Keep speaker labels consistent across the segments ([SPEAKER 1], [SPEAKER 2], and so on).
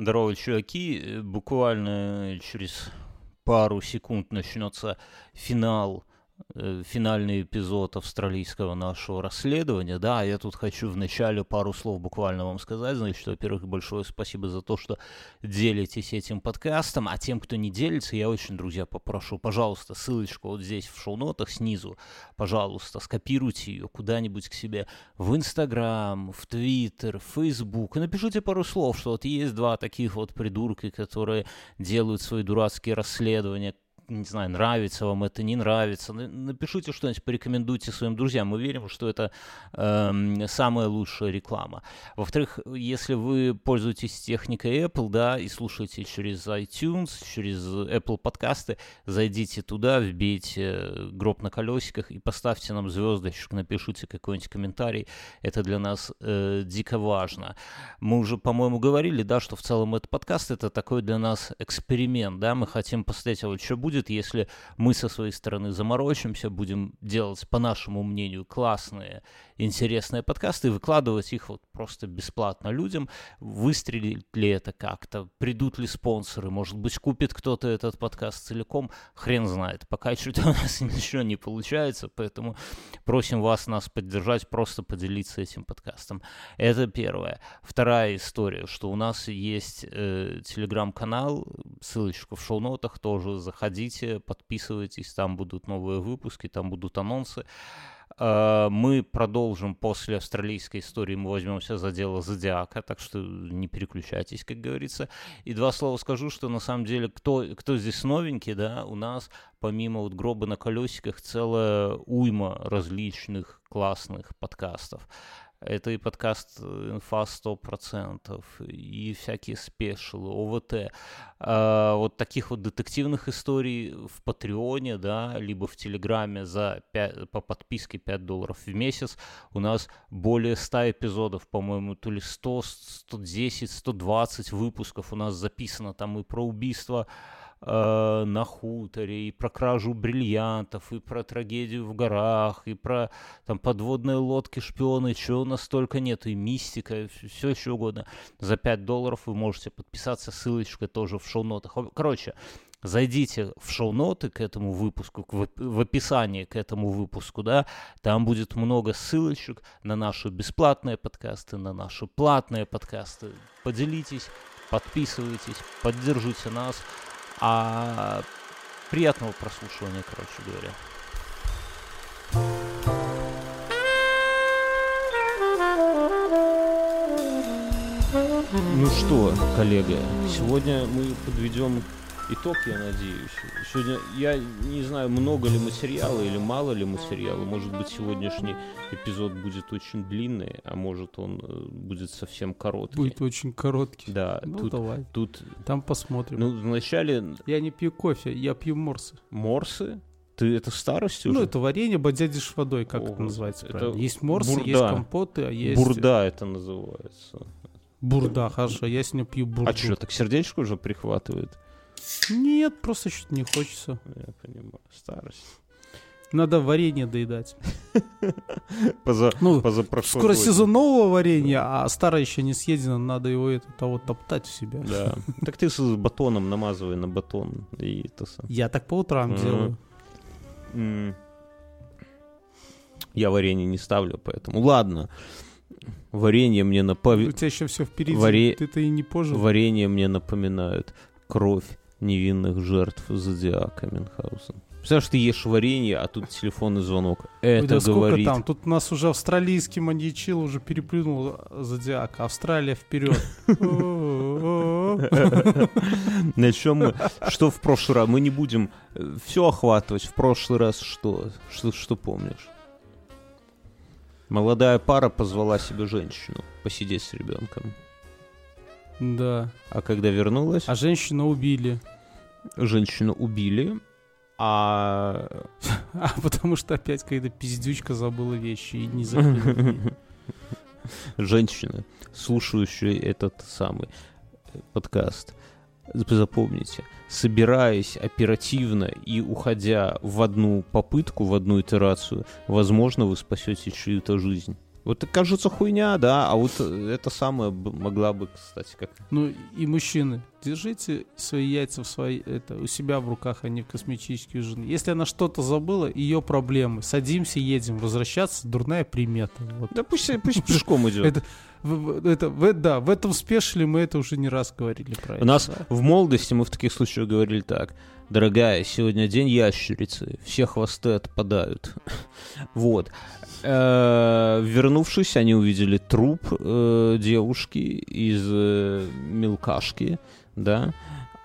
[SPEAKER 1] Здорово, чуваки. Э, Буквально через пару секунд начнется финал Э, финальный эпизод австралийского нашего расследования. Да, я тут хочу вначале пару слов буквально вам сказать. Значит, во-первых, большое спасибо за то, что делитесь этим подкастом. А тем, кто не делится, я очень, друзья, попрошу, пожалуйста, ссылочку вот здесь в шоу-нотах снизу, пожалуйста, скопируйте ее куда-нибудь к себе в Инстаграм, в Твиттер, в Фейсбук. И напишите пару слов, что вот есть два таких вот придурка, которые делают свои дурацкие расследования, не знаю, нравится вам это, не нравится. Напишите что-нибудь, порекомендуйте своим друзьям. Мы верим, что это э, самая лучшая реклама. Во-вторых, если вы пользуетесь техникой Apple, да, и слушаете через iTunes, через Apple подкасты, зайдите туда, вбейте гроб на колесиках и поставьте нам звездочку, напишите какой-нибудь комментарий. Это для нас э, дико важно. Мы уже, по-моему, говорили, да, что в целом этот подкаст это такой для нас эксперимент, да, мы хотим посмотреть, а вот что будет, будет, если мы со своей стороны заморочимся, будем делать, по нашему мнению, классные, интересные подкасты и выкладывать их вот просто бесплатно людям. Выстрелит ли это как-то? Придут ли спонсоры? Может быть, купит кто-то этот подкаст целиком? Хрен знает. Пока что-то у нас ничего не получается, поэтому просим вас нас поддержать, просто поделиться этим подкастом. Это первое. Вторая история, что у нас есть э, телеграм-канал, ссылочка в шоу-нотах тоже, Заходите, подписывайтесь, там будут новые выпуски, там будут анонсы. А, мы продолжим после австралийской истории, мы возьмемся за дело Зодиака, так что не переключайтесь, как говорится. И два слова скажу, что на самом деле, кто, кто здесь новенький, да, у нас помимо вот гроба на колесиках целая уйма различных классных подкастов. Это и подкаст э, «Инфа 100%», и всякие спешилы, ОВТ. А, вот таких вот детективных историй в Патреоне, да, либо в Телеграме за 5, по подписке 5 долларов в месяц у нас более 100 эпизодов, по-моему, то ли 100, 110, 120 выпусков у нас записано там и про убийство э, на хуторе, и про кражу бриллиантов, и про трагедию в горах, и про там подводные лодки, шпионы, чего у нас столько нет, и мистика, все что угодно. За 5 долларов вы можете подписаться, ссылочка тоже в шоу-нотах. Короче, зайдите в шоу-ноты к этому выпуску, в, в описании к этому выпуску, да, там будет много ссылочек на наши бесплатные подкасты, на наши платные подкасты. Поделитесь, подписывайтесь, поддержите нас. А приятного прослушивания, короче говоря. Ну что, коллега, сегодня мы подведем итог, я надеюсь. Сегодня я не знаю, много ли материала или мало ли материала. Может быть, сегодняшний эпизод будет очень длинный, а может он э, будет совсем короткий.
[SPEAKER 2] Будет очень короткий.
[SPEAKER 1] Да.
[SPEAKER 2] Ну
[SPEAKER 1] тут,
[SPEAKER 2] давай.
[SPEAKER 1] Тут.
[SPEAKER 2] Там посмотрим.
[SPEAKER 1] Ну вначале.
[SPEAKER 2] Я не пью кофе, я пью морсы.
[SPEAKER 1] Морсы? Ты это старость уже?
[SPEAKER 2] Ну, это варенье бодядишь водой, как О, это называется это правильно. Есть морсы, бурда. есть компоты, а есть...
[SPEAKER 1] Бурда это называется.
[SPEAKER 2] Бурда, хорошо, я сегодня пью бурду.
[SPEAKER 1] А что, так сердечко уже прихватывает?
[SPEAKER 2] Нет, просто что-то не хочется.
[SPEAKER 1] Я понимаю, старость.
[SPEAKER 2] Надо варенье доедать.
[SPEAKER 1] Поза,
[SPEAKER 2] ну, скоро сезон нового варенья, а старое еще не съедено, надо его это того топтать в себя.
[SPEAKER 1] Да. Так ты с батоном намазывай на батон. И это
[SPEAKER 2] Я так по утрам делаю.
[SPEAKER 1] Я варенье не ставлю, поэтому ладно. Варенье мне напоминает.
[SPEAKER 2] У тебя еще все впереди, Варе... ты-то и не пожил.
[SPEAKER 1] Варенье мне напоминают кровь невинных жертв зодиака Мюнхгаузен. Представляешь, ты ешь варенье, а тут телефонный звонок. Это да говорит...
[SPEAKER 2] там? Тут у нас уже австралийский маньячил уже переплюнул зодиак. Австралия вперед.
[SPEAKER 1] На чем мы? Что в прошлый раз? Мы не будем э, все охватывать. В прошлый раз что? Что, что помнишь? Молодая пара позвала себе женщину посидеть с ребенком.
[SPEAKER 2] Да.
[SPEAKER 1] А когда вернулась?
[SPEAKER 2] А женщину убили.
[SPEAKER 1] Женщину убили, а...
[SPEAKER 2] А потому что опять какая-то пиздючка забыла вещи и не забыла.
[SPEAKER 1] Женщина, слушающая этот самый подкаст, запомните, собираясь оперативно и уходя в одну попытку, в одну итерацию, возможно, вы спасете чью-то жизнь Вот кажется хуйня, да, а вот это самое могла бы, кстати, как...
[SPEAKER 2] Ну и мужчины, держите свои яйца в свои, это, у себя в руках, а не в косметических жены. Если она что-то забыла, ее проблемы. Садимся, едем, возвращаться, дурная примета. Вот.
[SPEAKER 1] Да пусть, пусть пешком идет.
[SPEAKER 2] Это, это, в, да, в этом спешле мы это уже не раз говорили про это.
[SPEAKER 1] У нас
[SPEAKER 2] да.
[SPEAKER 1] в молодости мы в таких случаях говорили так. Дорогая, сегодня день ящерицы, все хвосты отпадают. вот. Э, вернувшись, они увидели труп э, девушки из э, мелкашки, да.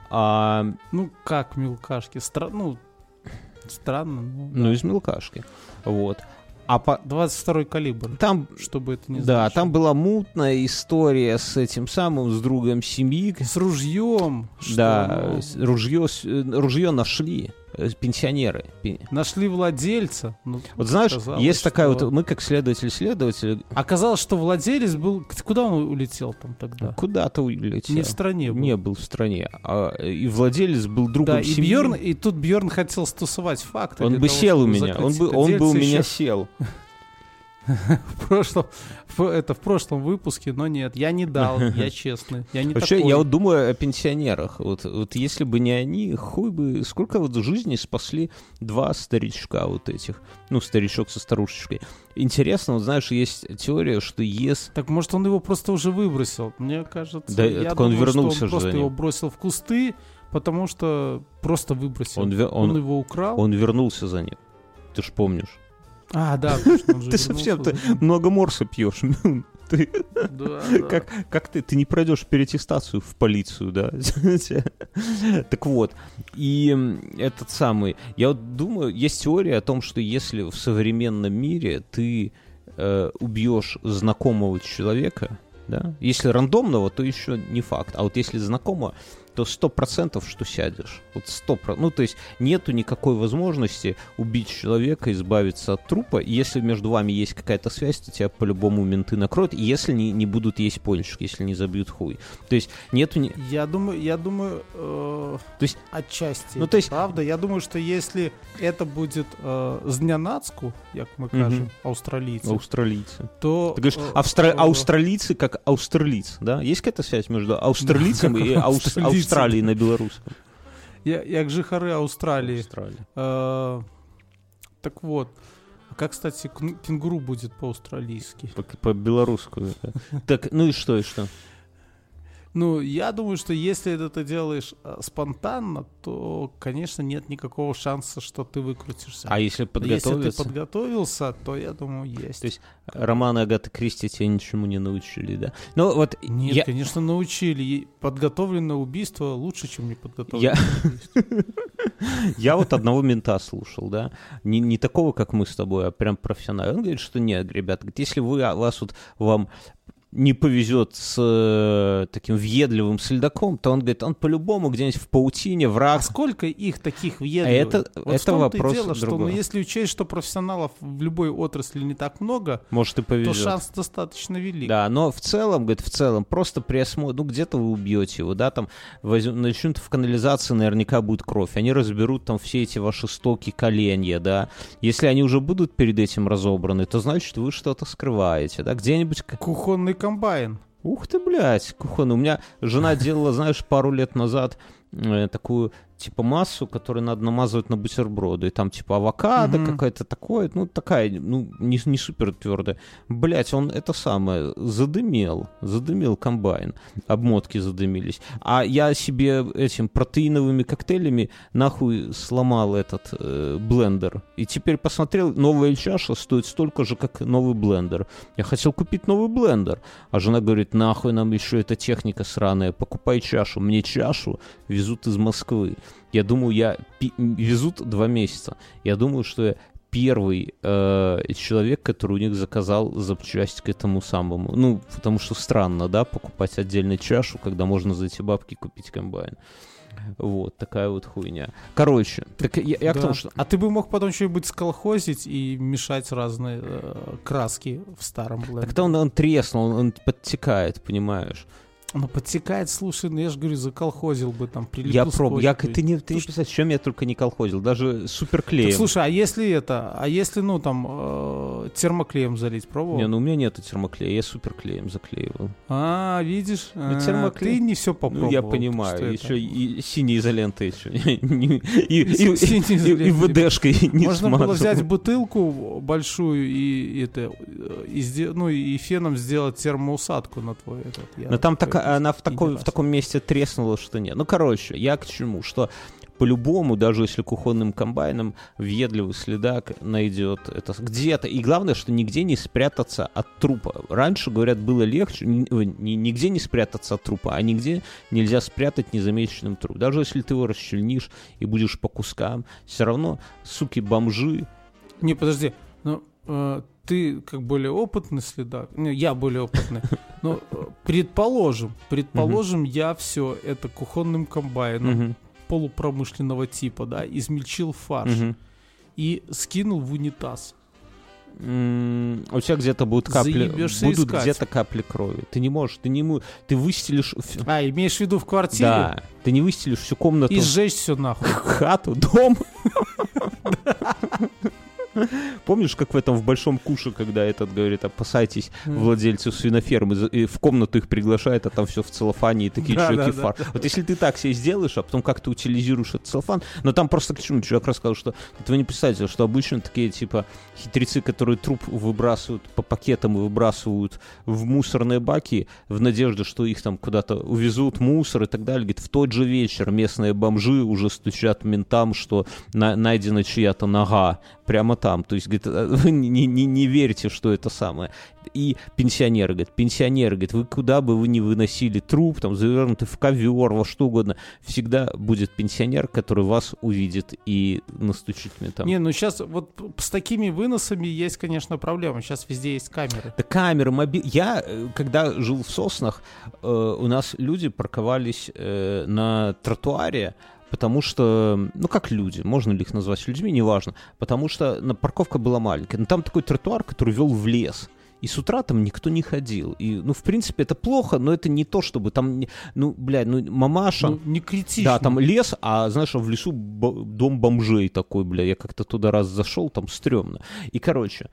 [SPEAKER 1] А...
[SPEAKER 2] Ну, как мелкашки? Стра... Ну, странно. Ну,
[SPEAKER 1] ну из мелкашки. Вот.
[SPEAKER 2] А по... 22 калибр.
[SPEAKER 1] Там,
[SPEAKER 2] чтобы это не
[SPEAKER 1] Да,
[SPEAKER 2] значило.
[SPEAKER 1] там была мутная история с этим самым, с другом семьи.
[SPEAKER 2] С ружьем.
[SPEAKER 1] Да,
[SPEAKER 2] что,
[SPEAKER 1] ружье, ружье нашли пенсионеры.
[SPEAKER 2] Нашли владельца.
[SPEAKER 1] Ну, вот знаешь, есть такая вот, мы как следователь-следователь...
[SPEAKER 2] Оказалось, что владелец был... Куда он улетел там тогда?
[SPEAKER 1] Куда-то улетел.
[SPEAKER 2] Не в стране был.
[SPEAKER 1] Не был в стране. А, и владелец был другом
[SPEAKER 2] да,
[SPEAKER 1] семьи.
[SPEAKER 2] И, Бьерн, и тут Бьерн хотел стусовать факты.
[SPEAKER 1] Он бы
[SPEAKER 2] того,
[SPEAKER 1] сел у меня. Он бы, он бы у меня сел.
[SPEAKER 2] в прошлом, это в прошлом выпуске, но нет, я не дал, я честный, я не
[SPEAKER 1] Вообще,
[SPEAKER 2] такой.
[SPEAKER 1] я вот думаю о пенсионерах. Вот, вот если бы не они, хуй бы, сколько вот жизни спасли два старичка вот этих, ну старичок со старушечкой. Интересно, вот знаешь, есть теория, что если...
[SPEAKER 2] Так может он его просто уже выбросил? Мне кажется,
[SPEAKER 1] да,
[SPEAKER 2] я
[SPEAKER 1] так
[SPEAKER 2] думаю,
[SPEAKER 1] он вернулся
[SPEAKER 2] что он
[SPEAKER 1] же
[SPEAKER 2] просто его бросил в кусты, потому что просто выбросил.
[SPEAKER 1] Он,
[SPEAKER 2] он,
[SPEAKER 1] он,
[SPEAKER 2] его украл.
[SPEAKER 1] он вернулся за ним. Ты ж помнишь.
[SPEAKER 2] А, да, точно,
[SPEAKER 1] Ты совсем ты много морса пьешь. Ты,
[SPEAKER 2] Да, да.
[SPEAKER 1] как, как ты, ты не пройдешь перетестацию в полицию, да? так вот, и этот самый, я вот думаю, есть теория о том, что если в современном мире ты э, убьешь знакомого человека, да, если рандомного, то еще не факт, а вот если знакомого, то сто процентов, что сядешь. Вот сто Ну, то есть нету никакой возможности убить человека, избавиться от трупа. Если между вами есть какая-то связь, то тебя по-любому менты накроют, если не, не будут есть пончик, если не забьют хуй. То есть нету... Ни...
[SPEAKER 2] Я думаю, я думаю, э,
[SPEAKER 1] То есть,
[SPEAKER 2] отчасти.
[SPEAKER 1] Ну, то есть-
[SPEAKER 2] правда, я думаю, что если это будет э, Днянацку, як мы кажем, австралийцы,
[SPEAKER 1] австралийцы.
[SPEAKER 2] то...
[SPEAKER 1] Ты говоришь,
[SPEAKER 2] э,
[SPEAKER 1] австра...
[SPEAKER 2] э,
[SPEAKER 1] австралийцы как аустерлиц, да? Есть какая-то связь между австралийцем и аус- Австралией на белорусском?
[SPEAKER 2] Я, як жихары Австралии. Э, так вот. А как, кстати, кенгуру будет по-австралийски?
[SPEAKER 1] По- По-белорусскому. да. Так, ну и что, и что?
[SPEAKER 2] Ну, я думаю, что если это ты делаешь э, спонтанно, то, конечно, нет никакого шанса, что ты выкрутишься.
[SPEAKER 1] А если
[SPEAKER 2] Если ты подготовился, то, я думаю, есть.
[SPEAKER 1] То есть романы Агаты Кристи тебя ничему не научили, да? Ну вот
[SPEAKER 2] Нет,
[SPEAKER 1] я,
[SPEAKER 2] конечно, научили. Подготовленное убийство лучше, чем не подготовленное
[SPEAKER 1] Я- вот одного мента слушал, да, не, такого, как мы с тобой, а прям профессионально. Он говорит, что нет, ребят, если вы, а, вас вот, вам не повезет с э, таким въедливым следаком, то он говорит, он по-любому где-нибудь в паутине,
[SPEAKER 2] А
[SPEAKER 1] враг.
[SPEAKER 2] сколько их таких
[SPEAKER 1] А
[SPEAKER 2] въедливых?
[SPEAKER 1] это,
[SPEAKER 2] Вот
[SPEAKER 1] это вопрос
[SPEAKER 2] дело, что, ну, если учесть, что профессионалов в любой отрасли не так много,
[SPEAKER 1] Может, и
[SPEAKER 2] то
[SPEAKER 1] повезет.
[SPEAKER 2] шанс достаточно велик.
[SPEAKER 1] Да, но в целом, говорит, в целом, просто при осмотре, ну, где-то вы убьете его, да, там, возьм- начнут в канализации, наверняка будет кровь, они разберут там все эти ваши стоки, коленья, да, если они уже будут перед этим разобраны, то значит, вы что-то скрываете, да, где-нибудь...
[SPEAKER 2] Кухонный комбайн.
[SPEAKER 1] Ух ты, блядь, кухон, у меня жена делала, знаешь, пару лет назад э, такую, типа, массу, которую надо намазывать на бутерброды, и там, типа, авокадо
[SPEAKER 2] Мгм.
[SPEAKER 1] какая-то такое, ну, такая, ну, не, не супер твердая. Блять, он это самое, задымел, задымил комбайн, обмотки задымились. А я себе этим протеиновыми коктейлями нахуй сломал этот э, блендер. И теперь посмотрел, новая чаша стоит столько же, как новый блендер. Я хотел купить новый блендер, а жена говорит, нахуй нам еще эта техника сраная, покупай чашу. Мне чашу везут из Москвы. Я думаю, я... Везут два месяца. Я думаю, что я первый э, человек, который у них заказал запчасть к этому самому. Ну, потому что странно, да, покупать отдельно чашу, когда можно за эти бабки купить комбайн. Вот, такая вот хуйня. Короче, так я, я к
[SPEAKER 2] Да.
[SPEAKER 1] тому, что...
[SPEAKER 2] А ты бы мог потом что-нибудь сколхозить и мешать разные э, краски в старом блендере.
[SPEAKER 1] Тогда он, он треснул, он, он подтекает, понимаешь?
[SPEAKER 2] Ну, подсекает, слушай, ну я же говорю, заколхозил бы там,
[SPEAKER 1] Я пробую. Я, ты не, ты не представляешь, чем я только не колхозил. Даже суперклеем.
[SPEAKER 2] Так, слушай, а если это, а если, ну, там, э, термоклеем залить, пробовал?
[SPEAKER 1] Не, ну у меня нету термоклея, я суперклеем заклеивал.
[SPEAKER 2] А, видишь, а,
[SPEAKER 1] термоклей-
[SPEAKER 2] ты не все попробовал.
[SPEAKER 1] Ну, я понимаю, еще и синей изолентой еще. И. ВДшкой не
[SPEAKER 2] Можно было взять бутылку большую и это ну и феном сделать термоусадку на твой этот.
[SPEAKER 1] Но там
[SPEAKER 2] такой
[SPEAKER 1] она в, такой, в таком месте треснула, что нет. Ну, короче, я к чему? Что по-любому, даже если кухонным комбайном, въедливый следак найдет это где-то. И главное, что нигде не спрятаться от трупа. Раньше, говорят, было легче, нигде не спрятаться от трупа, а нигде нельзя спрятать незамеченным труп. Даже если ты его расчленишь и будешь по кускам, все равно, суки-бомжи,
[SPEAKER 2] Не, подожди, ну э, ты как более опытный следак, не, я более опытный. Ну, э, предположим, предположим, я все это кухонным комбайном полупромышленного типа, да, измельчил фарш и скинул в унитаз.
[SPEAKER 1] У тебя где-то будут капли,
[SPEAKER 2] Заебешься
[SPEAKER 1] будут
[SPEAKER 2] искать.
[SPEAKER 1] где-то капли крови. Ты не можешь, ты не ты выстелишь,
[SPEAKER 2] А, имеешь в виду в квартире?
[SPEAKER 1] да, ты не выстелишь всю комнату,
[SPEAKER 2] И сжечь все нахуй.
[SPEAKER 1] хату, дом. Помнишь, как в этом в большом куше, когда этот говорит, опасайтесь владельцу свинофермы, и в комнату их приглашает, а там все в целлофане и такие
[SPEAKER 2] Да,
[SPEAKER 1] чуваки
[SPEAKER 2] да,
[SPEAKER 1] фар. Вот если ты так себе сделаешь, а потом как ты утилизируешь этот целлофан, но там просто к чему чувак рассказал, что вы не представляете, что обычно такие типа хитрецы, которые труп выбрасывают по пакетам и выбрасывают в мусорные баки в надежде, что их там куда-то увезут, мусор и так далее. Говорит, в тот же вечер местные бомжи уже стучат ментам, что на- найдена чья-то нога прямо там. То есть, говорит, э, вы не, не, не верьте, что это самое. И пенсионеры, говорит, пенсионеры, говорит, вы куда бы вы ни выносили труп, там, завернутый в ковер, во что угодно, всегда будет пенсионер, который вас увидит и настучит ментам.
[SPEAKER 2] Не, ну сейчас вот с такими выносами есть, конечно, проблема. Сейчас везде есть камеры.
[SPEAKER 1] Да камеры, моби... Я, э, когда жил в Соснах, э, у нас люди парковались э, на тротуаре, потому что, ну как люди, можно ли их назвать людьми, неважно, потому что на парковка была маленькая. Но там такой тротуар, который вел в лес. И с утра там никто не ходил. И, ну, в принципе, это плохо, но это не то, чтобы там, ну, блядь, ну, мамаша...
[SPEAKER 2] Ну, не критично.
[SPEAKER 1] Да, там лес, а знаешь, а в лесу дом бомжей такой, бля. Я как-то туда раз зашел, там стрёмно. И, короче,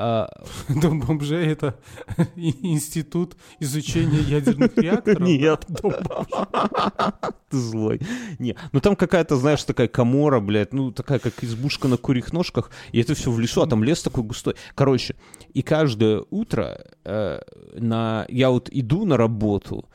[SPEAKER 2] Дом бомжей — это институт изучения ядерных реакторов.
[SPEAKER 1] Нет. Ты злой. Не, ну там какая-то, знаешь, такая комора, блядь, ну такая, как избушка на курьих ножках, и это все в лесу, а там лес такой густой. Короче, и каждое утро э, на... я вот иду на работу,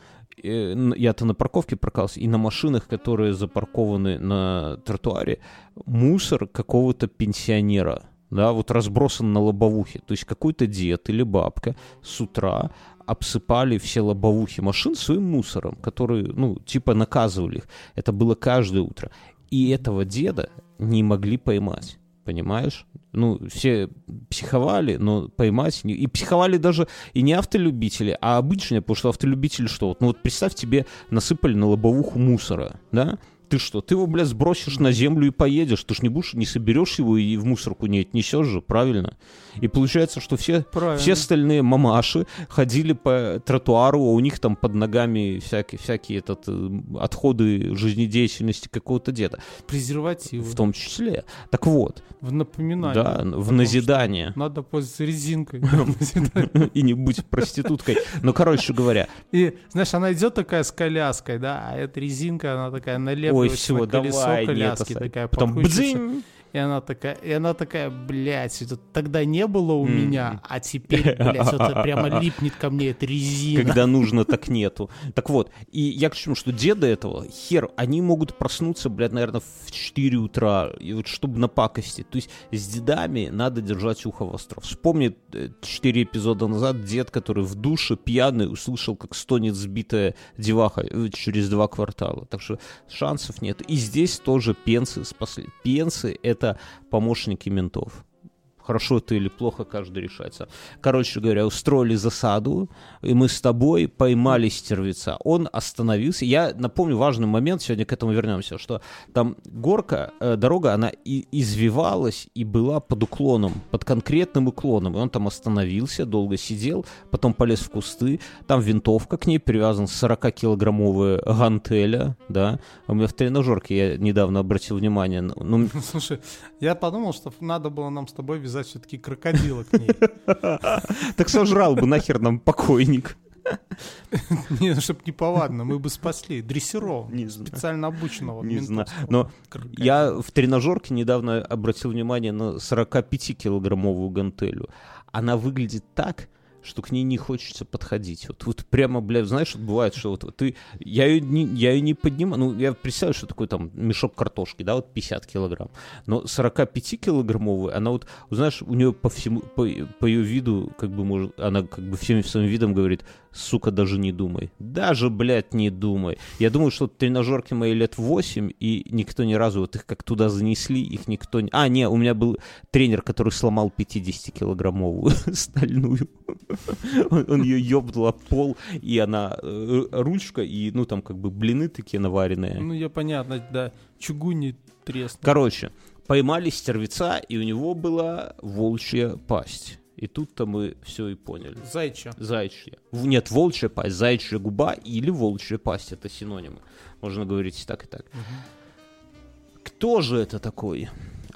[SPEAKER 1] э, я-то на парковке парковался, и на машинах, которые запаркованы на тротуаре, мусор какого-то пенсионера, да, вот разбросан на лобовухе. То есть какой-то дед или бабка с утра обсыпали все лобовухи машин своим мусором, который, ну, типа наказывали их. Это было каждое утро. И этого деда не могли поймать. Понимаешь? Ну, все психовали, но поймать... И психовали даже и не автолюбители, а обычные, потому что автолюбители что? Вот, ну вот представь, тебе насыпали на лобовуху мусора, да? Ты что, ты его, блядь, сбросишь на землю и поедешь? Ты ж не будешь, не соберешь его и в мусорку не отнесешь же, правильно? И получается, что все
[SPEAKER 2] Правильно.
[SPEAKER 1] все остальные мамаши ходили по тротуару, а у них там под ногами всякие, всякие этот, э, отходы жизнедеятельности какого-то деда,
[SPEAKER 2] Презервативы.
[SPEAKER 1] в том числе. Так вот,
[SPEAKER 2] В напоминание.
[SPEAKER 1] да, в назидание.
[SPEAKER 2] Надо пользоваться резинкой.
[SPEAKER 1] И не будь проституткой. Но, короче говоря,
[SPEAKER 2] И, знаешь, она идет такая с коляской, да, а эта резинка, она такая налепивается
[SPEAKER 1] ой, все, давай, нет,
[SPEAKER 2] такая
[SPEAKER 1] Потом бдзинь,
[SPEAKER 2] И она такая, и она такая, блядь, это тогда не было у меня, а теперь, блядь, это прямо липнет ко мне эта резина.
[SPEAKER 1] когда нужно, так нету. Так вот, и я к чему, что деды этого, хер, они могут проснуться, блядь, наверное, в 4 утра, и вот чтобы напакостить. То есть с дедами надо держать ухо востро. Вспомни э, 4 эпизода назад дед, который в душе пьяный услышал, как стонет сбитая деваха э, через два квартала. Так что шансов нет. И здесь тоже пенсы спасли. Пенсы — это помощники ментов. Хорошо ты или плохо, каждый решается. Короче говоря, устроили засаду, и мы с тобой поймали стервеца. Он остановился. Я напомню важный момент, сегодня к этому вернемся, что там горка, э, дорога, она и извивалась и была под уклоном, под конкретным уклоном. И он там остановился, долго сидел, потом полез в кусты. Там винтовка к ней привязан 40-килограммовая гантеля, да. У меня в тренажерке я недавно обратил внимание. Ну,
[SPEAKER 2] Слушай, я подумал, что надо было нам с тобой вязать привязать все-таки крокодила к ней.
[SPEAKER 1] Так сожрал бы нахер нам покойник.
[SPEAKER 2] Не, ну, чтобы неповадно, мы бы спасли. Дрессеров, специально обученного.
[SPEAKER 1] Не знаю. Но я в тренажерке недавно обратил внимание на 45-килограммовую гантелю. Она выглядит так, что к ней не хочется подходить. Вот, вот прямо, блядь, знаешь, вот бывает, что вот, вот ты... Я ее, не, я ее не поднимаю. Ну, я представляю, что такое там мешок картошки, да, вот 50 килограмм. Но 45-килограммовую, она вот, знаешь, у нее по всему, по, по ее виду, как бы, может, она как бы всем своим видом говорит, сука, даже не думай. Даже, блядь, не думай. Я думаю, что тренажерки мои лет 8, и никто ни разу вот их как туда занесли, их никто не... А, не, у меня был тренер, который сломал 50-килограммовую стальную. Он, он ее ёбнул об пол, и она э, ручка, и, ну, там как бы блины такие наваренные.
[SPEAKER 2] Ну, я понятно, да, чугуни треснул.
[SPEAKER 1] Короче, поймали стервеца, и у него была волчья пасть. И тут-то мы все и поняли.
[SPEAKER 2] Зайчья.
[SPEAKER 1] Зайчья. Нет, волчья пасть, зайчья губа или волчья пасть. Это синонимы. Можно говорить и так, и так. Угу. Кто же это такой?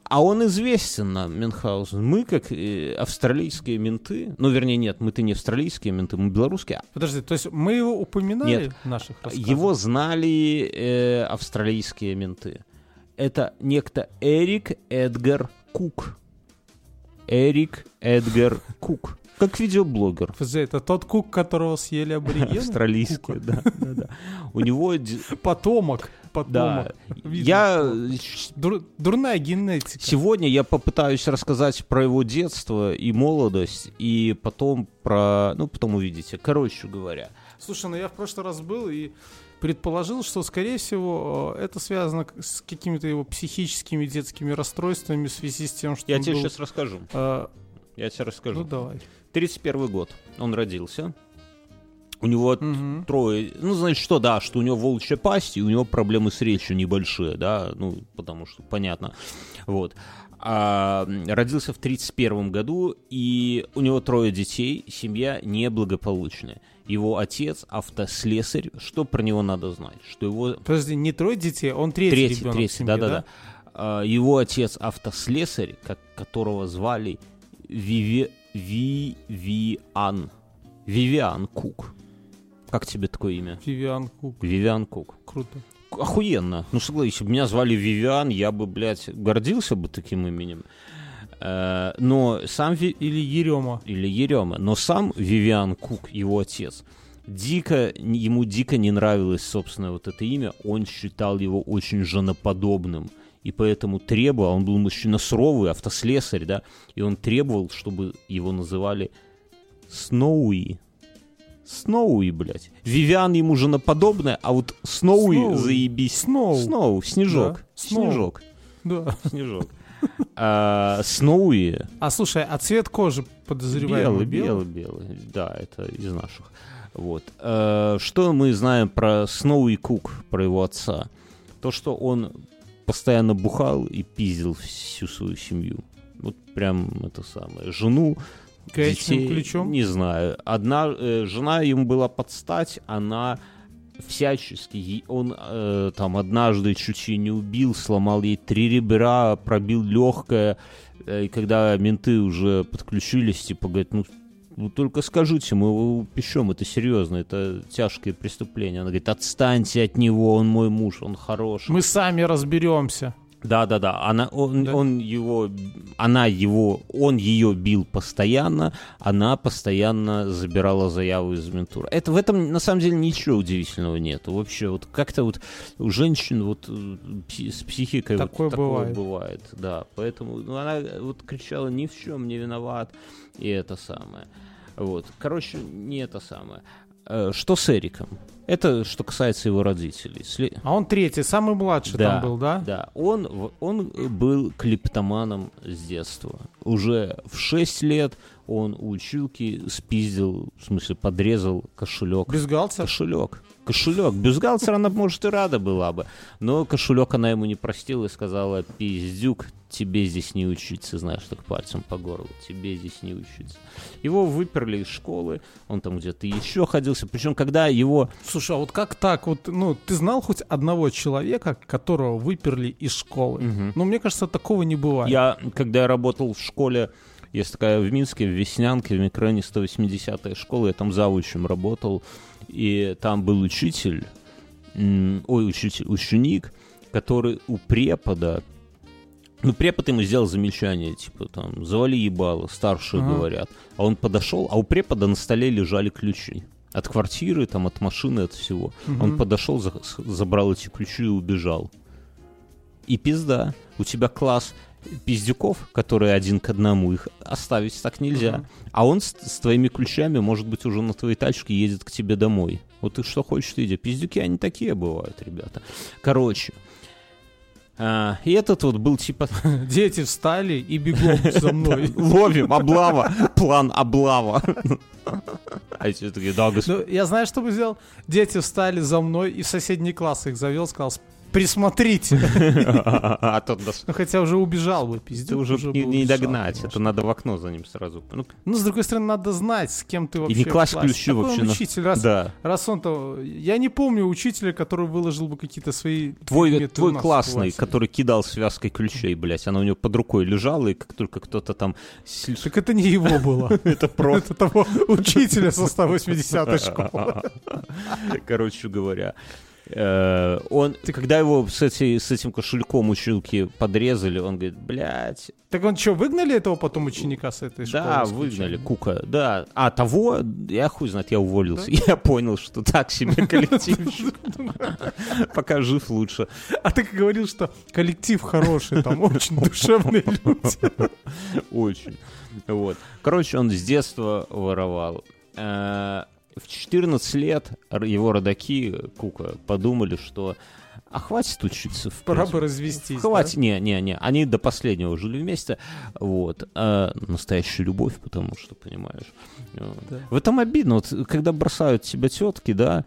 [SPEAKER 1] А он известен нам, Мюнхгаузен. Мы, как э, австралийские менты, ну, вернее, нет, мы-то не австралийские менты, мы белорусские.
[SPEAKER 2] Подожди, то есть мы его упоминали
[SPEAKER 1] нет,
[SPEAKER 2] в наших рассказах?
[SPEAKER 1] Его знали э, австралийские менты. Это некто Эрик Эдгар Кук. Эрик Эдгар Кук. Как видеоблогер.
[SPEAKER 2] Это тот Кук, которого съели аборигены?
[SPEAKER 1] Австралийский, да, да, да. У него...
[SPEAKER 2] Потомок. Потомок.
[SPEAKER 1] Да. Я...
[SPEAKER 2] Дур, дурная генетика.
[SPEAKER 1] Сегодня я попытаюсь рассказать про его детство и молодость, и потом про... Ну, потом увидите. Короче говоря.
[SPEAKER 2] Слушай, ну я в прошлый раз был и предположил, что, скорее всего, э, это связано с какими-то его психическими детскими расстройствами в связи с тем, что
[SPEAKER 1] Я тебе был, сейчас расскажу. Э, я тебе расскажу.
[SPEAKER 2] Ну, давай.
[SPEAKER 1] 31 год. Он родился. У него угу. трое... Ну, значит, что, да, что у него волчья пасть, и у него проблемы с речью небольшие, да, ну, потому что, понятно. Вот. А, родился в 31 году, и у него трое детей, семья неблагополучная. Его отец автослесарь. Что про него надо знать? Что его...
[SPEAKER 2] Подожди, не трое детей, он третий, третий ребенок третий, семье, да, да, да.
[SPEAKER 1] А, его отец автослесарь, как, которого звали Виви... Вивиан. Вивиан Кук. Как тебе такое имя?
[SPEAKER 2] Вивиан Кук.
[SPEAKER 1] Вивиан Кук.
[SPEAKER 2] Круто.
[SPEAKER 1] Охуенно. Ну, согласись, если бы меня звали Вивиан, я бы, блядь, гордился бы таким именем. Э, но сам... Ви...
[SPEAKER 2] Или Ерема.
[SPEAKER 1] Или Ерема. Но сам Вивиан Кук, его отец, дико, ему дико не нравилось, собственно, вот это имя. Он считал его очень женоподобным. И поэтому требовал, он был мужчина суровый, автослесарь, да, и он требовал, чтобы его называли Сноуи. Сноуи, блядь. Вивиан ему женоподобная, а вот Сноуи, Сноуи. заебись.
[SPEAKER 2] Сноу.
[SPEAKER 1] Сноу, снежок. Да. Снежок.
[SPEAKER 2] Да.
[SPEAKER 1] Снежок. А, Сноуи.
[SPEAKER 2] А слушай, а цвет кожи подозреваемый
[SPEAKER 1] белый? Белый, белый, да, это из наших. Вот. А, что мы знаем про Сноуи Кук, про его отца? То, что он постоянно бухал и пиздил всю свою семью. Вот прям это самое. Жену,
[SPEAKER 2] Детей, ключом?
[SPEAKER 1] Не знаю. Одна э, жена ему была под стать, она всячески. Он э, там однажды чуть ее не убил, сломал ей три ребра, пробил легкое. Э, и когда менты уже подключились, типа, говорят, ну, ну только скажите, мы его упечем, это серьезно, это тяжкое преступление. Она говорит, отстаньте от него, он мой муж, он хороший.
[SPEAKER 2] Мы сами разберемся.
[SPEAKER 1] Да, да, да. Она, он, да? он его, она его, он ее бил постоянно, она постоянно забирала заяву из ментура. Это в этом на самом деле ничего удивительного нет. Вообще вот как-то вот у женщин вот э, с психикой
[SPEAKER 2] такое,
[SPEAKER 1] вот,
[SPEAKER 2] бывает.
[SPEAKER 1] такое бывает, да. Поэтому ну, она вот кричала ни в чем не виноват и это самое. Вот, короче, не это самое. Э, что с Эриком? Это что касается его родителей. Сли-
[SPEAKER 2] А он третий, самый младший
[SPEAKER 1] Да,
[SPEAKER 2] там был, да?
[SPEAKER 1] Да, он, он был клептоманом с детства. Уже в 6 лет он у училки спиздил, в смысле подрезал кошелек.
[SPEAKER 2] Бюстгальтер?
[SPEAKER 1] Кошелек. Кошелек. Бюстгальтер она, может, и рада была бы. Но кошелек она ему не простила и сказала, пиздюк, тебе здесь не учиться, знаешь, так пальцем по горлу, тебе здесь не учиться. Его выперли из школы, он там где-то еще ходился. Причем, когда его
[SPEAKER 2] Слушай, а вот как так? Вот, ну, ты знал хоть одного человека, которого выперли из школы?
[SPEAKER 1] Мгм.
[SPEAKER 2] Ну, мне кажется, такого не бывает.
[SPEAKER 1] Я, когда я работал в школе, есть такая в Минске, в Веснянке, в микрорайоне 180-я школа, я там завучем работал, и там был учитель, ой, учитель, ученик, который у препода, ну, препод ему сделал замечание, типа, там, завали ебало, старшие
[SPEAKER 2] Ага.
[SPEAKER 1] говорят. А он подошел, а у препода на столе лежали ключи. От квартиры, там, от машины, от всего.
[SPEAKER 2] Мгм.
[SPEAKER 1] Он подошел, за- забрал эти ключи и убежал. И пизда. У тебя класс пиздюков, которые один к одному, их оставить так нельзя.
[SPEAKER 2] Мгм.
[SPEAKER 1] А он с, с твоими ключами, может быть, уже на твоей тачке едет к тебе домой. Вот ты что хочешь, ты иди. Пиздюки, они такие бывают, ребята. Короче. а, и этот вот был типа...
[SPEAKER 2] Дети встали и бегом за мной.
[SPEAKER 1] Ловим, облава, план облава. А эти такие, да.
[SPEAKER 2] Ну, я знаю, что бы сделал. Дети встали за мной и в соседний класс их завел, сказал, «С- присмотрите.
[SPEAKER 1] А тот
[SPEAKER 2] Ну, хотя уже убежал бы,
[SPEAKER 1] Ты
[SPEAKER 2] пиздюк.
[SPEAKER 1] уже не, не догнать, это надо в окно за ним сразу. Ну,
[SPEAKER 2] Ну, с другой стороны, надо знать, с кем ты вообще
[SPEAKER 1] не
[SPEAKER 2] в
[SPEAKER 1] класть
[SPEAKER 2] классе.
[SPEAKER 1] ключи вообще
[SPEAKER 2] учитель, раз, он-то... Я не помню учителя, который выложил бы какие-то свои
[SPEAKER 1] Твой, классный, который кидал связкой ключей, блядь, она у него под рукой лежала, и как только кто-то там...
[SPEAKER 2] Так это не его было.
[SPEAKER 1] Это просто...
[SPEAKER 2] Это того учителя со 180-й школы.
[SPEAKER 1] Короче говоря, э, он, когда его с, эти- с этим кошельком училки подрезали, он говорит, блядь,
[SPEAKER 2] Так он что, выгнали этого потом ученика с этой школы?
[SPEAKER 1] да, выгнали? Кука, да. А того, я хуй знает, я уволился. Я понял, что так себе коллектив. Пока жив лучше.
[SPEAKER 2] А ты говорил, что коллектив хороший, там очень душевные люди.
[SPEAKER 1] Очень. Вот. Короче, он с детства воровал. Э, В 14 лет его родаки, Кука, подумали, что а хватит учиться. В
[SPEAKER 2] Пора бы развестись.
[SPEAKER 1] Хватит, не, не, не. Они до последнего жили вместе. Вот. А настоящая любовь, потому что, понимаешь. Вот.
[SPEAKER 2] Да.
[SPEAKER 1] В этом обидно. Вот, когда бросают тебя тетки, да,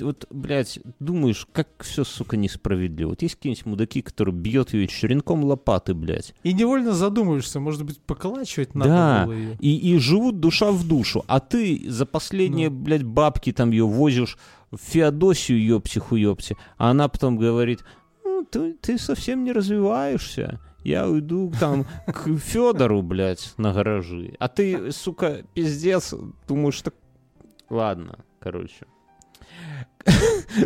[SPEAKER 1] вот, блядь, думаешь, как все, сука, несправедливо. Вот есть какие-нибудь мудаки, которые бьет ее черенком лопаты, блядь.
[SPEAKER 2] И невольно задумаешься, может быть, поколачивать надо
[SPEAKER 1] Да.
[SPEAKER 2] было ее.
[SPEAKER 1] И, и живут душа в душу. А ты за последние,
[SPEAKER 2] Ну.
[SPEAKER 1] блядь, бабки там ее возишь в Феодосию, ёпти хуёпти. А она потом говорит, ну, ты, ты совсем не развиваешься. Я уйду там к Федору, блядь, на гаражи. А ты, сука, пиздец, думаешь, так... Ладно, короче.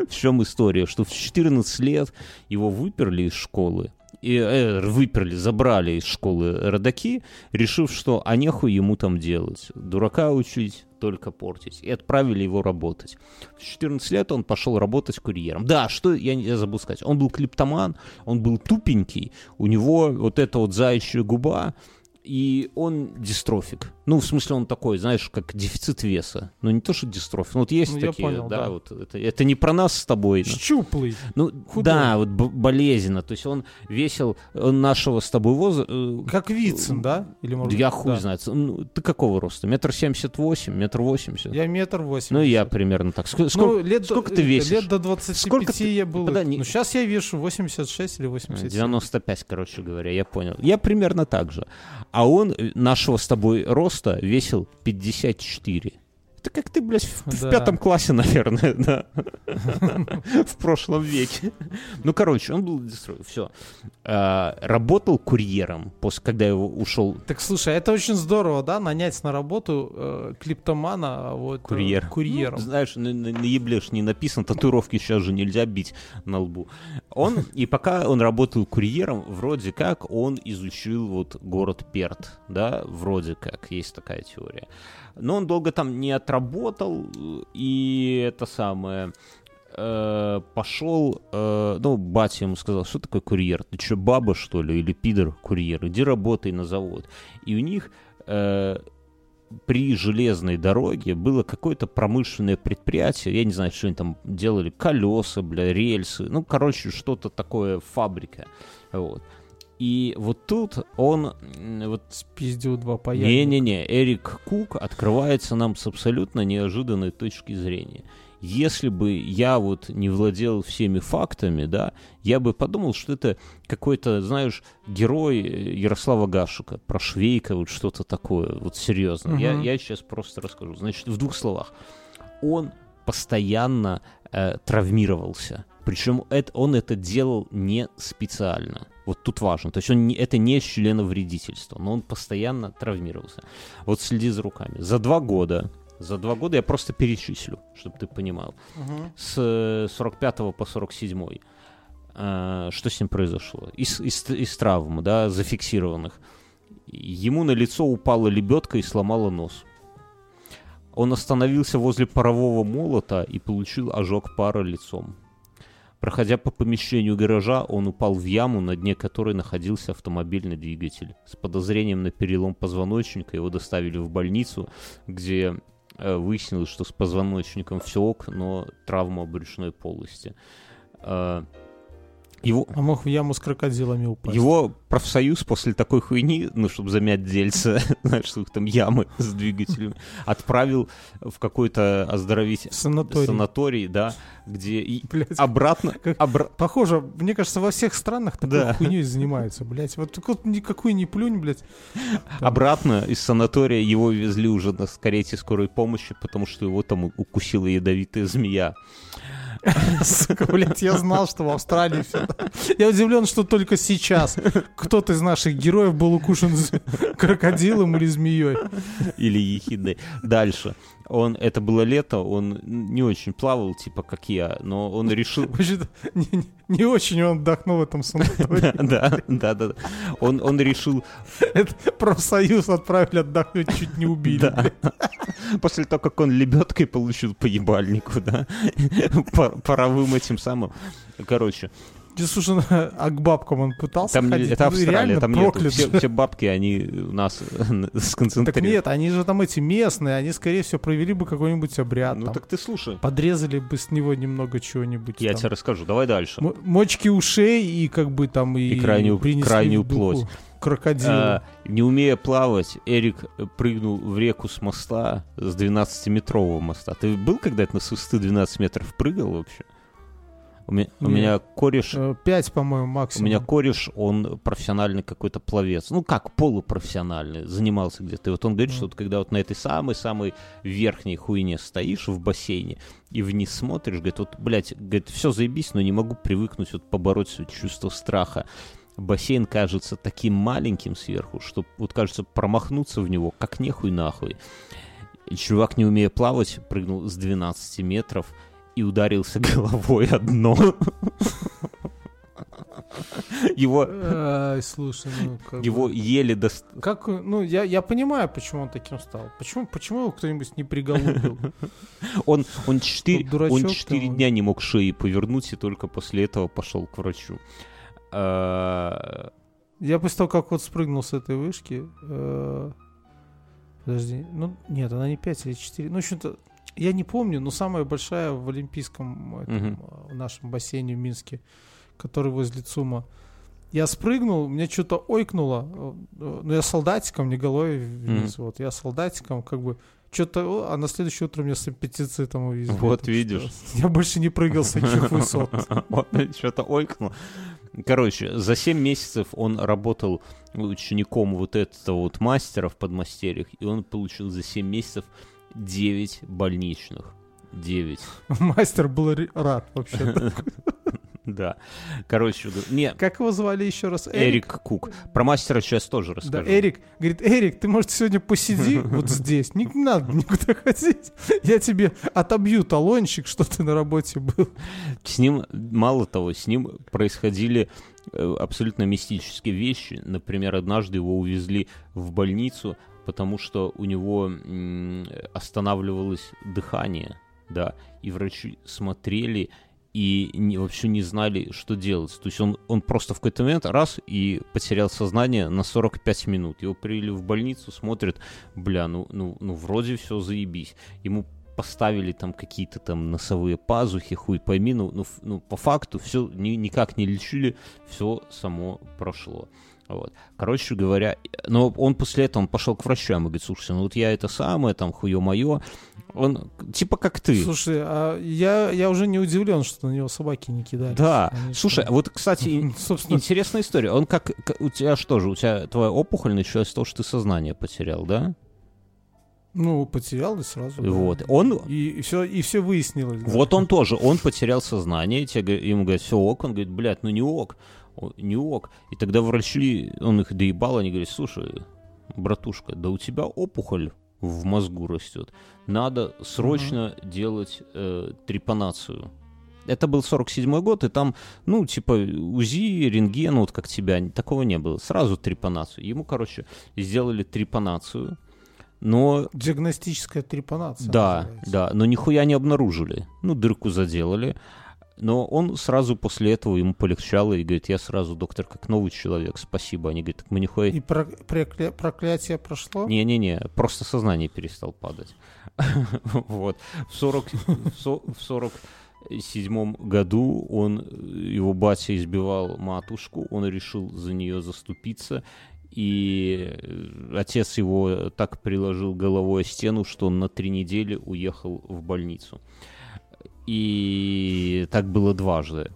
[SPEAKER 1] В чем история? Что в 14 лет его выперли из школы, и, э, выперли, забрали из школы родаки, решив, что а нехуй ему там делать. Дурака учить, только портить. И отправили его работать. В 14 лет он пошел работать курьером. Да, что я, я забыл сказать. Он был клиптоман, он был тупенький, у него вот эта вот заячья губа, и он дистрофик. Ну, в смысле, он такой, знаешь, как дефицит веса. Ну, не то, что дистрофик. Ну, вот есть
[SPEAKER 2] Ну,
[SPEAKER 1] такие,
[SPEAKER 2] понял,
[SPEAKER 1] да,
[SPEAKER 2] да.
[SPEAKER 1] вот это, это не про нас с тобой.
[SPEAKER 2] Щуплый.
[SPEAKER 1] ну,
[SPEAKER 2] Худой.
[SPEAKER 1] да, вот болезненно. То есть он весил э, нашего с тобой возраста.
[SPEAKER 2] Как Вицин, да? Или может
[SPEAKER 1] я хуй
[SPEAKER 2] да.
[SPEAKER 1] знает. Ну, ты какого роста? Метр семьдесят восемь, метр восемьдесят?
[SPEAKER 2] Я метр восемь.
[SPEAKER 1] Ну, я примерно так.
[SPEAKER 2] Ну,
[SPEAKER 1] сколько,
[SPEAKER 2] лет,
[SPEAKER 1] сколько
[SPEAKER 2] до-
[SPEAKER 1] ты
[SPEAKER 2] э,
[SPEAKER 1] весишь?
[SPEAKER 2] Лет до 25
[SPEAKER 1] Сколько ты-
[SPEAKER 2] я был.
[SPEAKER 1] Подожди.
[SPEAKER 2] Ну, сейчас я вешу 86 или 87.
[SPEAKER 1] 95, короче говоря, я понял. Я примерно так же. А он э, нашего с тобой роста весил 54. Это как ты, блядь, в, в
[SPEAKER 2] Да.
[SPEAKER 1] пятом классе, наверное, да. В прошлом веке. Ну, короче, он был. Все. Работал курьером, после, когда его ушел
[SPEAKER 2] Так слушай, это очень здорово, да, нанять на работу э, клиптомана а вот, э,
[SPEAKER 1] Курьер.
[SPEAKER 2] курьером.
[SPEAKER 1] Ну, знаешь, на, ебле не написано, татуировки сейчас же нельзя бить на лбу. Он, и пока он работал курьером, вроде как он изучил вот город Перт, да, вроде как, есть такая теория. Но он долго там не отработал, и это самое э, пошел, э, ну, батя ему сказал, что такое курьер? Ты что, баба, что ли, или пидор курьер? Иди работай на завод. И у них э, при железной дороге было какое-то промышленное предприятие, я не знаю, что они там делали, колеса, бля, рельсы, ну, короче, что-то такое, фабрика, вот. И вот тут он вот
[SPEAKER 2] спиздил два паяльника.
[SPEAKER 1] Не-не-не, Эрик Кук открывается нам с абсолютно неожиданной точки зрения. Если бы я вот не владел всеми фактами, да, я бы подумал, что это какой-то, знаешь, герой Ярослава Гашика, про Швейка, вот что-то такое, вот серьезно. Угу. Я, я сейчас просто расскажу. Значит, в двух словах. Он постоянно э, травмировался. Причем это, он это делал не специально. Вот тут важно. То есть он не, это не членовредительство, но он постоянно травмировался. Вот следи за руками. За два года, за два года я просто перечислю, чтобы ты понимал. Угу. С 45 по 47 э, что с ним произошло? Из, из, из травм, да, зафиксированных. Ему на лицо упала лебедка и сломала нос. Он остановился возле парового молота и получил ожог пара лицом. Проходя по помещению гаража, он упал в яму, на дне которой находился автомобильный двигатель. С подозрением на перелом позвоночника его доставили в больницу, где э, выяснилось, что с позвоночником все ок, но травма брюшной полости.
[SPEAKER 2] Его, а мог в яму с крокодилами упасть.
[SPEAKER 1] Его профсоюз после такой хуйни, ну, чтобы замять дельца, знаешь, что там ямы с двигателями, отправил в какой-то оздоровитель...
[SPEAKER 2] Санаторий.
[SPEAKER 1] Санаторий, да, где и блядь, обратно...
[SPEAKER 2] Как, обра... Похоже, мне кажется, во всех странах такой да. хуйней занимаются, блядь. Вот вот никакой не плюнь, блядь. Там.
[SPEAKER 1] Обратно из санатория его везли уже на карете скорой помощи, потому что его там укусила ядовитая змея.
[SPEAKER 2] Блядь, я знал, что в Австралии все. Я удивлен, что только сейчас кто-то из наших героев был укушен крокодилом или змеей.
[SPEAKER 1] Или ехидной. Дальше он, это было лето, он не очень плавал, типа как я, но он решил...
[SPEAKER 2] Не, не очень он отдохнул в этом санатории.
[SPEAKER 1] Да, да, да. Он, он решил...
[SPEAKER 2] Это профсоюз отправили отдохнуть, чуть не убили. Да.
[SPEAKER 1] После того, как он лебедкой получил по ебальнику, да, паровым этим самым. Короче,
[SPEAKER 2] слушай, а к бабкам он пытался
[SPEAKER 1] там
[SPEAKER 2] ходить?
[SPEAKER 1] Это Австралия, там нет. Все, все бабки, они у нас сконцентрированы.
[SPEAKER 2] Так нет, они же там эти местные, они, скорее всего, провели бы какой-нибудь обряд.
[SPEAKER 1] Ну
[SPEAKER 2] там,
[SPEAKER 1] так ты слушай.
[SPEAKER 2] Подрезали бы с него немного чего-нибудь.
[SPEAKER 1] Я
[SPEAKER 2] там.
[SPEAKER 1] тебе расскажу, давай дальше.
[SPEAKER 2] М- мочки ушей и как бы там и,
[SPEAKER 1] и крайнюю, крайнюю плоть.
[SPEAKER 2] Крокодил. А,
[SPEAKER 1] не умея плавать, Эрик прыгнул в реку с моста, с 12-метрового моста. Ты был когда-то на высоты 12 метров прыгал вообще? У меня, у меня кореш...
[SPEAKER 2] Э, пять, по-моему, максимум.
[SPEAKER 1] У меня кореш, он профессиональный какой-то пловец. Ну, как, полупрофессиональный, занимался где-то. И вот он говорит, mm. что вот когда вот на этой самой-самой верхней хуйне стоишь в бассейне и вниз смотришь, говорит, вот, блядь, говорит, все заебись, но не могу привыкнуть вот побороть свое чувство страха. Бассейн кажется таким маленьким сверху, что вот кажется промахнуться в него, как нехуй нахуй. Чувак, не умея плавать, прыгнул с 12 метров – и ударился головой о дно. Его...
[SPEAKER 2] Ай, слушай, ну,
[SPEAKER 1] как его бы... еле дост...
[SPEAKER 2] Как, ну, я, я понимаю, почему он таким стал. Почему, почему его кто-нибудь не приголубил?
[SPEAKER 1] Он, он четыре, он четыре дня не мог шеи повернуть, и только после этого пошел к врачу.
[SPEAKER 2] А, я после того, как вот спрыгнул с этой вышки... Э, подожди, ну, нет, она не 5 или 4. Ну, общем-то, я не помню, но самая большая в Олимпийском этом, в нашем бассейне в Минске, который возле ЦУМа. Я спрыгнул, мне что-то ойкнуло. Э, ну, я солдатиком, не головой вниз. Mm-hmm. Вот, я солдатиком, как бы, что-то, а на следующее утро мне с аппетицитом увезли.
[SPEAKER 1] Вот видишь.
[SPEAKER 2] Я больше не прыгал с этих высот.
[SPEAKER 1] Вот, что-то ойкнул. Короче, за 7 месяцев он работал учеником вот этого вот мастера в подмастерьях, и он получил за 7 месяцев 9 больничных. 9.
[SPEAKER 2] Мастер был рад вообще.
[SPEAKER 1] Да. Короче, не.
[SPEAKER 2] Как его звали еще раз?
[SPEAKER 1] Эрик? Кук. Про мастера сейчас тоже расскажу.
[SPEAKER 2] Да, Эрик. Говорит, Эрик, ты, может, сегодня посиди вот здесь. Не надо никуда ходить. Я тебе отобью талончик, что ты на работе был.
[SPEAKER 1] С ним, мало того, с ним происходили э, абсолютно мистические вещи. Например, однажды его увезли в больницу, потому что у него останавливалось дыхание, да, и врачи смотрели, и не, вообще не знали, что делать. То есть он, он просто в какой-то момент раз и потерял сознание на 45 минут. Его привели в больницу, смотрят, бля, ну, ну, ну вроде все заебись. Ему поставили там какие-то там носовые пазухи, хуй пойми, ну, ну, ну по факту все ни, никак не лечили, все само прошло. Вот. Короче говоря, но он после этого он пошел к врачам и говорит, слушай, ну вот я это самое, там, хуе мое. Он типа как ты.
[SPEAKER 2] Слушай, а я, я уже не удивлен, что на него собаки не кидали.
[SPEAKER 1] Да. Они Слушай, вот, кстати, Собственно... интересная история. Он как, как... У тебя что же, у тебя твоя опухоль началась с того, что ты сознание потерял, да?
[SPEAKER 2] Ну, потерял и сразу.
[SPEAKER 1] Вот. Да. Он...
[SPEAKER 2] И, и, все, и все выяснилось.
[SPEAKER 1] Да. Вот он тоже. Он потерял сознание. Тебе, ему говорят, все ок. Он говорит, блядь, ну не ок не ок. И тогда врачи, он их доебал, они говорят, слушай, братушка, да у тебя опухоль в мозгу растет. Надо срочно mm-hmm. делать э, трепанацию. Это был 47-й год, и там, ну, типа, УЗИ, рентген, вот как тебя, такого не было. Сразу трепанацию. Ему, короче, сделали трепанацию, но...
[SPEAKER 2] Диагностическая трепанация.
[SPEAKER 1] Да, называется. да, но нихуя не обнаружили. Ну, дырку заделали. Но он сразу после этого ему полегчало и говорит, я сразу, доктор, как новый человек, спасибо. Они говорят, так мы нихуя...
[SPEAKER 2] И про прокля... проклятие прошло?
[SPEAKER 1] Не-не-не, просто сознание перестал падать. Вот. В 40... В 40 седьмом году он, его батя избивал матушку, он решил за нее заступиться, и отец его так приложил головой о стену, что он на три недели уехал в больницу и так было дважды.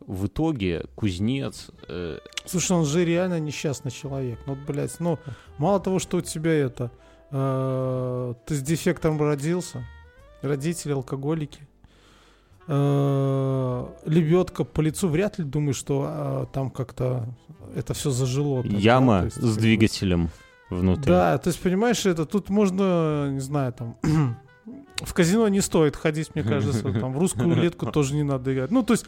[SPEAKER 1] В итоге кузнец... Э...
[SPEAKER 2] Слушай, он же реально несчастный человек. Ну, блядь, ну, мало того, что у тебя это... Э, ты с дефектом родился, родители алкоголики, э, лебедка по лицу, вряд ли думаешь, что э, там как-то это все зажило. Так,
[SPEAKER 1] Яма да? есть, с двигателем внутри.
[SPEAKER 2] Да, то есть, понимаешь, это тут можно, не знаю, там в казино не стоит ходить, мне кажется, там в русскую рулетку тоже не надо играть. Ну, то есть,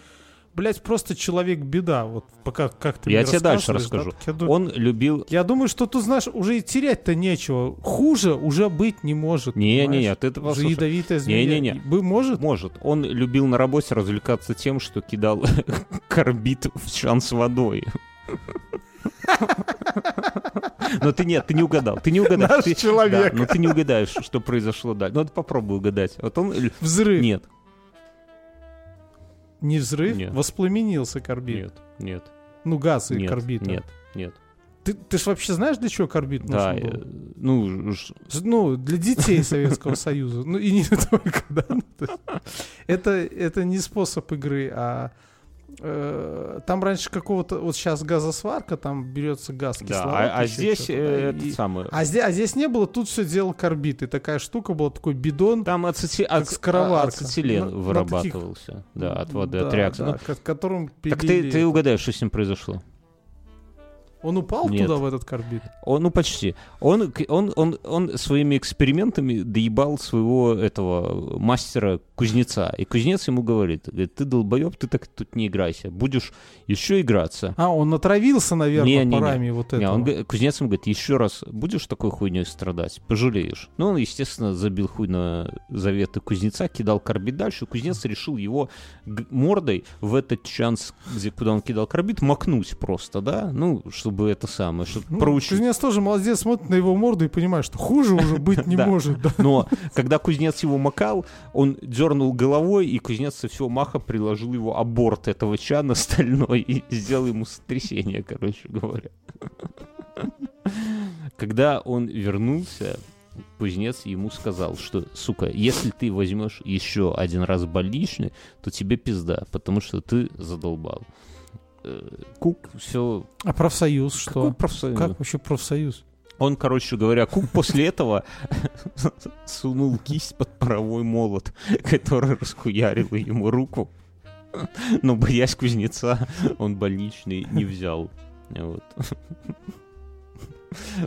[SPEAKER 2] блядь, просто человек беда. Вот пока как ты
[SPEAKER 1] Я тебе дальше расскажу. Да, я Он любил...
[SPEAKER 2] Я думаю, что тут, знаешь, уже и терять-то нечего. Хуже уже быть не может.
[SPEAKER 1] Не-не-не, не, ты это
[SPEAKER 2] Уже ядовитая змея. Не-не-не. Бы может?
[SPEAKER 1] Может. Он любил на работе развлекаться тем, что кидал карбид в чан с водой. Но ты нет, ты не угадал. Ты не угадал.
[SPEAKER 2] Наш
[SPEAKER 1] ты,
[SPEAKER 2] человек.
[SPEAKER 1] Да, но ты не угадаешь, что произошло дальше. Ну, попробуй угадать. Вот он...
[SPEAKER 2] Взрыв.
[SPEAKER 1] Нет.
[SPEAKER 2] Не взрыв? Нет. Воспламенился карбид.
[SPEAKER 1] Нет, нет.
[SPEAKER 2] Ну, газ и нет, карбид.
[SPEAKER 1] Нет, нет.
[SPEAKER 2] Ты, ты ж вообще знаешь, для чего карбид
[SPEAKER 1] да, нужен был? ну,
[SPEAKER 2] ж... ну, для детей Советского Союза. Ну, и не только, да. Ну, это, это не способ игры, а Э, там раньше какого-то, вот сейчас газосварка, там берется газ,
[SPEAKER 1] кислород. Да, а, а здесь э, и, самый...
[SPEAKER 2] а, здесь, а здесь не было, тут все делал карбид, и такая штука была, такой бидон,
[SPEAKER 1] Там ацети... как скороварка. ацетилен на, вырабатывался, на таких... да, от воды, да, от реакции. Да,
[SPEAKER 2] ну, которым
[SPEAKER 1] пилили... Так ты, ты угадаешь, что с ним произошло?
[SPEAKER 2] Он упал Нет. туда, в этот карбид?
[SPEAKER 1] Он, ну, почти. Он, он, он, он своими экспериментами доебал своего этого мастера кузнеца. И кузнец ему говорит, говорит ты долбоеб, ты так тут не играйся. Будешь еще играться.
[SPEAKER 2] А, он натравился, наверное, не, парами не, не. вот этого. Не,
[SPEAKER 1] он, кузнец ему говорит, еще раз будешь такой хуйней страдать, пожалеешь. Ну, он, естественно, забил хуй на заветы кузнеца, кидал карбид дальше. Кузнец решил его мордой в этот шанс, где, куда он кидал карбид, макнуть просто, да? Ну, что чтобы это самое, чтобы ну, проучить.
[SPEAKER 2] Кузнец тоже молодец, смотрит на его морду и понимает, что хуже уже быть не может.
[SPEAKER 1] Но когда кузнец его макал, он дернул головой, и кузнец со всего маха приложил его о борт этого чана стальной и сделал ему сотрясение, короче говоря. Когда он вернулся, кузнец ему сказал, что, сука, если ты возьмешь еще один раз больничный, то тебе пизда, потому что ты задолбал. Э, Кук все...
[SPEAKER 2] А профсоюз что?
[SPEAKER 1] Какой профсоюз?
[SPEAKER 2] Как вообще профсоюз?
[SPEAKER 1] Он, короче говоря, Кук после этого сунул кисть под паровой молот, который расхуярил ему руку. Но, боясь кузнеца, он больничный не взял. Вот.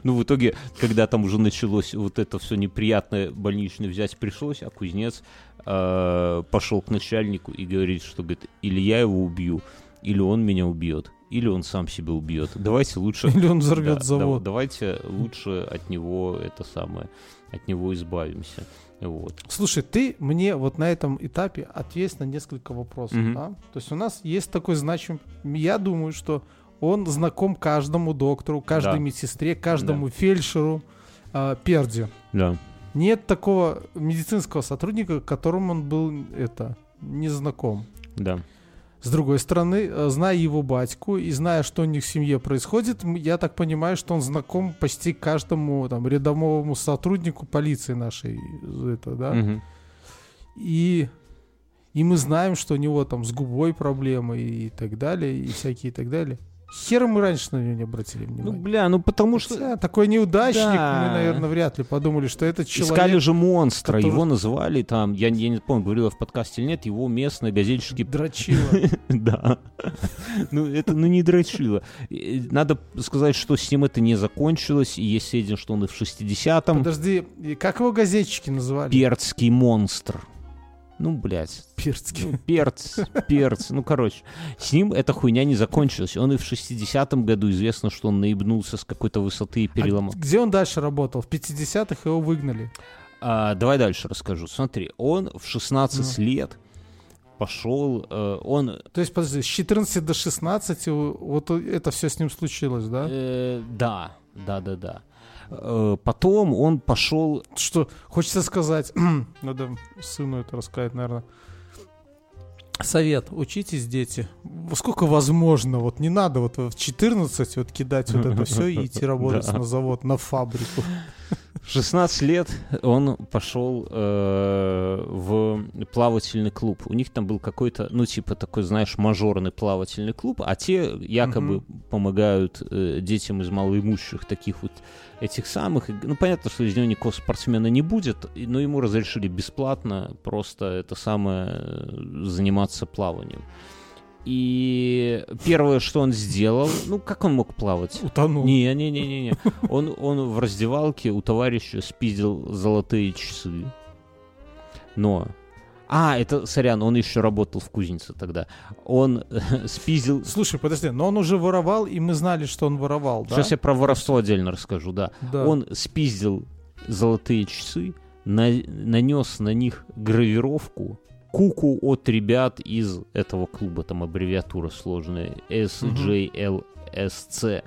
[SPEAKER 1] Ну, в итоге, когда там уже началось вот это все неприятное больничное взять пришлось, а кузнец э, пошел к начальнику и говорит, что, говорит, или я его убью, или он меня убьет. Или он сам себя убьет. Давайте лучше...
[SPEAKER 2] Или он взорвет
[SPEAKER 1] Да,
[SPEAKER 2] завод.
[SPEAKER 1] да- давайте лучше от него это самое, от него избавимся. Вот.
[SPEAKER 2] Слушай, ты мне вот на этом этапе ответь на несколько вопросов,
[SPEAKER 1] Мгм.
[SPEAKER 2] да? То есть у нас есть такой значимый... Я думаю, что он знаком каждому доктору, каждой
[SPEAKER 1] Да.
[SPEAKER 2] медсестре, каждому фельдшеру, э, перде.
[SPEAKER 1] Да.
[SPEAKER 2] Нет такого медицинского сотрудника, которому он был это не знаком.
[SPEAKER 1] Да.
[SPEAKER 2] С другой стороны, э, зная его батьку и зная, что у них в семье происходит, я так понимаю, что он знаком почти каждому там рядовому сотруднику полиции нашей, э, это, да.
[SPEAKER 1] Мгм.
[SPEAKER 2] И и мы знаем, что у него там с губой проблемы и так далее, и всякие и так далее. Хера мы раньше на него не обратили
[SPEAKER 1] Ну,
[SPEAKER 2] внимания.
[SPEAKER 1] бля, ну потому что...
[SPEAKER 2] Хотя такой неудачник,
[SPEAKER 1] Да.
[SPEAKER 2] мы, наверное, вряд ли подумали, что этот человек...
[SPEAKER 1] Искали же монстра,
[SPEAKER 2] который-
[SPEAKER 1] его называли там, я, я не помню, говорил я в подкасте или нет, его местные газельщики
[SPEAKER 2] Дрочила.
[SPEAKER 1] Да. Ну, это ну, не дрочило. Надо сказать, что с ним это не закончилось, и есть сведения, что он и в 60-м
[SPEAKER 2] Подожди, как его газетчики называли?
[SPEAKER 1] перцкий монстр. Ну, блядь.
[SPEAKER 2] Перцкий.
[SPEAKER 1] Ну, перц, перц. Ну, короче, с ним эта хуйня не закончилась. Он и в 60-м году известно, что он наебнулся с какой-то высоты и переломал.
[SPEAKER 2] А где он дальше работал? В 50-х его выгнали.
[SPEAKER 1] А, давай дальше расскажу. Смотри, он в 16
[SPEAKER 2] Ну.
[SPEAKER 1] лет пошел, э, он
[SPEAKER 2] То есть, подожди, с 14 до 16 у- вот это все с ним случилось, да?
[SPEAKER 1] Э, да, да, да, да. Э, Потом он пошел.
[SPEAKER 2] Что хочется сказать, надо сыну это рассказать, наверное. Совет, учитесь, дети. Сколько возможно, вот не надо вот в 14 вот кидать вот это все и идти работать на завод, на фабрику.
[SPEAKER 1] В 16 лет он пошел э, в плавательный клуб. У них там был какой-то, ну, типа такой, знаешь, мажорный плавательный клуб, а те якобы помогают э, детям из малоимущих таких вот этих самых. Ну, понятно, что из него никакого спортсмена не будет, но ему разрешили бесплатно просто это самое э, заниматься плаванием. И первое, что он сделал, ну, как он мог плавать?
[SPEAKER 2] Утонул.
[SPEAKER 1] Не, не, не, не, не. Он, он в раздевалке у товарища спиздил золотые часы. Но. А, это, сорян, он еще работал в кузнице тогда. Он э, спиздил.
[SPEAKER 2] Слушай, подожди, но он уже воровал, и мы знали, что он воровал, да?
[SPEAKER 1] Сейчас я про воровство отдельно расскажу, да.
[SPEAKER 2] Да.
[SPEAKER 1] Он спиздил золотые часы, на- нанес на них гравировку куку от ребят из этого клуба, там аббревиатура сложная, SJLSC.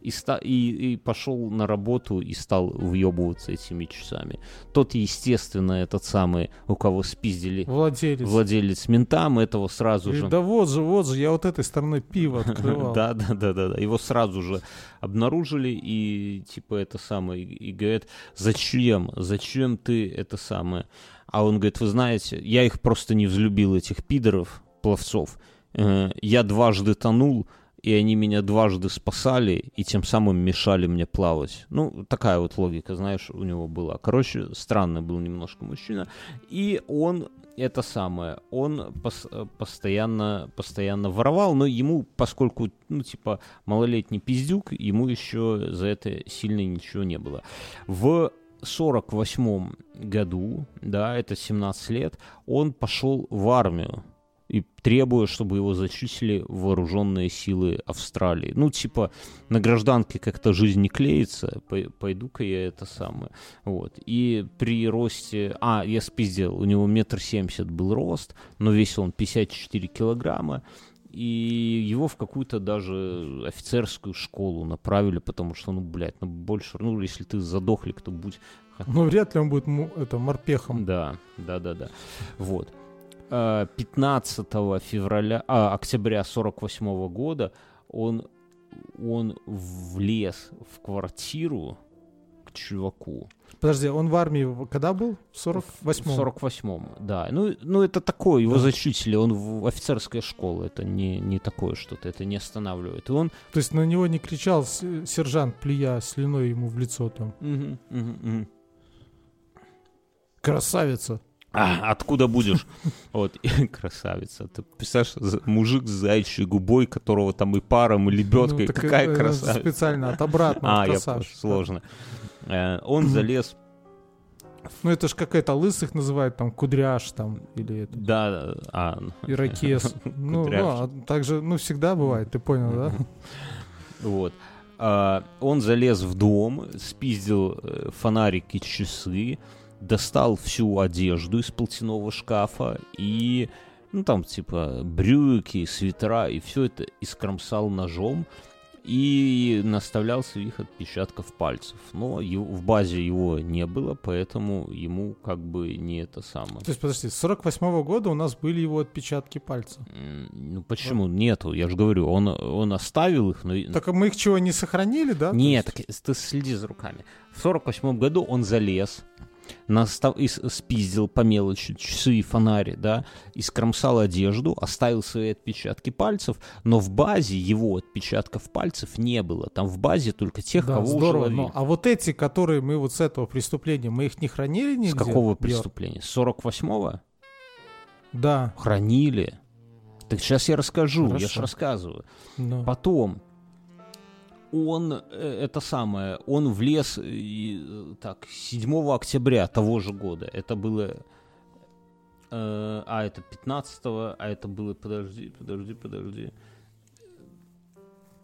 [SPEAKER 1] И, ста- и, и пошел на работу и стал въебываться этими часами. Тот, естественно, этот самый, у кого спиздили
[SPEAKER 2] Владелец.
[SPEAKER 1] владелец ментам, этого сразу
[SPEAKER 2] Говорит,
[SPEAKER 1] же...
[SPEAKER 2] да вот же, вот же, я вот этой стороны пиво открывал.
[SPEAKER 1] Да, да, да, да, да. Его сразу же обнаружили и типа это самое и, и говорят, зачем, зачем ты это самое? А он говорит, вы знаете, я их просто не взлюбил этих пидоров, пловцов. Э, Я дважды тонул, и они меня дважды спасали, и тем самым мешали мне плавать. Ну, такая вот логика, знаешь, у него была. Короче, странный был немножко мужчина. И он это самое, он пос- постоянно, постоянно воровал, но ему, поскольку, ну, типа, малолетний пиздюк, ему еще за это сильно ничего не было. В 48 году, да, это 17 лет, он пошел в армию и требуя, чтобы его зачислили в вооруженные силы Австралии. Ну, типа, на гражданке как-то жизнь не клеится, пой- пойду-ка я это самое. Вот. И при росте... А, я спиздил, у него метр семьдесят был рост, но весил он 54 килограмма, и его в какую-то даже офицерскую школу направили, потому что, ну, блядь, ну, больше, ну, если ты задохлик, то будь
[SPEAKER 2] Ну, вряд ли он будет это, морпехом.
[SPEAKER 1] да, да, да, да. Вот. Э, 15 февраля, а, октября 48 года он, он влез в квартиру чуваку.
[SPEAKER 2] Подожди, он в армии когда был? В 48
[SPEAKER 1] В 48-м, да. Ну, ну, это такое, его
[SPEAKER 2] Да.
[SPEAKER 1] зачислили, он в офицерская школа, это не, не такое что-то, это не останавливает. И он...
[SPEAKER 2] То есть на него не кричал сержант, плюя слюной ему в лицо там.
[SPEAKER 1] Мгм, мгм, мгм.
[SPEAKER 2] Красавица.
[SPEAKER 1] А, откуда будешь? Вот, и красавица. Ты представляешь, мужик с заячьей губой, которого там и паром, и лебедкой.
[SPEAKER 2] Ну,
[SPEAKER 1] Какая красавица.
[SPEAKER 2] Специально от обратного
[SPEAKER 1] А, я
[SPEAKER 2] красавчик.
[SPEAKER 1] понял, сложно. Он залез
[SPEAKER 2] Ну это ж какая-то лысых называют, там, кудряш там, или это,
[SPEAKER 1] Да, а,
[SPEAKER 2] ирокез. Ну, ну, а так же, ну, всегда бывает, ты понял, да?
[SPEAKER 1] Вот. А, он залез в дом, спиздил э, фонарик и часы, достал всю одежду из платяного шкафа и, ну там типа брюки, свитера и все это искромсал ножом и наставлял своих отпечатков пальцев. Но его- в базе его не было, поэтому ему как бы не это самое.
[SPEAKER 2] То есть, подожди, с 48 года у нас были его отпечатки пальцев.
[SPEAKER 1] Ну почему нету? Я же говорю, он, он оставил их, но...
[SPEAKER 2] Так а мы их чего, не сохранили, да?
[SPEAKER 1] Нет, так ты следи за руками. В сорок восьмом году он залез, настав... с- спиздил по мелочи часы и фонари, да, и скромсал одежду, оставил свои отпечатки пальцев, но в базе его отпечатков пальцев не было. Там в базе только тех,
[SPEAKER 2] Да,
[SPEAKER 1] кого
[SPEAKER 2] здорово.
[SPEAKER 1] уже
[SPEAKER 2] но- а вот эти, которые мы вот с этого преступления, мы их не хранили
[SPEAKER 1] С
[SPEAKER 2] нигде?
[SPEAKER 1] какого
[SPEAKER 2] Георг?
[SPEAKER 1] преступления? С 48-го?
[SPEAKER 2] Да.
[SPEAKER 1] Хранили. Так сейчас я расскажу, я же
[SPEAKER 2] Хорошо.
[SPEAKER 1] рассказываю.
[SPEAKER 2] ну.
[SPEAKER 1] Потом он, э, это самое, он влез, и, э, так, 7 октября того же года. Это было, э, а это 15 а это было, подожди, подожди, подожди.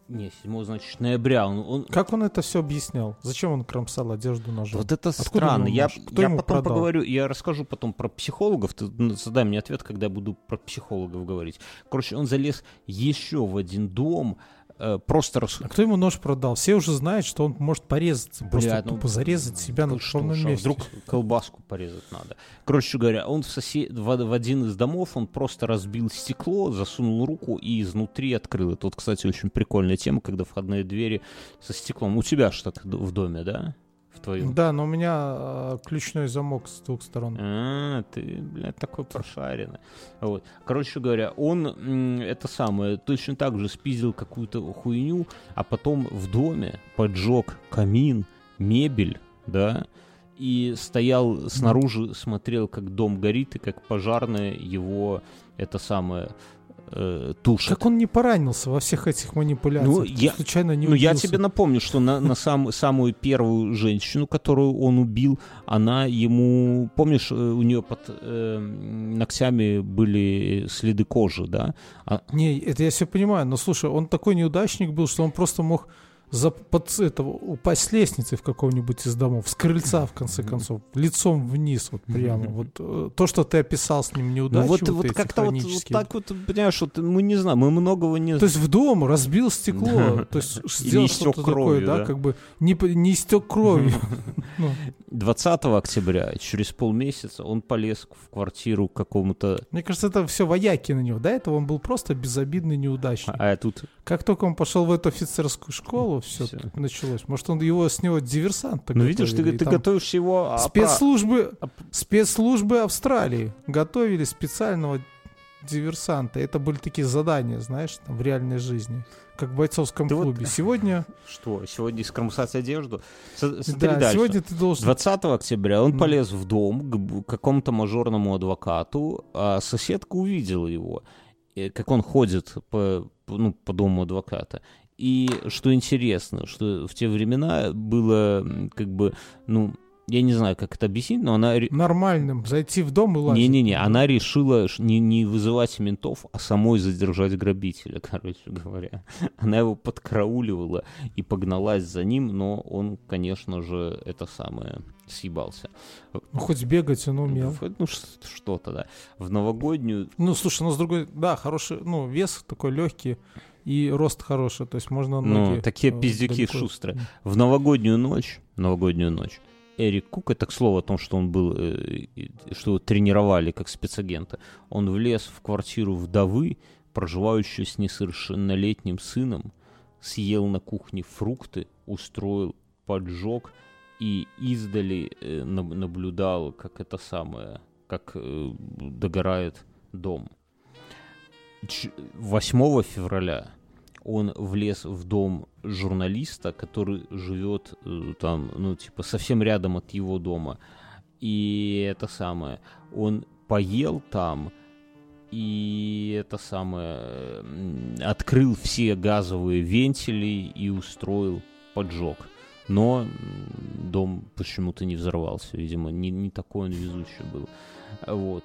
[SPEAKER 1] Не, 7 значит, ноября. Он, он-
[SPEAKER 2] Как он это все объяснял? Зачем он кромсал одежду ножом?
[SPEAKER 1] вот это
[SPEAKER 2] Откуда
[SPEAKER 1] странно. Я?
[SPEAKER 2] Кто
[SPEAKER 1] я потом
[SPEAKER 2] продал?
[SPEAKER 1] поговорю, я расскажу потом про психологов. Ты ну, задай мне ответ, когда я буду про психологов говорить. Короче, он залез еще в один дом, э, просто рас...
[SPEAKER 2] А кто ему нож продал? Все уже знают, что он может порезаться. просто
[SPEAKER 1] Бля, ну,
[SPEAKER 2] тупо зарезать себя
[SPEAKER 1] Ну
[SPEAKER 2] на ровном
[SPEAKER 1] а
[SPEAKER 2] месте.
[SPEAKER 1] вдруг колбаску порезать надо. Короче говоря, он в, сосед... в, в один из домов, он просто разбил стекло, засунул руку и изнутри открыл. Это вот, кстати, очень прикольная тема, когда входные двери со стеклом. У тебя что так в доме, да? В твоем?
[SPEAKER 2] Да, но у меня а, ключной замок с двух сторон.
[SPEAKER 1] А, ты, блядь, такой прошаренный. Вот. Короче говоря, он это самое, точно так же спиздил какую-то хуйню, а потом в доме поджег камин, мебель, да, и стоял снаружи, смотрел, как дом горит, и как пожарные его, это самое, э, тушат.
[SPEAKER 2] Как он не поранился во всех этих манипуляциях?
[SPEAKER 1] Ну,
[SPEAKER 2] Ты
[SPEAKER 1] я-
[SPEAKER 2] случайно не
[SPEAKER 1] ну, я тебе напомню, что на, на сам- самую первую женщину, которую он убил, она ему, помнишь, э, у нее под э, ногтями были следы кожи, да? А-
[SPEAKER 2] Не, это я все понимаю, но слушай, он такой неудачник был, что он просто мог за, под этого, упасть с лестницы в каком-нибудь из домов, с крыльца, в конце концов, лицом вниз, вот прямо. Вот э, то, что ты описал с ним неудачи,
[SPEAKER 1] ну вот,
[SPEAKER 2] вот,
[SPEAKER 1] вот как-то вот, вот так вот, понимаешь, вот мы не знаем, мы многого не...
[SPEAKER 2] То есть в дом разбил стекло, то есть сделал что-то такое, да, как бы не, не истек кровью. Ну,
[SPEAKER 1] 20 октября, через полмесяца, он полез в квартиру к какому-то...
[SPEAKER 2] Мне кажется, это все вояки на него. До этого он был просто безобидный неудачник.
[SPEAKER 1] А тут
[SPEAKER 2] Как только он пошел в эту офицерскую школу, все
[SPEAKER 1] Всё.
[SPEAKER 2] началось. Может, он его с него диверсант
[SPEAKER 1] Ну, видишь, ты, ты готовишь его... опра-
[SPEAKER 2] Спецслужбы,
[SPEAKER 1] оп-
[SPEAKER 2] спецслужбы Австралии готовили специального диверсанта. Это были такие задания, знаешь, там, в реальной жизни. Как в бойцовском
[SPEAKER 1] Ты вот-
[SPEAKER 2] клубе. Сегодня,
[SPEAKER 1] Что, сегодня скромсать одежду? Смотри
[SPEAKER 2] да,
[SPEAKER 1] дальше.
[SPEAKER 2] сегодня ты должен...
[SPEAKER 1] 20 октября он
[SPEAKER 2] Ну.
[SPEAKER 1] полез в дом к какому-то мажорному адвокату, а соседка увидела его, как он ходит по- ну, по дому адвоката. И что интересно, что в те времена было как бы, ну, я не знаю, как это объяснить, но она...
[SPEAKER 2] Нормальным зайти в дом и лазить.
[SPEAKER 1] Не-не-не, она решила не, не вызывать ментов, а самой задержать грабителя, короче говоря. Она его подкрауливала и погналась за ним, но он, конечно же, это самое, съебался.
[SPEAKER 2] Ну, хоть бегать он умел.
[SPEAKER 1] В- Ну, что-то, да. В новогоднюю...
[SPEAKER 2] Ну, слушай, ну, с другой... Да, хороший, ну, вес такой легкий и рост хороший. То есть можно ноги...
[SPEAKER 1] Ну, такие
[SPEAKER 2] э,
[SPEAKER 1] пиздюки
[SPEAKER 2] далеко-
[SPEAKER 1] шустрые. В новогоднюю ночь, новогоднюю ночь, Эрик Кук, это к слову о том, что он был, э, что его тренировали как спецагента, он влез в квартиру вдовы, проживающую с несовершеннолетним сыном, съел на кухне фрукты, устроил поджог и издали э, наб- наблюдал, как это самое, как догорает дом. Ч- 8 февраля он влез в дом журналиста, который живет э, там, ну, типа, совсем рядом от его дома. И это самое, он поел там, и это самое, открыл все газовые вентили и устроил поджог но дом почему-то не взорвался. Видимо, не, не такой он везучий был. Вот.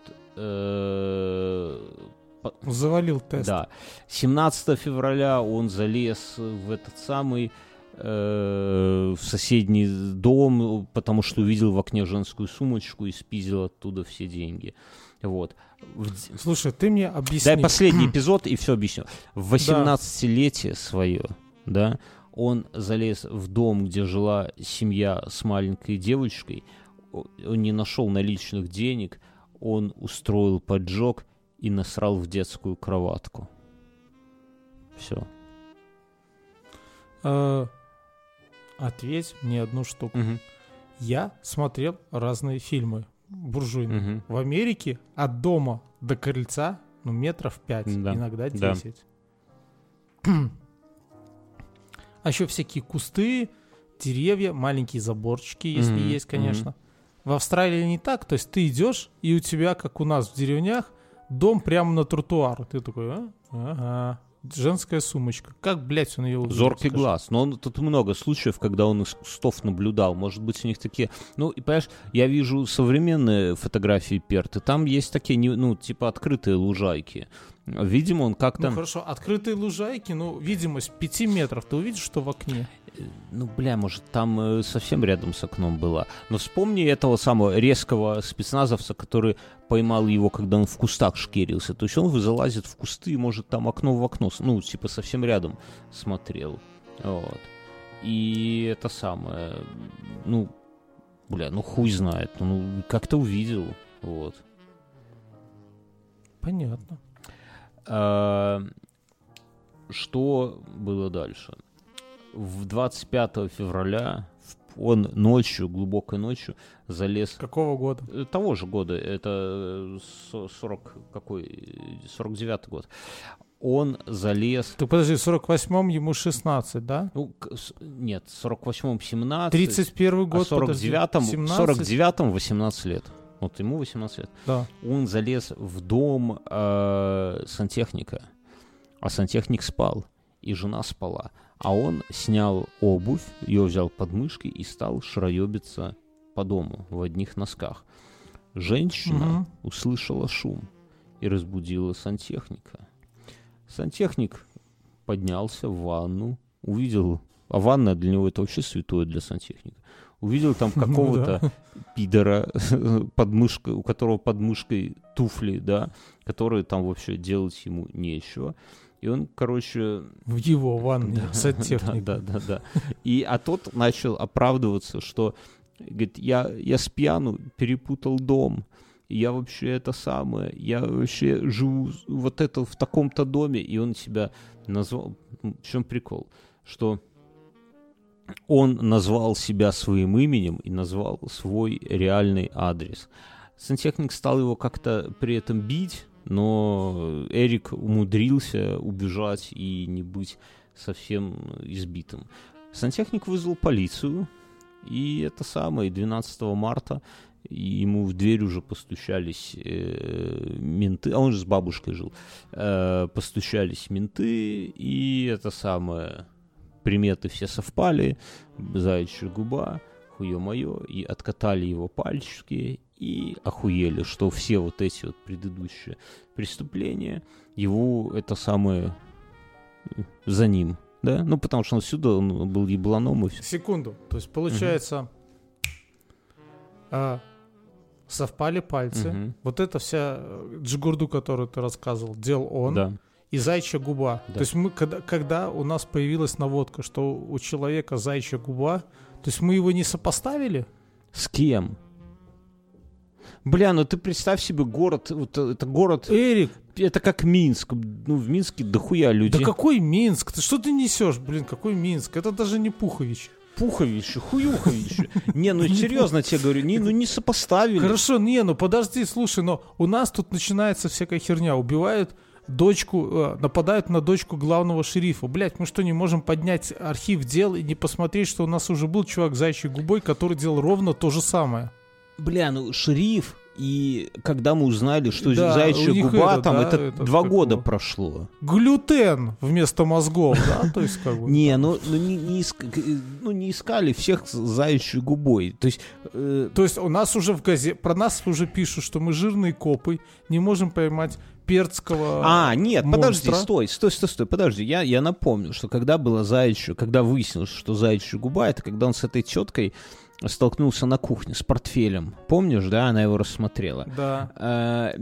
[SPEAKER 2] Завалил тест.
[SPEAKER 1] Да. 17 февраля он залез в этот самый э, в соседний дом, потому что увидел в окне женскую сумочку и спиздил оттуда все деньги. Вот.
[SPEAKER 2] Слушай, ты мне объясни.
[SPEAKER 1] Дай последний эпизод и все объясню. В 18-летие свое, да, он залез в дом, где жила семья с маленькой девочкой, он не нашел наличных денег, он устроил поджог и насрал в детскую кроватку. Все.
[SPEAKER 2] А, ответь мне одну штуку.
[SPEAKER 1] Угу.
[SPEAKER 2] Я смотрел разные фильмы буржуйные.
[SPEAKER 1] Угу.
[SPEAKER 2] В Америке от дома до крыльца ну, метров 5,
[SPEAKER 1] Да.
[SPEAKER 2] иногда
[SPEAKER 1] Да.
[SPEAKER 2] 10. а еще всякие кусты, деревья, маленькие заборчики, если
[SPEAKER 1] Мгм,
[SPEAKER 2] есть, конечно. В Австралии не так, то есть ты идешь, и у тебя, как у нас в деревнях, дом прямо на тротуар. Ты такой, а? Ага. Женская сумочка. Как, блядь, он ее увидел?
[SPEAKER 1] Зоркий
[SPEAKER 2] скажи?
[SPEAKER 1] глаз. Но он, тут много случаев, когда он из кустов наблюдал. Может быть, у них такие... Ну, и понимаешь, я вижу современные фотографии Перты. Там есть такие, ну, типа открытые лужайки. Видимо, он как-то...
[SPEAKER 2] Ну хорошо, открытые лужайки, ну, видимость 5 метров, ты увидишь, что в окне?
[SPEAKER 1] Ну, бля, может, там э, совсем рядом с окном была. Но вспомни этого самого резкого спецназовца, который поймал его, когда он в кустах шкерился. То есть он залазит в кусты и может там окно в окно, ну, типа совсем рядом смотрел. Вот. И это самое, ну, бля, ну хуй знает, ну, как-то увидел, вот.
[SPEAKER 2] Понятно.
[SPEAKER 1] А, Что было дальше? В 25 февраля он ночью, глубокой ночью, залез
[SPEAKER 2] Какого года?
[SPEAKER 1] э, того же года, это э, со- 40 какой, 49 год. Он залез,
[SPEAKER 2] Ты подожди, в 48-м ему 16, да?
[SPEAKER 1] ну, нет, в 48-м 17,
[SPEAKER 2] 31
[SPEAKER 1] а
[SPEAKER 2] год,
[SPEAKER 1] в 49-м,
[SPEAKER 2] подожди, 17?
[SPEAKER 1] 49-м 18 лет. Вот ему 18 лет.
[SPEAKER 2] Да.
[SPEAKER 1] он залез в дом э, сантехника, а сантехник спал, и жена спала. А он снял обувь, ее взял под мышки и стал шароебиться по дому в одних носках. Женщина
[SPEAKER 2] Мгм.
[SPEAKER 1] услышала шум и разбудила сантехника. Сантехник поднялся в ванну, увидел, а ванна для него это вообще святое для сантехника. Увидел там
[SPEAKER 2] Ну
[SPEAKER 1] какого-то
[SPEAKER 2] да.
[SPEAKER 1] пидора, под мышкой, у которого под мышкой туфли, да, которые там вообще делать ему нечего. И он, короче...
[SPEAKER 2] В его ванне
[SPEAKER 1] да,
[SPEAKER 2] сантехник.
[SPEAKER 1] Да, да, да, да. И, а тот начал оправдываться, что, говорит, я, я с пьяну перепутал дом, я вообще это самое, я вообще живу вот это в таком-то доме, и он себя назвал... В чем прикол? Что он назвал себя своим именем и назвал свой реальный адрес. Сантехник стал его как-то при этом бить, но Эрик умудрился убежать и не быть совсем избитым. Сантехник вызвал полицию, и это самое, 12 марта ему в дверь уже постучались э, менты, а он же с бабушкой жил, э, постучались менты, и это самое, приметы все совпали, заячья губа, хуе мое, и откатали его пальчики, и охуели, что все вот эти вот предыдущие преступления, его это самое э, за ним, да, ну потому что он сюда он был ебланом и все.
[SPEAKER 2] Секунду. То есть, получается, а, совпали пальцы.
[SPEAKER 1] Мгм.
[SPEAKER 2] Вот это вся э, джигурду, которую ты рассказывал, делал он.
[SPEAKER 1] Да.
[SPEAKER 2] И зайчья губа.
[SPEAKER 1] Да.
[SPEAKER 2] То есть мы, когда, когда у нас появилась наводка, что у человека зайчья губа, то есть мы его не сопоставили?
[SPEAKER 1] С кем? Бля, ну ты представь себе город, вот это город,
[SPEAKER 2] Эрик,
[SPEAKER 1] это как Минск, ну в Минске дохуя людей.
[SPEAKER 2] да какой Минск? Ты что ты несешь, блин, какой Минск? Это даже не Пухович.
[SPEAKER 1] Пуховище, хуюховище. Не, ну серьезно тебе говорю, не, ну не сопоставили.
[SPEAKER 2] Хорошо, не, ну подожди, слушай, но у нас тут начинается всякая херня. Убивают дочку, э, нападают на дочку главного шерифа. Блять, мы что, не можем поднять архив дел и не посмотреть, что у нас уже был чувак с зайчьей губой, который делал ровно то же самое?
[SPEAKER 1] Бля, ну шериф, И когда мы узнали, что
[SPEAKER 2] Да,
[SPEAKER 1] заячья губа,
[SPEAKER 2] это,
[SPEAKER 1] там
[SPEAKER 2] да,
[SPEAKER 1] это
[SPEAKER 2] этот,
[SPEAKER 1] два года
[SPEAKER 2] его?
[SPEAKER 1] прошло.
[SPEAKER 2] Глютен вместо мозгов, да? То есть как бы...
[SPEAKER 1] Не, ну, ну, не, не иск- ну не искали всех заячьей губой. То есть э,
[SPEAKER 2] То есть у нас уже в газете, про нас уже пишут, что мы жирные копы, не можем поймать перцкого
[SPEAKER 1] А, нет, подожди,
[SPEAKER 2] монстра.
[SPEAKER 1] стой, стой, стой, стой, подожди. Я, я напомню, что когда была заячья, когда выяснилось, что заячья губа, это когда он с этой теткой столкнулся на кухне с портфелем. Помнишь, да, она его рассмотрела.
[SPEAKER 2] Да.
[SPEAKER 1] Э,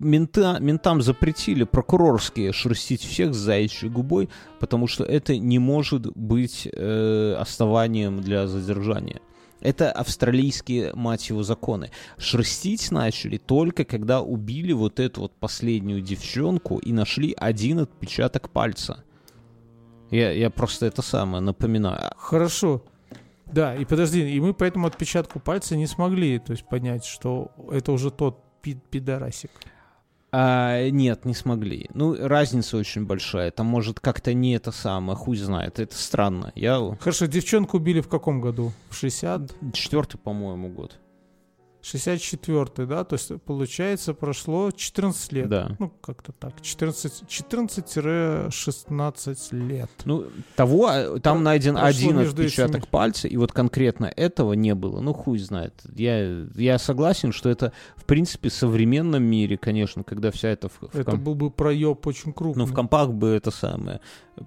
[SPEAKER 1] мента- ментам запретили прокурорские шерстить всех с заячьей губой, потому что это не может быть э, основанием для задержания. Это австралийские, мать его, законы. Шерстить начали только когда убили вот эту вот последнюю девчонку и нашли один отпечаток пальца. Я, я просто это самое напоминаю.
[SPEAKER 2] Хорошо. Да, и подожди, и мы по этому отпечатку пальца не смогли, то есть понять, что это уже тот пи- пидорасик.
[SPEAKER 1] А, нет, не смогли. Ну, разница очень большая. Там, может, как-то не это самое, хуй знает. Это странно. Я...
[SPEAKER 2] Хорошо, девчонку убили в каком году? В 60?
[SPEAKER 1] Четвертый, по-моему, год.
[SPEAKER 2] 64 да? То есть, получается, прошло 14 лет.
[SPEAKER 1] Да.
[SPEAKER 2] Ну, как-то так. 14 14-16 лет.
[SPEAKER 1] Ну, того, э, там
[SPEAKER 2] Про-
[SPEAKER 1] найден один отпечаток
[SPEAKER 2] этими.
[SPEAKER 1] пальца, и вот конкретно этого не было. Ну, хуй знает. Я, я согласен, что это, в принципе, в современном мире, конечно, когда вся эта... В, в
[SPEAKER 2] Это
[SPEAKER 1] ком-
[SPEAKER 2] был бы проеб очень крупный.
[SPEAKER 1] Ну, в компах бы это самое.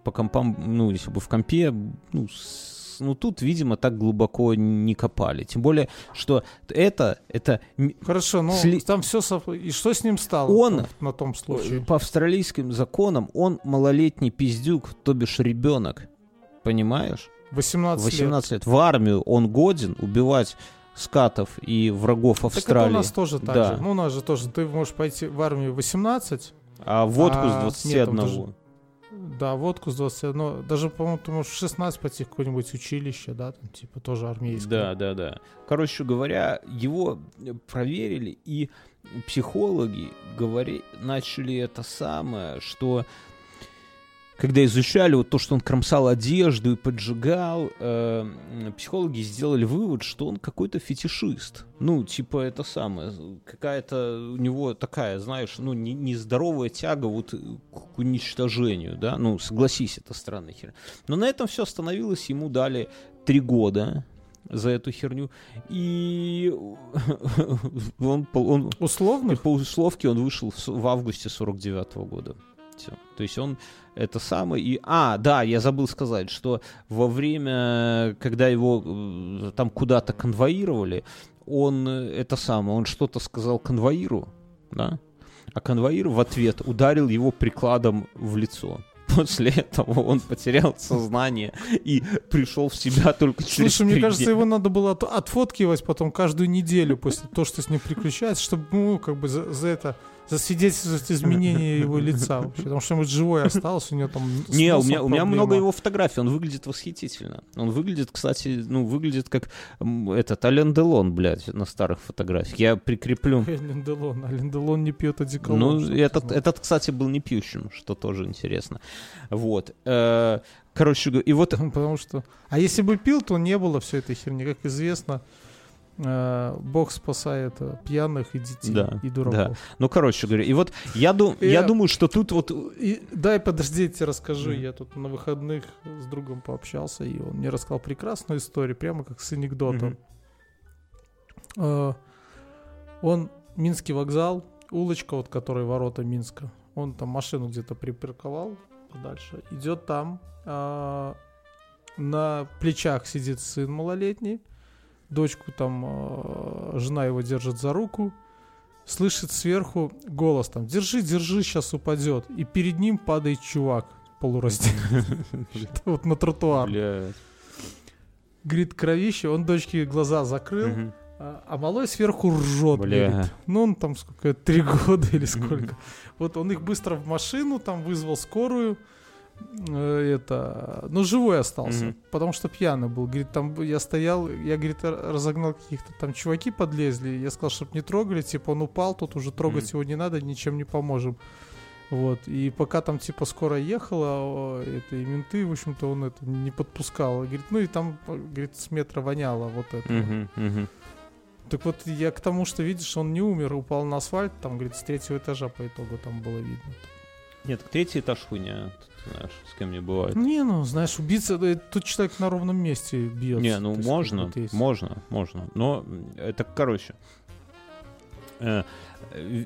[SPEAKER 1] По компам, ну, если бы в компе, ну, с- ну, тут, видимо, так глубоко не копали. Тем более, что это, это
[SPEAKER 2] Хорошо, но
[SPEAKER 1] Сли-
[SPEAKER 2] там все... И что с ним стало
[SPEAKER 1] Он-
[SPEAKER 2] там на том случае?
[SPEAKER 1] по австралийским законам он малолетний пиздюк, то бишь ребенок. Понимаешь?
[SPEAKER 2] 18,
[SPEAKER 1] 18 лет. В армию он годен убивать скатов и врагов
[SPEAKER 2] лет. Так это
[SPEAKER 1] Австралии.
[SPEAKER 2] у нас тоже так
[SPEAKER 1] Да.
[SPEAKER 2] же. Ну, у нас же тоже. Ты можешь пойти в армию 18,
[SPEAKER 1] А водку
[SPEAKER 2] А,
[SPEAKER 1] с
[SPEAKER 2] нет, там
[SPEAKER 1] 21.
[SPEAKER 2] даже- да, водку с 21. Даже, по-моему, ты можешь в 16 пойти в какое-нибудь училище, да, там, типа, тоже армейское.
[SPEAKER 1] Да, да, да. Короче говоря, его проверили, и психологи говори, начали это самое, что когда изучали вот то, что он кромсал одежду и поджигал, э, психологи сделали вывод, что он какой-то фетишист. Ну, типа это самое, какая-то у него такая, знаешь, ну, не- нездоровая тяга вот к уничтожению, да, ну, согласись, это странная херня. Но на этом все остановилось, ему дали три года за эту херню, и он, он
[SPEAKER 2] Условных?
[SPEAKER 1] по условке он вышел в, августе 49 года. Всё. То есть он это самое и а да я забыл сказать что во время когда его э, там куда-то конвоировали он э, это самое он что-то сказал конвоиру да а конвоир в ответ ударил его прикладом в лицо После этого он потерял сознание и пришел в себя только через
[SPEAKER 2] Слушай, мне кажется,
[SPEAKER 1] дня.
[SPEAKER 2] его надо было от- отфоткивать потом каждую неделю после того, что с ним приключается, чтобы, ну, как бы за, за это засвидетельствовать изменение его лица вообще. Потому что ему живой остался, у него там
[SPEAKER 1] Не, у меня, у меня много его фотографий, он выглядит восхитительно. Он выглядит, кстати, ну, выглядит как этот Ален Делон, блядь, на старых фотографиях. Я прикреплю.
[SPEAKER 2] Ален Делон. Ален Делон не пьет одеколон.
[SPEAKER 1] Ну, этот, этот, кстати, был не пьющим, что тоже интересно. Вот. Э, Короче, и вот...
[SPEAKER 2] Потому что... А если бы пил, то не было всей этой херни. Как известно, Бог спасает э, пьяных и детей,
[SPEAKER 1] Да,
[SPEAKER 2] и дураков.
[SPEAKER 1] Ну, короче говоря, и вот я, ду-
[SPEAKER 2] Я-
[SPEAKER 1] я думаю, что тут вот...
[SPEAKER 2] И, дай, подожди, я тебе расскажу.
[SPEAKER 1] Мгм.
[SPEAKER 2] Я тут на выходных с другом пообщался, и он мне рассказал прекрасную историю, прямо как с анекдотом. Э, он Минский вокзал, улочка, вот которой ворота Минска. Он там машину где-то припарковал подальше. Идет там, а, на плечах сидит сын малолетний, дочку там а, жена его держит за руку, слышит сверху голос там «Держи, держи, сейчас упадет». И перед ним падает чувак полураздетый. Вот на тротуар. Говорит, кровище, он дочке глаза закрыл, а, а малой сверху ржет. Говорит. Ну, он там сколько, три года или сколько. Вот он их быстро в машину, там вызвал скорую. Э, Это, ну, живой остался,
[SPEAKER 1] Мгм.
[SPEAKER 2] потому что пьяный был. Говорит, там я стоял, я, говорит, разогнал каких-то там чуваки подлезли. Я сказал, чтобы не трогали, типа он упал, тут уже трогать
[SPEAKER 1] Мгм.
[SPEAKER 2] его не надо, ничем не поможем. Вот, и пока там типа скоро ехала, это и менты, в общем-то, он это не подпускал. Говорит, ну и там, говорит, с метра воняло вот это.
[SPEAKER 1] Мгм, мгм.
[SPEAKER 2] Так вот, я к тому, что видишь, он не умер, упал на асфальт, там, говорит, с третьего этажа по итогу там было видно.
[SPEAKER 1] Нет, третий этаж хуйня, ты знаешь, с кем не бывает.
[SPEAKER 2] Не, ну, знаешь, убийца, тут человек на ровном месте бьется.
[SPEAKER 1] Не, ну можно, можно, можно. Но это, короче, э,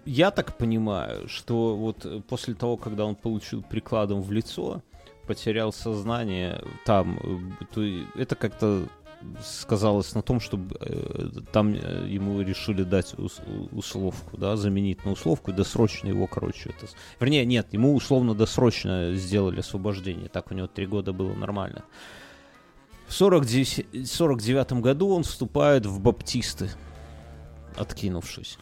[SPEAKER 1] я так понимаю, что вот после того, когда он получил прикладом в лицо, потерял сознание, там, э, это как-то сказалось на том, что э, там э, ему решили дать ус- условку, да, заменить на условку и досрочно его, короче, это... Вернее, нет, ему условно-досрочно сделали освобождение, так у него три года было нормально. В 49 49 году он вступает в баптисты, откинувшись.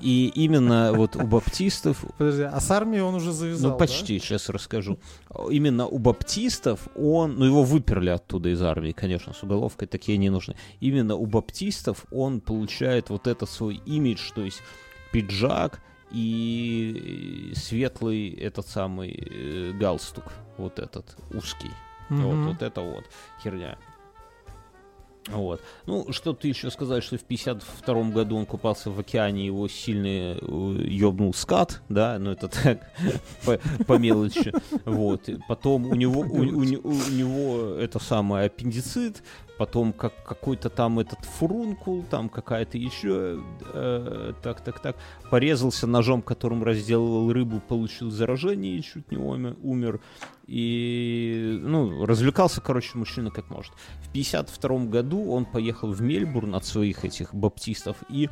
[SPEAKER 1] И именно вот у баптистов
[SPEAKER 2] Подожди, а с армией он уже завязал,
[SPEAKER 1] ну, почти, сейчас расскажу. Именно у баптистов он, ну, его выперли оттуда из армии, конечно, с уголовкой такие не нужны. Именно у баптистов он получает вот этот свой имидж, то есть пиджак и светлый этот самый э, галстук, вот этот узкий.
[SPEAKER 2] да?
[SPEAKER 1] Вот, вот это вот херня. Вот. Ну, что-то еще сказать, что в 52 году он купался в океане, его сильно э, ёбнул скат, да, ну это так, по, по мелочи. Вот. Потом у него, у, у у него это самое аппендицит, потом как какой-то там этот фурункул, там какая-то еще, э, так, так, так, порезался ножом, которым разделывал рыбу, получил заражение и чуть не умер. И, ну, развлекался, короче, мужчина как может. В 52 году он поехал в Мельбурн от своих этих баптистов и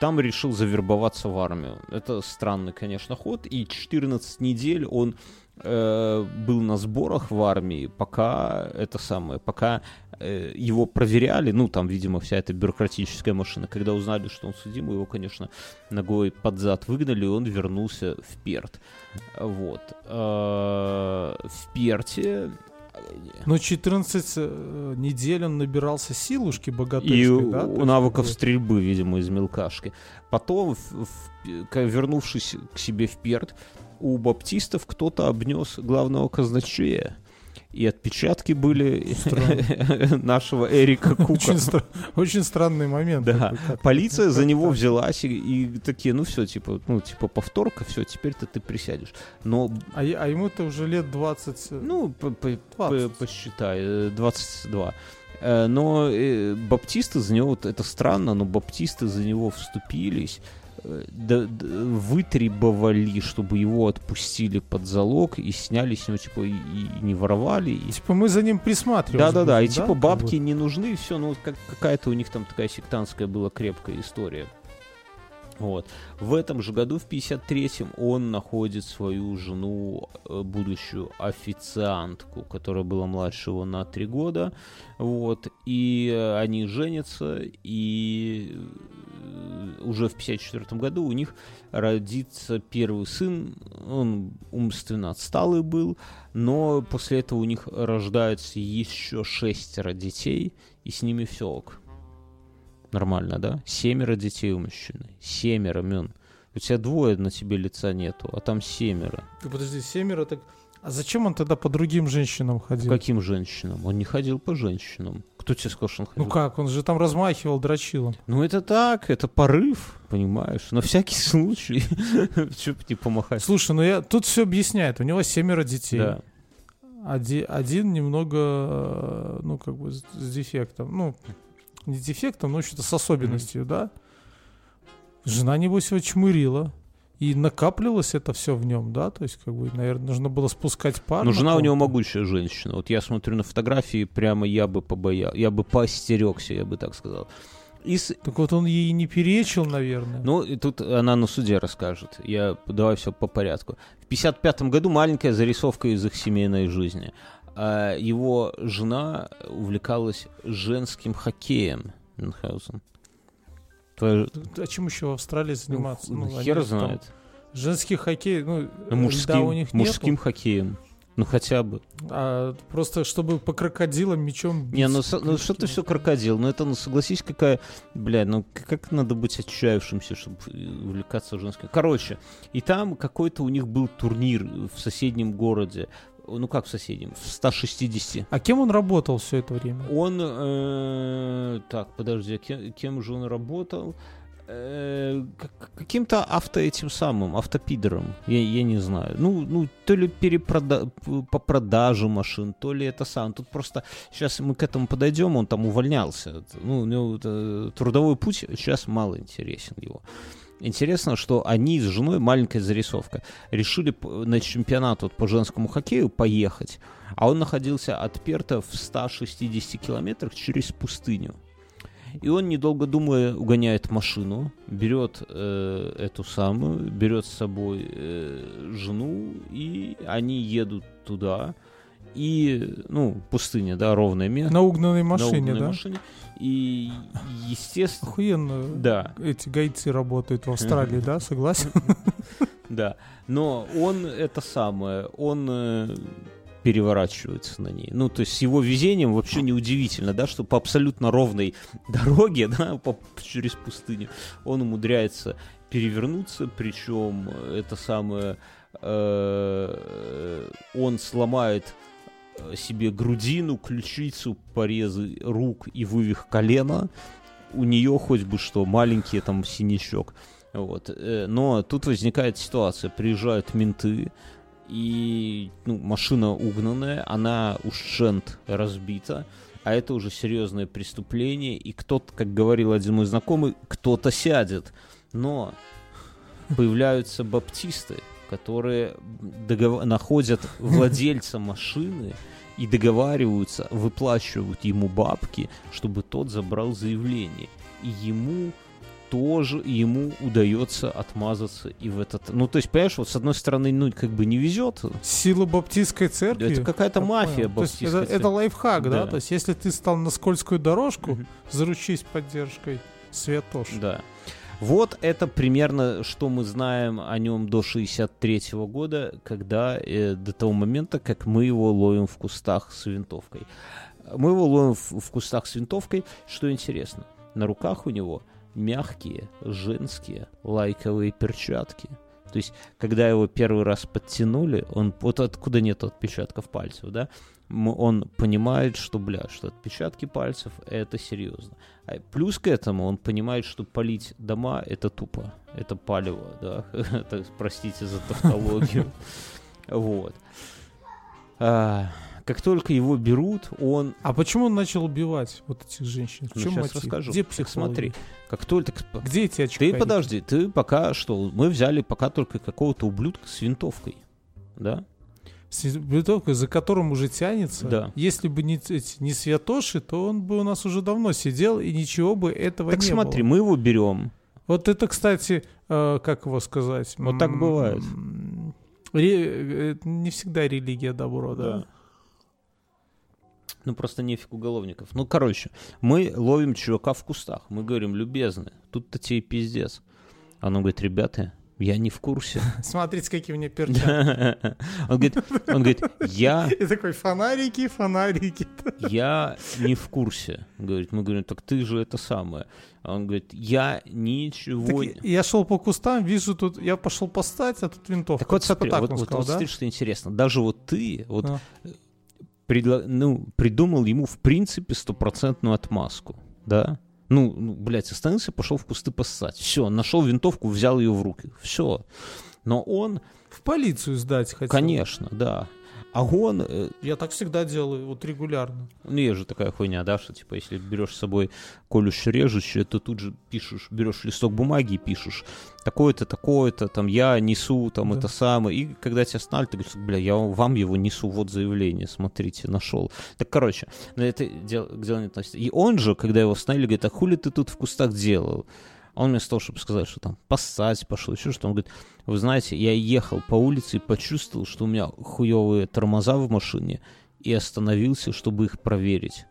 [SPEAKER 1] там решил завербоваться в армию. Это странный, конечно, ход. И 14 недель он э, был на сборах в армии, пока это самое, пока э, его проверяли, ну, там, видимо, вся эта бюрократическая машина. Когда узнали, что он судим, его, конечно, ногой под зад выгнали, и он вернулся в Перт. Вот. Э, В Перте
[SPEAKER 2] Ну, 14 э, недель он набирался силушки
[SPEAKER 1] и
[SPEAKER 2] богатырской, да? то
[SPEAKER 1] у
[SPEAKER 2] есть,
[SPEAKER 1] навыков
[SPEAKER 2] бы-
[SPEAKER 1] стрельбы, видимо, из мелкашки. Потом, в- в- вернувшись к себе в Перт, у баптистов кто-то обнес главного казначея. И отпечатки были нашего Эрика Кука.
[SPEAKER 2] Очень, стра- очень странный момент.
[SPEAKER 1] Да.
[SPEAKER 2] такой,
[SPEAKER 1] Полиция за него взялась и, и такие, ну все, типа, ну, типа, повторка, все, теперь-то ты присядешь. Но,
[SPEAKER 2] А, а ему-то уже лет 20. э,
[SPEAKER 1] ну, по- по- по-
[SPEAKER 2] 20.
[SPEAKER 1] посчитай, э, 22. Э, Но э, баптисты за него, это странно, но баптисты за него вступились, да- да, вытребовали, чтобы его отпустили под залог и сняли с него, типа, и, и не воровали, и
[SPEAKER 2] Типа мы за ним присматриваем.
[SPEAKER 1] да-да-да, и типа
[SPEAKER 2] как бы?
[SPEAKER 1] бабки не нужны, все, ну вот как, какая-то у них там такая сектантская была крепкая история. Вот. В этом же году, в 53-м, он находит свою жену, э, будущую официантку, которая была младше его на три года. Вот. И они женятся, и э, уже в 54 году у них родится первый сын. Он умственно отсталый был, но после этого у них рождается еще шестеро детей, и с ними все ок. Нормально, да? Семеро детей у мужчины. Семеро, мен. У тебя двое на тебе лица нету, а там семеро.
[SPEAKER 2] Ты подожди, семеро так... А зачем он тогда по другим женщинам
[SPEAKER 1] По
[SPEAKER 2] ходил?
[SPEAKER 1] каким женщинам? Он не ходил по женщинам. Кто тебе сказал, что он ходил?
[SPEAKER 2] Ну как, он же там размахивал дрочилом.
[SPEAKER 1] Ну это так, это порыв, понимаешь? На всякий случай. Че бы не помахать?
[SPEAKER 2] Слушай, ну я тут все объясняет. У него семеро детей.
[SPEAKER 1] Да.
[SPEAKER 2] Оди- один немного, э, ну, как бы с, с дефектом. Ну, не дефектом, но что-то с особенностью, да? Жена, небось, его чмырила. И накапливалось это все в нем, да? То есть, как бы, наверное, нужно было спускать пар.
[SPEAKER 1] Но
[SPEAKER 2] на
[SPEAKER 1] жена у него могучая женщина. Вот я смотрю на фотографии, прямо я бы побоял, я бы поостерегся, я бы так сказал. И с-
[SPEAKER 2] Так вот он ей не перечил, наверное.
[SPEAKER 1] Ну, и тут она на суде расскажет. Я давай все по порядку. В 55 году маленькая зарисовка из их семейной жизни. А его жена увлекалась женским хоккеем. Мюнхгаузен. Твоя...
[SPEAKER 2] А чем еще в Австралии заниматься?
[SPEAKER 1] ну,
[SPEAKER 2] они
[SPEAKER 1] хер
[SPEAKER 2] там-
[SPEAKER 1] знает.
[SPEAKER 2] Женский хоккей, ну,
[SPEAKER 1] Ну, мужским,
[SPEAKER 2] у них
[SPEAKER 1] мужским
[SPEAKER 2] нету.
[SPEAKER 1] хоккеем. Ну хотя бы.
[SPEAKER 2] А просто чтобы по крокодилам мечом
[SPEAKER 1] Не, ну, со- ну что ты все крокодил? Ну это, ну согласись, какая, бля, ну как надо быть отчаявшимся, чтобы э, увлекаться женским. Короче, и там какой-то у них был турнир в соседнем городе. Ну как в соседнем, в 160.
[SPEAKER 2] А кем он работал все это время?
[SPEAKER 1] Он, э, так, подожди, а кем, кем же он работал? Э, как- каким-то авто этим самым, автопидером, я, я не знаю. Ну, ну, то ли перепрода по продаже машин, то ли это сам. Тут просто сейчас мы к этому подойдем, он там увольнялся. Ну, у него это, трудовой путь сейчас мало интересен его. Интересно, что они с женой, маленькая зарисовка, решили на чемпионат вот по женскому хоккею поехать, а он находился от Перта в 160 километрах через пустыню. И он, недолго думая, угоняет машину, берет э, эту самую, берет с собой э, жену, и они едут туда. И, ну, пустыня, да, ровное место.
[SPEAKER 2] На угнанной
[SPEAKER 1] на
[SPEAKER 2] машине,
[SPEAKER 1] угнанной
[SPEAKER 2] да?
[SPEAKER 1] машине. И, естественно,
[SPEAKER 2] Охуенно.
[SPEAKER 1] да,
[SPEAKER 2] Эти гайцы работают в Австралии, да, согласен?
[SPEAKER 1] да. Но он это самое, он э, переворачивается на ней. Ну, то есть с его везением вообще неудивительно, да, что по абсолютно ровной дороге, да, по- через пустыню, он умудряется перевернуться, причем это самое, э, он сломает себе грудину, ключицу, порезы рук и вывих колена. У нее хоть бы что, маленький там синячок. Вот. э, Но тут возникает ситуация. Приезжают менты, и ну, машина угнанная, она у шент разбита, а это уже серьезное преступление, и кто-то, как говорил один мой знакомый, кто-то сядет. Но появляются баптисты, которые догов- находят владельца машины и договариваются, выплачивают ему бабки, чтобы тот забрал заявление. И ему тоже ему удается отмазаться и в этот... Ну, то есть, понимаешь, вот с одной стороны, ну, как бы не везет.
[SPEAKER 2] Сила баптистской церкви.
[SPEAKER 1] Это какая-то мафия баптистской
[SPEAKER 2] это,
[SPEAKER 1] церкви.
[SPEAKER 2] это лайфхак, да?
[SPEAKER 1] Да.
[SPEAKER 2] То есть если ты стал на скользкую дорожку, заручись поддержкой святош.
[SPEAKER 1] Да. Вот это примерно, что мы знаем о нем до 63 года, когда э, до того момента, как мы его ловим в кустах с винтовкой. Мы его ловим в, в кустах с винтовкой. Что интересно, на руках у него мягкие женские лайковые перчатки. То есть, когда его первый раз подтянули, он вот откуда нет отпечатков пальцев, да, он понимает, что, бля, что отпечатки пальцев это серьезно. А плюс к этому он понимает, что полить дома это тупо, это палево, да, это, простите за тавтологию. Вот. А, Как только его берут, он
[SPEAKER 2] А почему он начал убивать вот этих женщин? В
[SPEAKER 1] Ну,
[SPEAKER 2] чем
[SPEAKER 1] щас
[SPEAKER 2] мотив?
[SPEAKER 1] расскажу.
[SPEAKER 2] Где
[SPEAKER 1] Так
[SPEAKER 2] психология?
[SPEAKER 1] смотри, как только
[SPEAKER 2] Где эти очки?
[SPEAKER 1] Ты подожди, ты пока что? Мы взяли пока только какого-то ублюдка с винтовкой. Да?
[SPEAKER 2] Винтовкой, за которым уже тянется.
[SPEAKER 1] Да.
[SPEAKER 2] Если бы не, не святоши, то он бы у нас уже давно сидел, и ничего бы этого
[SPEAKER 1] так
[SPEAKER 2] не
[SPEAKER 1] смотри,
[SPEAKER 2] было.
[SPEAKER 1] мы его берем.
[SPEAKER 2] Вот это, кстати, э, как его сказать?
[SPEAKER 1] Вот так бывает.
[SPEAKER 2] ре- э, не всегда религия добро, да.
[SPEAKER 1] Ну, просто нефиг уголовников. Ну, короче, мы ловим чувака в кустах. Мы говорим, любезный, тут-то тебе пиздец. А он говорит, ребята, я не в курсе.
[SPEAKER 2] Смотрите, какие у меня перчатки.
[SPEAKER 1] Он говорит, он говорит, я,
[SPEAKER 2] И такой, фонарики, фонарики.
[SPEAKER 1] я не в курсе. Говорит, мы говорим, так ты же это самое. А Он говорит, я ничего...
[SPEAKER 2] Так я шел по кустам, вижу тут, я пошел постать, а тут винтовка.
[SPEAKER 1] Так вот смотри, вот,
[SPEAKER 2] он
[SPEAKER 1] вот-
[SPEAKER 2] сказал,
[SPEAKER 1] вот
[SPEAKER 2] да?
[SPEAKER 1] смотри, что интересно. Даже вот ты вот
[SPEAKER 2] А.
[SPEAKER 1] предла- ну, придумал ему в принципе стопроцентную отмазку, да? Ну, ну, блядь, остановился, пошел в кусты поссать. Все, нашел винтовку, взял ее в руки. Все. Но он,
[SPEAKER 2] В полицию сдать хотел.
[SPEAKER 1] конечно, да. А он, э,
[SPEAKER 2] Я так всегда делаю, вот регулярно.
[SPEAKER 1] ну, есть же такая хуйня, да, что, типа, если берешь с собой колющее, режущее, то тут же пишешь, берешь листок бумаги и пишешь, такое-то, такое-то, там, я несу, там,
[SPEAKER 2] Да.
[SPEAKER 1] это самое, и когда тебя останавливают, ты говоришь, бля, я вам его несу, вот заявление, смотрите, нашел. Так, короче, на это дело, к делу не относится. И он же, когда его остановили, говорит, а хули ты тут в кустах делал? Он вместо того, чтобы сказать, что там поссать пошел, еще что, он говорит, вы знаете, я ехал по улице и почувствовал, что у меня хуевые тормоза в машине, и остановился, чтобы их проверить.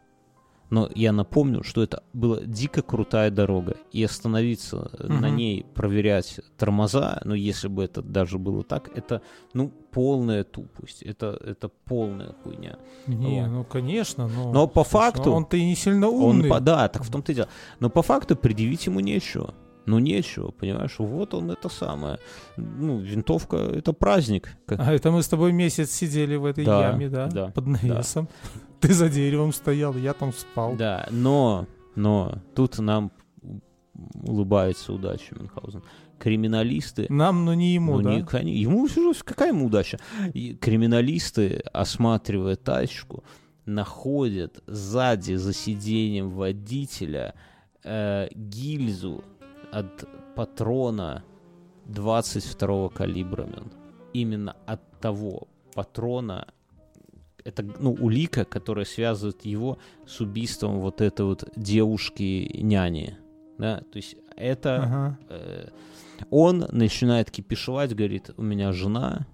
[SPEAKER 1] Но я напомню, что это была дико крутая дорога, и остановиться на
[SPEAKER 2] Мгм.
[SPEAKER 1] ней, проверять тормоза, ну, если бы это даже было так, это, ну, полная тупость, это, это полная хуйня.
[SPEAKER 2] Не,
[SPEAKER 1] Вот.
[SPEAKER 2] ну конечно, но...
[SPEAKER 1] Но по факту...
[SPEAKER 2] Он-то и не сильно
[SPEAKER 1] Он,
[SPEAKER 2] умный.
[SPEAKER 1] по- да, так в том-то и дело. Но по факту предъявить ему нечего. Ну, нечего, понимаешь? Вот он это самое. Ну, винтовка — это праздник. Как...
[SPEAKER 2] А это мы с тобой месяц сидели в этой
[SPEAKER 1] Да,
[SPEAKER 2] яме, да?
[SPEAKER 1] да,
[SPEAKER 2] Под навесом. Ты за деревом стоял, я там спал.
[SPEAKER 1] Да, но, но тут нам улыбается удача Мюнхгаузен. Криминалисты
[SPEAKER 2] Нам, но не ему,
[SPEAKER 1] Ну,
[SPEAKER 2] да?
[SPEAKER 1] не- ему какая ему удача? Криминалисты, осматривая тачку, находят сзади за сиденьем водителя э, гильзу от патрона 22 калибра. мен. Именно от того патрона это ну, улика, которая связывает его с убийством вот этой вот девушки-няни. Да? То есть это
[SPEAKER 2] Ага.
[SPEAKER 1] э, он начинает кипишевать, говорит, у меня жена,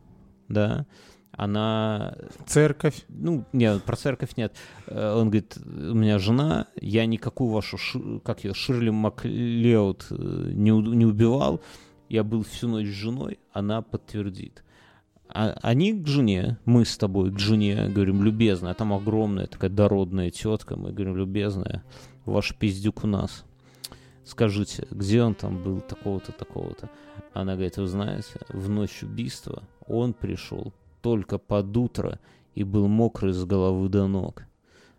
[SPEAKER 1] да, она,
[SPEAKER 2] Церковь.
[SPEAKER 1] ну, нет, про церковь нет. Э, Он говорит, у меня жена, я никакую вашу, Ши- как ее, Ширли Маклеод э, не, у- не убивал, я был всю ночь с женой, она подтвердит. А они к жене, мы с тобой к жене говорим, любезная, там огромная такая дородная тетка, мы говорим, любезная, ваш пиздюк у нас. Скажите, где он там был такого-то, такого-то? Она говорит, вы знаете, в ночь убийства он пришел только под утро и был мокрый с головы до ног.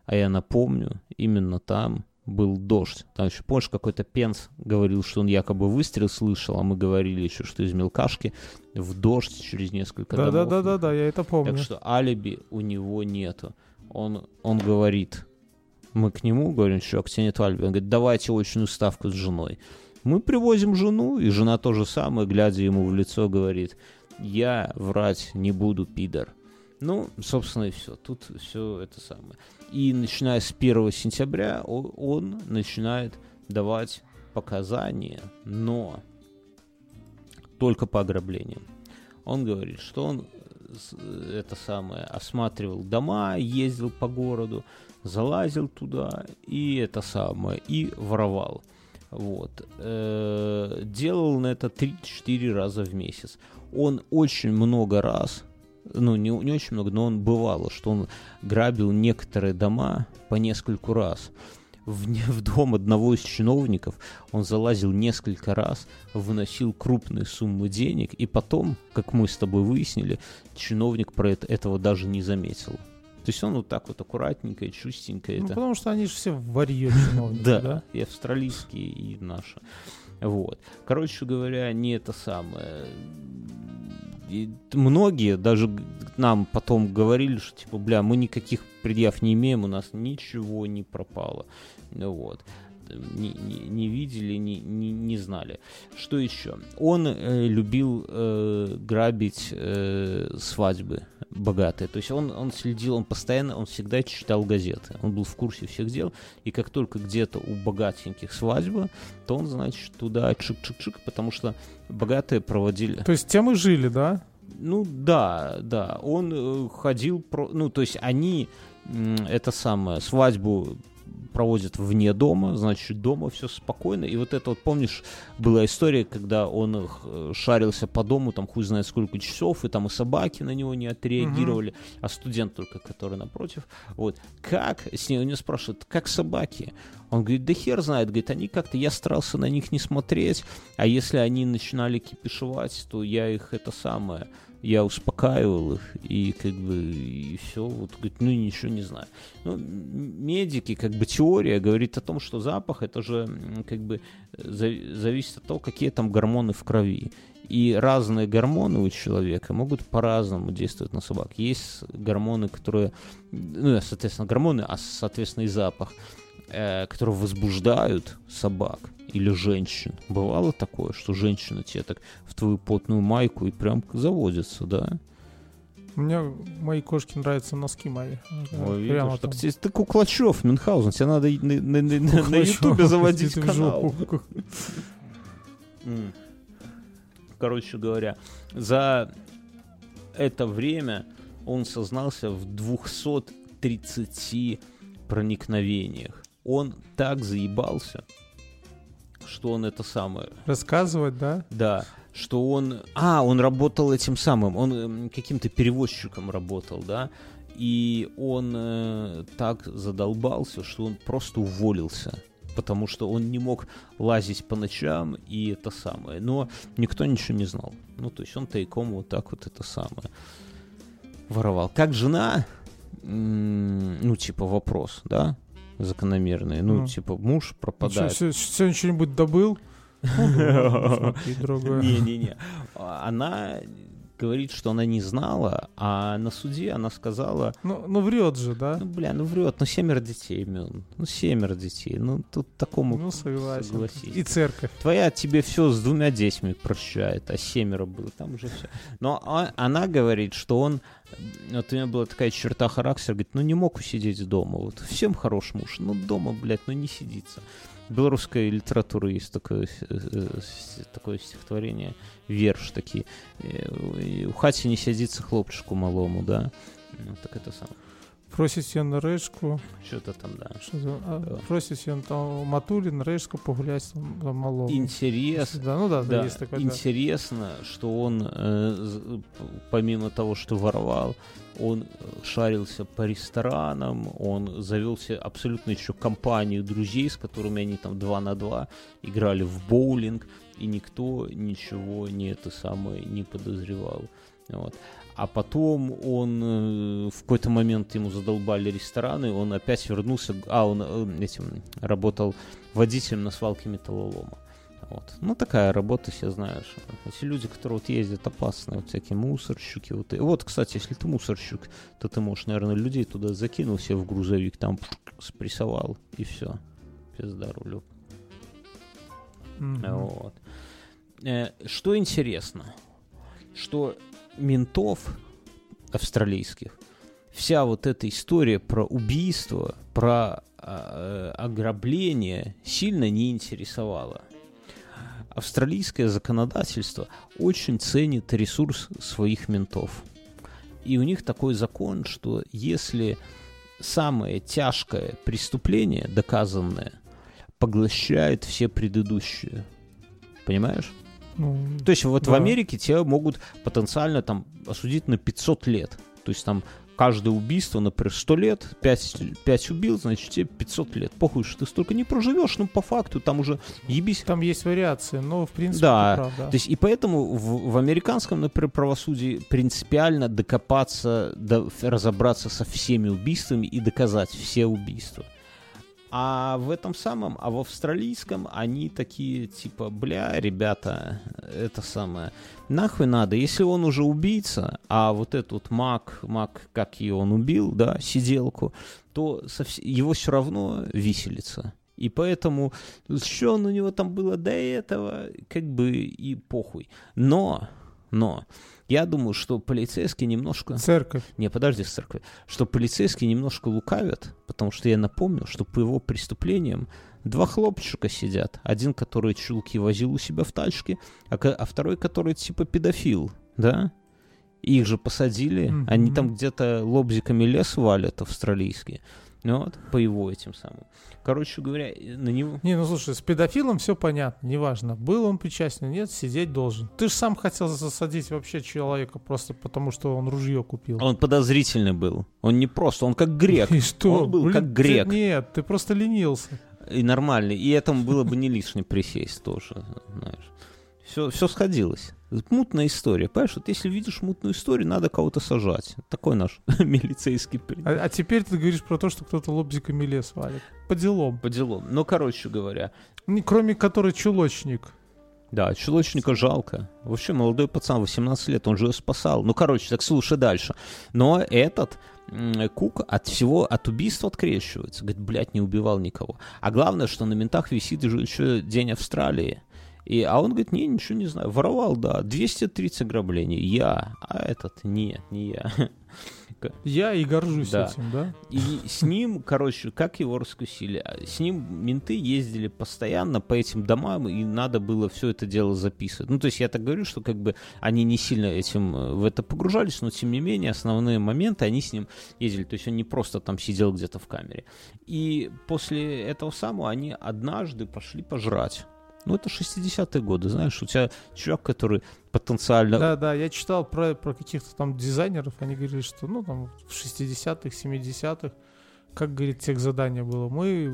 [SPEAKER 1] А я напомню, именно там был дождь. Там еще, помнишь, какой-то Пенс говорил, что он якобы выстрел слышал, а мы говорили еще, что из мелкашки в дождь через несколько домов.
[SPEAKER 2] Да-да-да-да, я это помню.
[SPEAKER 1] Так что алиби у него нету. Он, он говорит, мы к нему говорим, чувак, у тебя нет алиби. Он говорит, давайте очную ставку с женой. Мы привозим жену, и жена то же самое, глядя ему в лицо, говорит, я врать не буду, пидор. Ну, собственно, и все. Тут все это самое. И начиная с 1 сентября о- он начинает давать показания, но только по ограблениям. Он говорит, что он это самое осматривал дома, ездил по городу, залазил туда и это самое и воровал. Вот. Э, Делал на это 3-4 раза в месяц. Он очень много раз, ну не, не очень много, но он бывало, что он грабил некоторые дома по нескольку раз. В, в дом одного из чиновников он залазил несколько раз, выносил крупные суммы денег, и потом, как мы с тобой выяснили, чиновник про это, этого даже не заметил. То есть он вот так вот аккуратненько чистенько
[SPEAKER 2] Ну,
[SPEAKER 1] это...
[SPEAKER 2] потому что они же все варьё чиновники,
[SPEAKER 1] Да,
[SPEAKER 2] да?
[SPEAKER 1] и австралийские, и наши. Вот. Короче говоря, не это самое. И многие даже нам потом говорили, что типа, бля, мы никаких предъяв не имеем, у нас ничего не пропало. Ну Вот. Не, не- не видели, не, не, не знали. Что еще? Он э, любил э, грабить э, свадьбы богатые. То есть он, он следил, он постоянно, он всегда читал газеты. Он был в курсе всех дел. И как только где-то у богатеньких свадьба, то он, значит, туда чик-чик-чик, потому что богатые проводили...
[SPEAKER 2] То есть тем и жили, да?
[SPEAKER 1] Ну да, да. Он э, ходил, про... ну то есть они это самое свадьбу проводят вне дома, значит дома все спокойно. И вот это вот помнишь была история, когда он э, шарился по дому, там хуй знает сколько часов, и там и собаки на него не отреагировали, а студент только, который напротив, вот как с ней у него спрашивают, как собаки? Он говорит, да хер знает, говорит, они как-то, я старался на них не смотреть, а если они начинали кипишевать, то я их это самое, я успокаивал их, и как бы, и все, вот, говорит, ну, ничего не знаю. Ну, медики, как бы, теория говорит о том, что запах, это же, как бы, за- зависит от того, какие там гормоны в крови. И разные гормоны у человека могут по-разному действовать на собак. Есть гормоны, которые, ну, соответственно, гормоны, а, соответственно, и запах, э, которые возбуждают собак или женщин. Бывало такое, что женщина тебе так в твою потную майку и прям заводится, да?
[SPEAKER 2] Мне моей кошке нравятся носки мои.
[SPEAKER 1] Ой,
[SPEAKER 2] Прямо
[SPEAKER 1] видишь,
[SPEAKER 2] там.
[SPEAKER 1] так ты, Куклачев, Мюнхгаузен, тебе надо на, на- на- на ютубе заводить канал. Короче говоря, за это время он сознался в 230 проникновениях. Он так заебался, что он это самое...
[SPEAKER 2] Рассказывать, да?
[SPEAKER 1] Да, что он... А, он работал этим самым, он эм, каким-то перевозчиком работал, да, и он э, так задолбался, что он просто уволился. потому что он не мог лазить по ночам и это самое. Но никто ничего не знал. Ну, то есть он тайком вот так вот это самое воровал. Как жена, ну, типа, вопрос, да, закономерный. Ну, ну типа, муж пропадает.
[SPEAKER 2] Что, сегодня что-нибудь добыл?
[SPEAKER 1] Не-не-не. Она говорит, что она не знала, а на суде она сказала...
[SPEAKER 2] Ну, ну врет же, да?
[SPEAKER 1] Ну, бля, ну врет, ну семеро детей имен, ну семеро детей, ну тут такому
[SPEAKER 2] Ну, согласен. Согласись. И церковь.
[SPEAKER 1] Твоя тебе все с двумя детьми прощает, а семеро было, там уже все. Но она говорит, что он вот у меня была такая черта характера, говорит, ну не мог усидеть дома, вот всем хорош муж, ну дома, блядь, ну не сидится белорусской литературы есть такое, э, э, такое стихотворение, верш такие. Э, у хаті не сядзіцца хлопчику малому, да? Ну, так это самое.
[SPEAKER 2] Просіць ён на рэчку
[SPEAKER 1] что-то там да
[SPEAKER 2] а, просіць ён там матулін рэчку пагуляць там мало
[SPEAKER 1] интерес
[SPEAKER 2] да, ну да,
[SPEAKER 1] да, есть такой, интересно да. что он э, помимо того что воровал он шарился по ресторанам, он завелся абсолютно еще компанию друзей, с которыми они там два на два играли в боулинг, и никто ничего не это самое не подозревал. Вот. А потом он э, в какой-то момент ему задолбали рестораны, он опять вернулся, а он э, этим работал водителем на свалке металлолома. Вот. Ну, такая работа, все знаешь. Эти люди, которые вот ездят опасные, вот всякие мусорщики. Вот, и вот, кстати, если ты мусорщик, то ты можешь, наверное, людей туда закинул себе в грузовик, там спрессовал, и все. Пизда рулю. Mm-hmm. Вот. Э, что интересно, что ментов австралийских вся вот эта история про убийство, про э, ограбление сильно не интересовала австралийское законодательство очень ценит ресурс своих ментов. И у них такой закон, что если самое тяжкое преступление, доказанное, поглощает все предыдущие. Понимаешь? Ну, То есть вот да. в Америке тебя могут потенциально там осудить на 500 лет. То есть там каждое убийство, например, 100 лет, 5, 5 убил, значит, тебе 500 лет. Похуй, что ты столько не проживешь, ну, по факту, там уже ебись.
[SPEAKER 2] Там есть вариации, но, в принципе,
[SPEAKER 1] да. правда. То есть, и поэтому в, в американском, например, правосудии принципиально докопаться, до, разобраться со всеми убийствами и доказать все убийства. А в этом самом, а в австралийском они такие, типа, бля, ребята, это самое, нахуй надо, если он уже убийца, а вот этот маг, маг, как ее он убил, да, сиделку, то его все равно виселится. И поэтому, что он у него там было до этого, как бы и похуй. Но, но, я думаю, что полицейские немножко...
[SPEAKER 2] Церковь.
[SPEAKER 1] Не, подожди, церковь. Что полицейские немножко лукавят, потому что я напомню, что по его преступлениям два хлопчика сидят. Один, который чулки возил у себя в тачке, а, а второй, который типа педофил, да? Их же посадили, mm-hmm. они там где-то лобзиками лес валят австралийские. Ну вот, по его этим самым. Короче говоря, на него...
[SPEAKER 2] Не, ну слушай, с педофилом все понятно, неважно, был он причастен, нет, сидеть должен. Ты же сам хотел засадить вообще человека просто потому, что он ружье купил.
[SPEAKER 1] Он подозрительный был. Он не просто, он как грек.
[SPEAKER 2] И что?
[SPEAKER 1] Он был Блин, как грек.
[SPEAKER 2] Ты, нет, ты просто ленился.
[SPEAKER 1] И нормальный. И этому было бы не лишне присесть тоже, знаешь. Все, все сходилось. Мутная история. Понимаешь, вот если видишь мутную историю, надо кого-то сажать. Такой наш милицейский
[SPEAKER 2] пример. А, а теперь ты говоришь про то, что кто-то лобзиками лес валит. По делам.
[SPEAKER 1] По делам. Ну, короче говоря.
[SPEAKER 2] Кроме которой чулочник.
[SPEAKER 1] Да, чулочника жалко. Вообще, молодой пацан, 18 лет, он же ее спасал. Ну, короче, так слушай дальше. Но этот Кук от всего, от убийства открещивается. Говорит, блядь, не убивал никого. А главное, что на ментах висит еще День Австралии. И, а он говорит, не, ничего не знаю. Воровал, да, 230 ограблений. Я, а этот, нет, не я.
[SPEAKER 2] Я и горжусь да. этим, да?
[SPEAKER 1] И с ним, короче, как его раскусили? С ним менты ездили постоянно по этим домам, и надо было все это дело записывать. Ну, то есть я так говорю, что как бы они не сильно этим э, в это погружались, но тем не менее основные моменты они с ним ездили. То есть он не просто там сидел где-то в камере. И после этого самого они однажды пошли пожрать. Ну, это 60-е годы, знаешь, у тебя чувак, который потенциально...
[SPEAKER 2] Да, да, я читал про, про каких-то там дизайнеров, они говорили, что, ну, там, в 60-х, 70-х как, говорит, тех задание было. Мы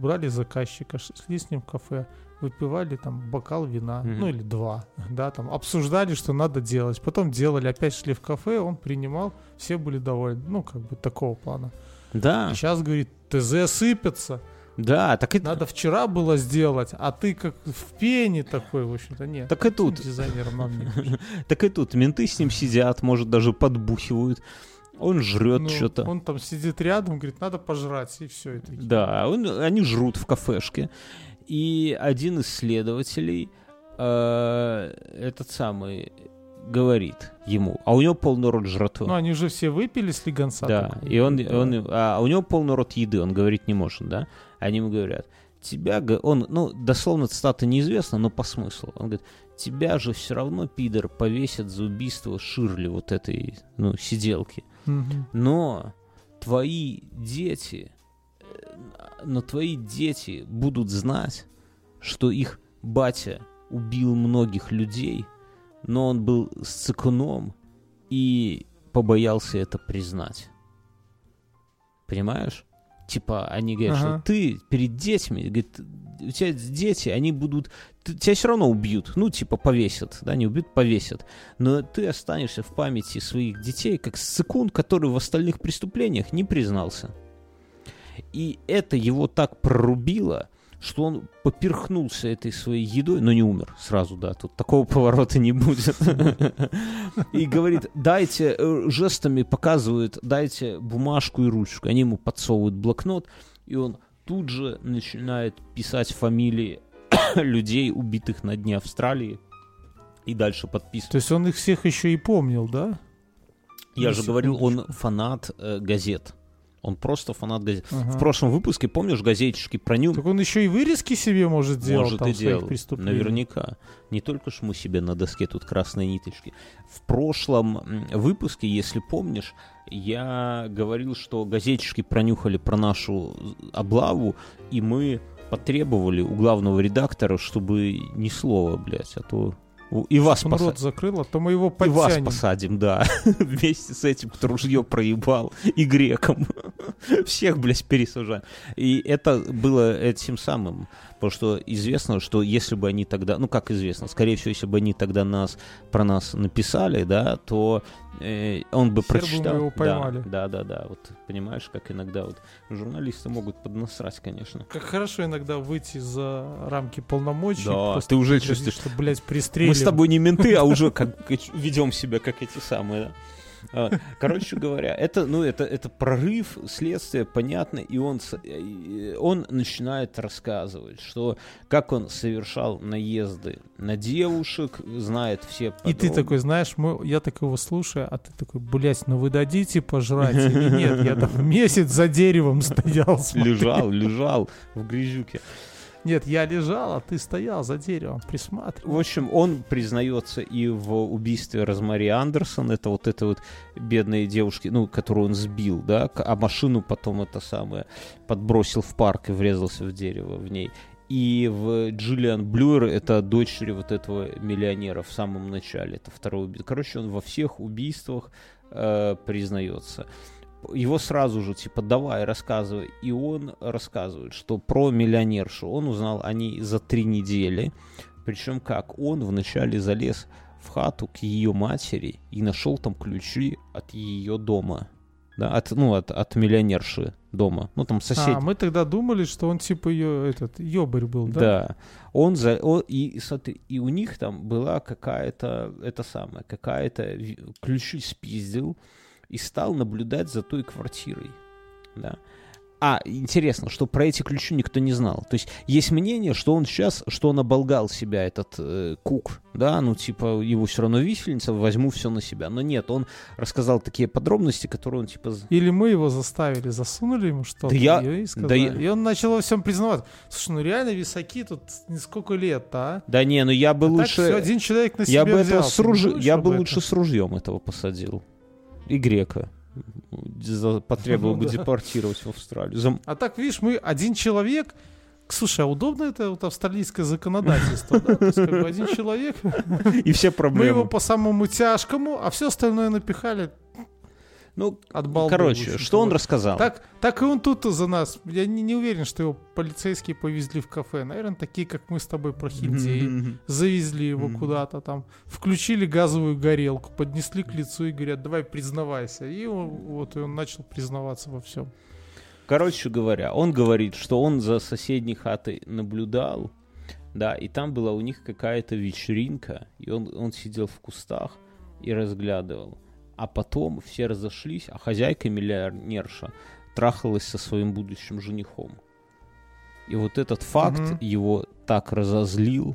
[SPEAKER 2] брали заказчика, шли с ним в кафе, выпивали там бокал вина,
[SPEAKER 1] Мгм.
[SPEAKER 2] ну или два, да, там обсуждали, что надо делать. Потом делали, опять шли в кафе, он принимал, все были довольны. Ну, как бы такого плана.
[SPEAKER 1] Да,
[SPEAKER 2] Сейчас, говорит, ТЗ сыпется,
[SPEAKER 1] да, так и,
[SPEAKER 2] надо вчера было сделать, а ты как в пене такой, в общем-то, нет.
[SPEAKER 1] так и тут.
[SPEAKER 2] Дизайнером нам не.
[SPEAKER 1] Так и тут менты с ним сидят, может, даже подбухивают. Он жрет
[SPEAKER 2] Ну,
[SPEAKER 1] что-то.
[SPEAKER 2] Он там сидит рядом, говорит, надо пожрать, и все. это.
[SPEAKER 1] Да, он- они жрут в кафешке. И один из следователей, э, этот самый, говорит ему, а у него полный рот жратвы.
[SPEAKER 2] Ну, они уже все выпили с легонца.
[SPEAKER 1] да,
[SPEAKER 2] такой.
[SPEAKER 1] и он,
[SPEAKER 2] Да.
[SPEAKER 1] он, а у него полный рот еды, он говорить не может, да? Они ему говорят, тебя, он, ну, дословно цитата неизвестна, но по смыслу. Он говорит, тебя же все равно, пидор, повесят за убийство Ширли, вот этой, ну, сиделки.
[SPEAKER 2] Мгм.
[SPEAKER 1] Но твои дети, э, но твои дети будут знать, что их батя убил многих людей, но он был сцикуном и побоялся это признать. Понимаешь? Типа, они говорят,
[SPEAKER 2] Ага.
[SPEAKER 1] что ты перед детьми, говорит, у тебя дети, они будут, ты- тебя все равно убьют, ну, типа, повесят, да, не убьют, повесят, но ты останешься в памяти своих детей как сцикун, который в остальных преступлениях не признался. И это его так прорубило, что он поперхнулся этой своей едой, но не умер сразу, да, тут такого поворота не будет. И говорит, дайте, э, жестами показывает, дайте бумажку и ручку. Они ему подсовывают блокнот, и он тут же начинает писать фамилии людей, убитых на дне Австралии, и дальше подписывать.
[SPEAKER 2] То есть он их всех еще и помнил, да?
[SPEAKER 1] Я же говорил, он фанат э, газет. Он просто фанат газет.
[SPEAKER 2] Ага.
[SPEAKER 1] В прошлом выпуске, помнишь, газетчики про Нью...
[SPEAKER 2] Так он еще и вырезки себе может делать
[SPEAKER 1] Может
[SPEAKER 2] там
[SPEAKER 1] и делал. Наверняка. Не только ж мы себе на доске тут красные ниточки. В прошлом выпуске, если помнишь, я говорил, что газетчики пронюхали про нашу облаву, и мы потребовали у главного редактора, чтобы ни слова, блядь, а то и вас
[SPEAKER 2] Он
[SPEAKER 1] поса-
[SPEAKER 2] рот закрыл, а то мы его
[SPEAKER 1] и вас
[SPEAKER 2] подтянем.
[SPEAKER 1] посадим, да. Вместе с этим, кто ружье проебал, и греком. Всех, блядь, пересажаем. И это было этим самым. Потому что известно, что если бы они тогда, ну как известно, скорее всего, если бы они тогда нас про нас написали, да, то э, он бы
[SPEAKER 2] мы
[SPEAKER 1] прочитал.
[SPEAKER 2] его поймали.
[SPEAKER 1] Да, да, да, да. Вот понимаешь, как иногда вот журналисты могут поднасрать, конечно.
[SPEAKER 2] Как хорошо иногда выйти за рамки полномочий.
[SPEAKER 1] Да, ты уже чувствуешь,
[SPEAKER 2] что, блядь,
[SPEAKER 1] Мы
[SPEAKER 2] пристрелим.
[SPEAKER 1] С тобой не менты, а уже как ведем себя как эти самые. да. А, Короче говоря, это, ну, это, это прорыв следствия, понятно, и он, и он начинает рассказывать, что как он совершал наезды на девушек, знает все
[SPEAKER 2] И ты такой, знаешь, мы, я так его слушаю, а ты такой, блядь, ну вы дадите пожрать или нет? Я там месяц за деревом стоял. смотрел.
[SPEAKER 1] Лежал, лежал в грязюке.
[SPEAKER 2] Нет, я лежал, а ты стоял за деревом,
[SPEAKER 1] В
[SPEAKER 2] присматривал.
[SPEAKER 1] общем, он признается и в убийстве Розмари Андерсон, это вот этой вот бедной девушки, ну, которую он сбил, да, а машину потом это самое подбросил в парк и врезался в дерево в ней. И в Джиллиан Блюер, это дочери вот этого миллионера в самом начале, это второе убийство. Короче, он во всех убийствах э, признается. Его сразу же, типа, давай, рассказывай. И он рассказывает, что про миллионершу он узнал о ней за три недели. Причем как? Он вначале залез в хату к ее матери и нашел там ключи от ее дома. Да, от, ну, от, от миллионерши дома. Ну, там сосед.
[SPEAKER 2] А, мы тогда думали, что он типа ее, этот, ёбарь был, да?
[SPEAKER 1] Да. Он за, о- и, смотри, и у них там была какая-то, это самое, какая-то ключи спиздил и стал наблюдать за той квартирой. Да. А, интересно, что про эти ключи никто не знал. То есть есть мнение, что он сейчас, что он оболгал себя, этот э, Кук, да, ну типа его все равно висельница, возьму все на себя. Но нет, он рассказал такие подробности, которые он типа...
[SPEAKER 2] Или мы его заставили, засунули ему что-то,
[SPEAKER 1] Да я-
[SPEAKER 2] и,
[SPEAKER 1] да
[SPEAKER 2] сказали.
[SPEAKER 1] я-
[SPEAKER 2] и он начал во всем признаваться. Слушай, ну реально висаки тут сколько лет, а?
[SPEAKER 1] Да не, ну я бы
[SPEAKER 2] А так
[SPEAKER 1] лучше...
[SPEAKER 2] всё, один человек на себя
[SPEAKER 1] Я бы
[SPEAKER 2] взял.
[SPEAKER 1] этого с
[SPEAKER 2] не
[SPEAKER 1] руж- я бы
[SPEAKER 2] этом?
[SPEAKER 1] лучше с ружьем этого посадил. И грека. Потребовал
[SPEAKER 2] Ну
[SPEAKER 1] бы депортировать в Австралию.
[SPEAKER 2] А так, видишь, мы один человек... Слушай, а удобно это вот австралийское законодательство, да? То есть, как бы один человек,
[SPEAKER 1] И все
[SPEAKER 2] мы его
[SPEAKER 1] проблемы.
[SPEAKER 2] по самому тяжкому, а все остальное напихали.
[SPEAKER 1] Ну,
[SPEAKER 2] От балды,
[SPEAKER 1] короче, что он рассказал?
[SPEAKER 2] Так, так и он тут за нас. Я не, не уверен, что его полицейские повезли в кафе. Наверное, такие, как мы с тобой прохиндеи.
[SPEAKER 1] Мгм.
[SPEAKER 2] Завезли его куда-то там, включили газовую горелку, поднесли к лицу и говорят, давай признавайся. И он, вот и он начал признаваться во всем.
[SPEAKER 1] Короче говоря, он говорит, что он за соседней хатой наблюдал, да, и там была у них какая-то вечеринка, и он, он сидел в кустах и разглядывал. А потом все разошлись, а хозяйка миллионерша трахалась со своим будущим женихом. И вот этот факт
[SPEAKER 2] Мгм.
[SPEAKER 1] его так разозлил,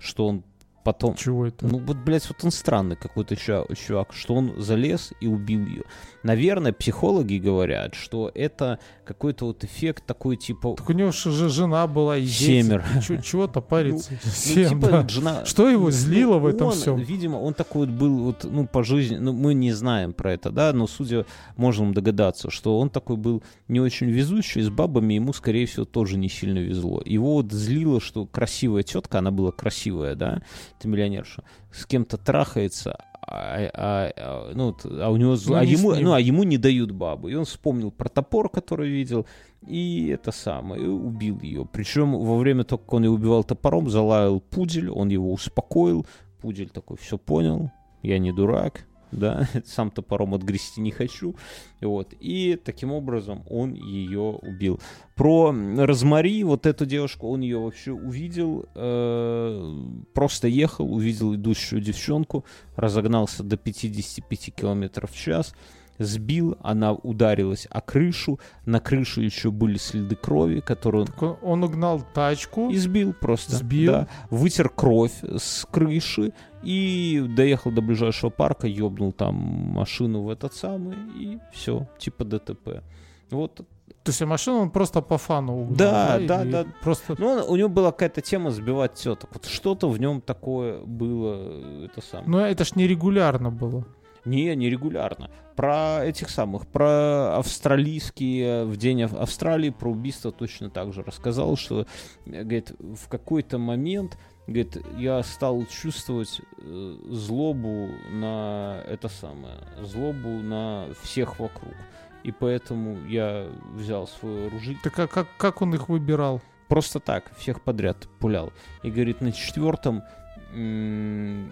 [SPEAKER 1] что он потом...
[SPEAKER 2] Чего это?
[SPEAKER 1] Ну вот, блядь, вот он странный какой-то чувак, что он залез и убил ее. Наверное, психологи говорят, что это какой-то вот эффект такой типа...
[SPEAKER 2] Так у него же жена была и дети.
[SPEAKER 1] Семеро.
[SPEAKER 2] Чё- Чего-то париться.
[SPEAKER 1] Ну,
[SPEAKER 2] Семь,
[SPEAKER 1] типа
[SPEAKER 2] да.
[SPEAKER 1] жена...
[SPEAKER 2] Что его
[SPEAKER 1] Ну,
[SPEAKER 2] злило в этом
[SPEAKER 1] он,
[SPEAKER 2] всем?
[SPEAKER 1] Видимо, он такой вот был вот, ну, по жизни, ну, мы не знаем про это, да, но судя, можем догадаться, что он такой был не очень везущий, с бабами ему, скорее всего, тоже не сильно везло. Его вот злило, что красивая тетка, она была красивая, да, это миллионерша, с кем-то трахается, а, а- а, ну, а у него,
[SPEAKER 2] Ну,
[SPEAKER 1] а ему, ну, а ему не дают бабу. И он вспомнил про топор, который видел, и это самое, и убил ее. Причем во время того, как он ее убивал топором, залаял пудель, он его успокоил. Пудель такой, все понял, я не дурак, да, сам топором отгрести не хочу. Вот. И таким образом он ее убил. Про Розмари, вот эту девушку, он ее вообще увидел, э, просто ехал, увидел идущую девчонку, разогнался до 55 километров в час, сбил, она ударилась о крышу, на крыше еще были следы крови, которые он
[SPEAKER 2] Так он, он угнал тачку.
[SPEAKER 1] и сбил просто.
[SPEAKER 2] Сбил.
[SPEAKER 1] Да. Вытер кровь с крыши и доехал до ближайшего парка, ёбнул там машину в этот самый, и все, типа ДТП. Вот.
[SPEAKER 2] То есть машину он просто по фану угнал.
[SPEAKER 1] Да, да,
[SPEAKER 2] и
[SPEAKER 1] да.
[SPEAKER 2] Просто
[SPEAKER 1] Ну, он- у него была какая-то тема сбивать теток. Вот что-то в нем такое было, это самое.
[SPEAKER 2] Ну, это ж нерегулярно было.
[SPEAKER 1] Не, не регулярно. Про этих самых, про австралийские, в день Ав- Австралии, про убийство точно так же рассказал, что, э, говорит, в какой-то момент, говорит, я стал чувствовать э, злобу на это самое, злобу на всех вокруг. И поэтому я взял свое оружие,
[SPEAKER 2] Так а как, как он их выбирал?
[SPEAKER 1] просто так, всех подряд пулял. И говорит, на четвертом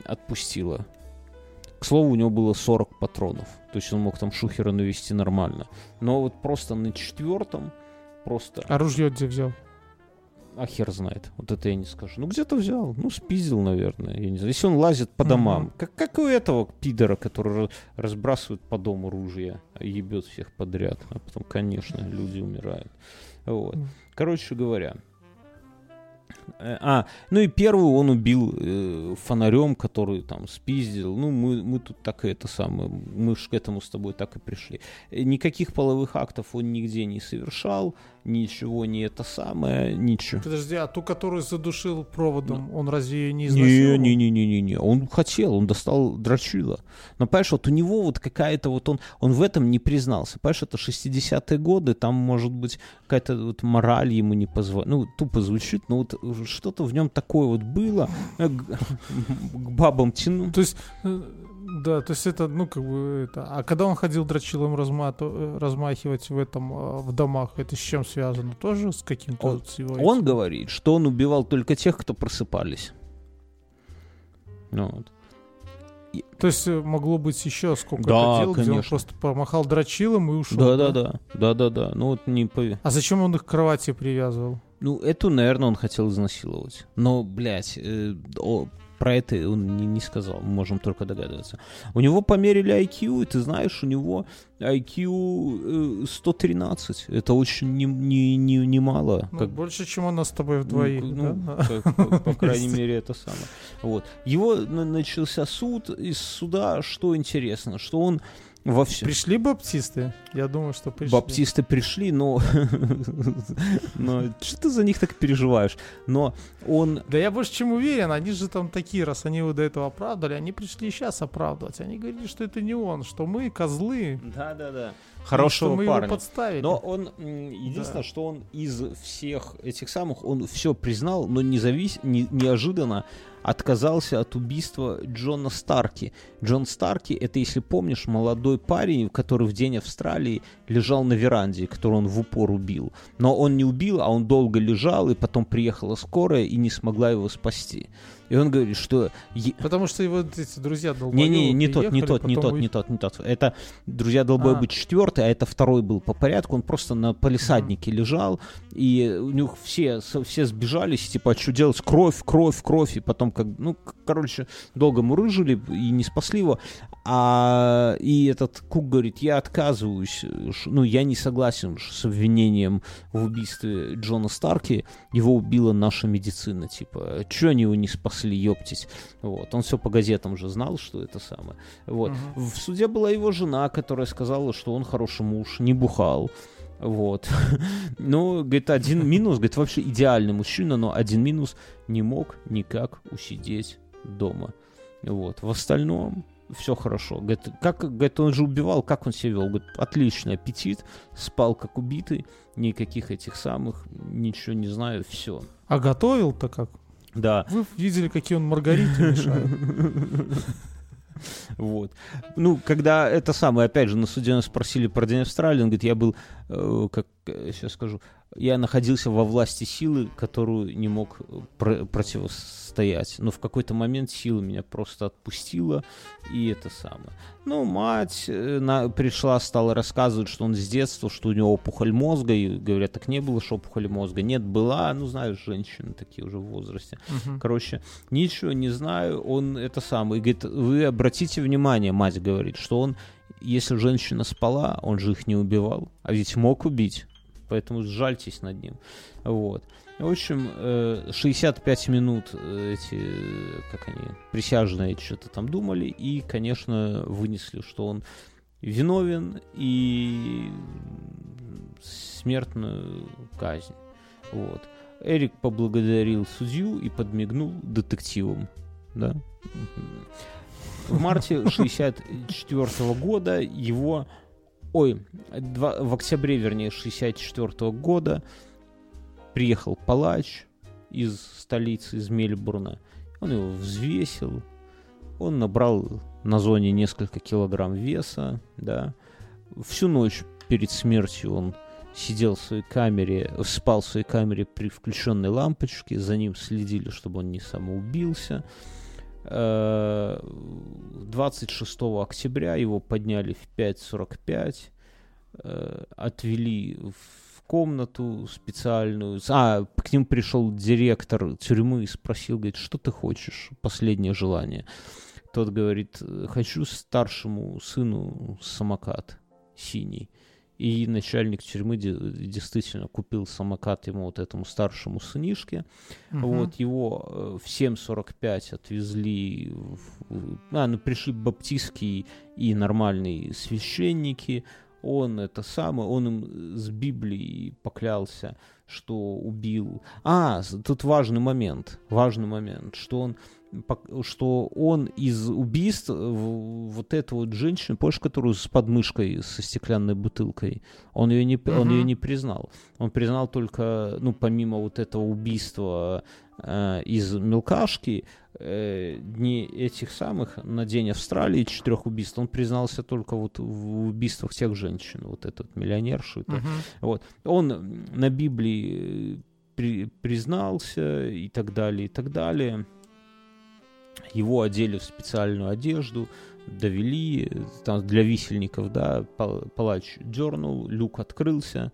[SPEAKER 1] отпустила. К слову, у него было 40 патронов. То есть он мог там шухера навести нормально. Но вот просто на четвертом просто...
[SPEAKER 2] А ружье где взял?
[SPEAKER 1] А хер знает. Вот это я не скажу. Ну, где-то взял. Ну, спиздил, наверное. Я не знаю. Если он лазит по домам. Как, как у этого пидора, который ра- разбрасывает по дому ружья, ебет всех подряд. А потом, конечно, люди умирают. Вот. Короче говоря. Э, А, ну и первую он убил э, фонарем, который там спиздил. Ну, мы, мы тут так и это самое, мы ж к этому с тобой так и пришли. Э, Никаких половых актов он нигде не совершал, ничего не это самое, ничего.
[SPEAKER 2] Подожди, а ту, которую задушил проводом, он разве ее не изнасиловал?
[SPEAKER 1] Ну. Не, не, не, не, не, не. Он хотел, он достал дрочила. Но понимаешь, вот у него вот какая-то вот он, он в этом не признался. Понимаешь, это 60-е годы, там может быть какая-то вот мораль ему не позволяет. Ну, тупо звучит, но вот что-то в нем такое вот было. Э, К бабам тяну.
[SPEAKER 2] То есть, э, да, то есть это, ну, как бы это. А когда он ходил дрочилом размату- э, размахивать в этом, э, в домах, это с чем связано? Тоже с каким-то
[SPEAKER 1] Он-
[SPEAKER 2] вот
[SPEAKER 1] Он говорит, что он убивал только тех, кто просыпались. Ну, вот.
[SPEAKER 2] То есть могло быть еще сколько
[SPEAKER 1] Да,
[SPEAKER 2] дел, где он
[SPEAKER 1] конечно.
[SPEAKER 2] просто помахал дрочилом и ушел.
[SPEAKER 1] Да, да, да, да, да, да. Ну вот не
[SPEAKER 2] А зачем он их к кровати привязывал?
[SPEAKER 1] Ну, эту, наверное, он хотел изнасиловать. Но, блядь, э, о, про это он не, не сказал. Мы можем только догадываться. У него померили IQ, и ты знаешь, у него IQ э, 113. Это очень не, не, не, немало.
[SPEAKER 2] Ну,
[SPEAKER 1] как
[SPEAKER 2] больше, чем у нас с тобой в двоих,
[SPEAKER 1] ну,
[SPEAKER 2] да?
[SPEAKER 1] как- по, по крайней мере, это самое. Вот. Его на- начался суд, из суда, что интересно, что он во.
[SPEAKER 2] Пришли баптисты? Я думаю, что пришли.
[SPEAKER 1] Баптисты пришли, но... но что ты за них так переживаешь? Но он...
[SPEAKER 2] Да я больше чем уверен, они же там такие, раз они его до этого оправдали, они пришли сейчас оправдывать. Они говорили, что это не он, что мы козлы.
[SPEAKER 1] Да-да-да. хорошего
[SPEAKER 2] мы
[SPEAKER 1] парня.
[SPEAKER 2] его подставили.
[SPEAKER 1] Но он, единственное,
[SPEAKER 2] Да.
[SPEAKER 1] что он из всех этих самых, он все признал, но независ... не- неожиданно отказался от убийства Джона Старки. Джон Старки, это, если помнишь, молодой парень, который в день Австралии лежал на веранде, которого он в упор убил. Но он не убил, а он долго лежал, и потом приехала скорая и не смогла его спасти. И он говорит, что
[SPEAKER 2] Потому что его эти друзья долбоёбы
[SPEAKER 1] не-не, не тот, не тот, не тот, не тот, не тот. Это друзья долбоебы
[SPEAKER 2] А.
[SPEAKER 1] четвертый, а это второй был по порядку. Он просто на палисаднике лежал, и у них все, все сбежались, типа, а что делать? Кровь, кровь, кровь. И потом, как, ну, короче, долго мурыжили и не спасли его. А, и этот Кук говорит, я отказываюсь, ну, я не согласен с обвинением в убийстве Джона Старки. Его убила наша медицина, типа, что они его не спасли, ёптись. Вот. Он все по газетам же знал, что это самое. Вот.
[SPEAKER 2] Мгм.
[SPEAKER 1] В суде была его жена, которая сказала, что он хороший муж, не бухал. Вот. Ну, говорит, один минус, говорит, вообще идеальный мужчина, но один минус не мог никак усидеть дома. Вот. В остальном все хорошо. Говорит, как, говорит, он же убивал, как он себя вел? Говорит, отличный аппетит, спал как убитый, никаких этих самых, ничего не знаю, все.
[SPEAKER 2] А готовил-то как?
[SPEAKER 1] Да.
[SPEAKER 2] Вы видели, какие он маргарите мешает?
[SPEAKER 1] Вот. Ну, когда это самое, опять же, на суде нас спросили про День Австралии, он говорит, я был, э, как сейчас скажу, я находился во власти силы, которую не мог э, про- противостоять. Но в какой-то момент сила меня просто отпустила, и это самое. Ну, мать э, на- пришла, стала рассказывать, что он с детства, что у него опухоль мозга, и говорят, так не было, что опухоль мозга. Нет, была, ну, знаешь, женщины такие уже в возрасте.
[SPEAKER 2] Мгм.
[SPEAKER 1] Короче, ничего не знаю, он это самое. И говорит, вы обратите внимание, мать говорит, что он, если женщина спала, он же их не убивал, а ведь мог убить, поэтому сжальтесь над ним. Вот. В общем, э, 65 минут э, эти, э, как они, присяжные что-то там думали, и, конечно, вынесли, что он виновен и смертную казнь. Вот. Эрик поблагодарил судью и подмигнул детективам. Да? В марте 64 года его... Ой, два- в октябре, вернее, 64 года приехал палач из столицы, из Мельбурна. Он его взвесил. Он набрал на зоне несколько килограмм веса, да. Всю ночь перед смертью он сидел в своей камере, спал в своей камере при включенной лампочке, за ним следили, чтобы он не самоубился. 26 октября его подняли в 5.45, э, отвели в комнату специальную. А, к ним пришел директор тюрьмы и спросил, говорит, что ты хочешь, последнее желание. Тот говорит, хочу старшему сыну самокат синий. И начальник тюрьмы де- действительно купил самокат ему, вот этому старшему сынишке.
[SPEAKER 2] Мгм.
[SPEAKER 1] Вот его э, в 7.45 отвезли, в- а, ну, пришли баптистские и нормальные священники. Он это самое, он им с Библией поклялся, что убил. А, тут важный момент, важный момент, что он что он из убийств э, вот эту вот женщину, помнишь, которую с подмышкой, со стеклянной бутылкой, он ее не, он ее не признал. Он признал только, ну, помимо вот этого убийства э, из мелкашки, э, дни этих самых, на день Австралии, четырех убийств, он признался только вот в убийствах тех женщин, вот этот миллионершу.
[SPEAKER 2] Мгм.
[SPEAKER 1] вот. Он на Библии э, при- признался и так далее, и так далее. Его одели в специальную одежду, довели, там для висельников, да, пал- палач дернул, люк открылся,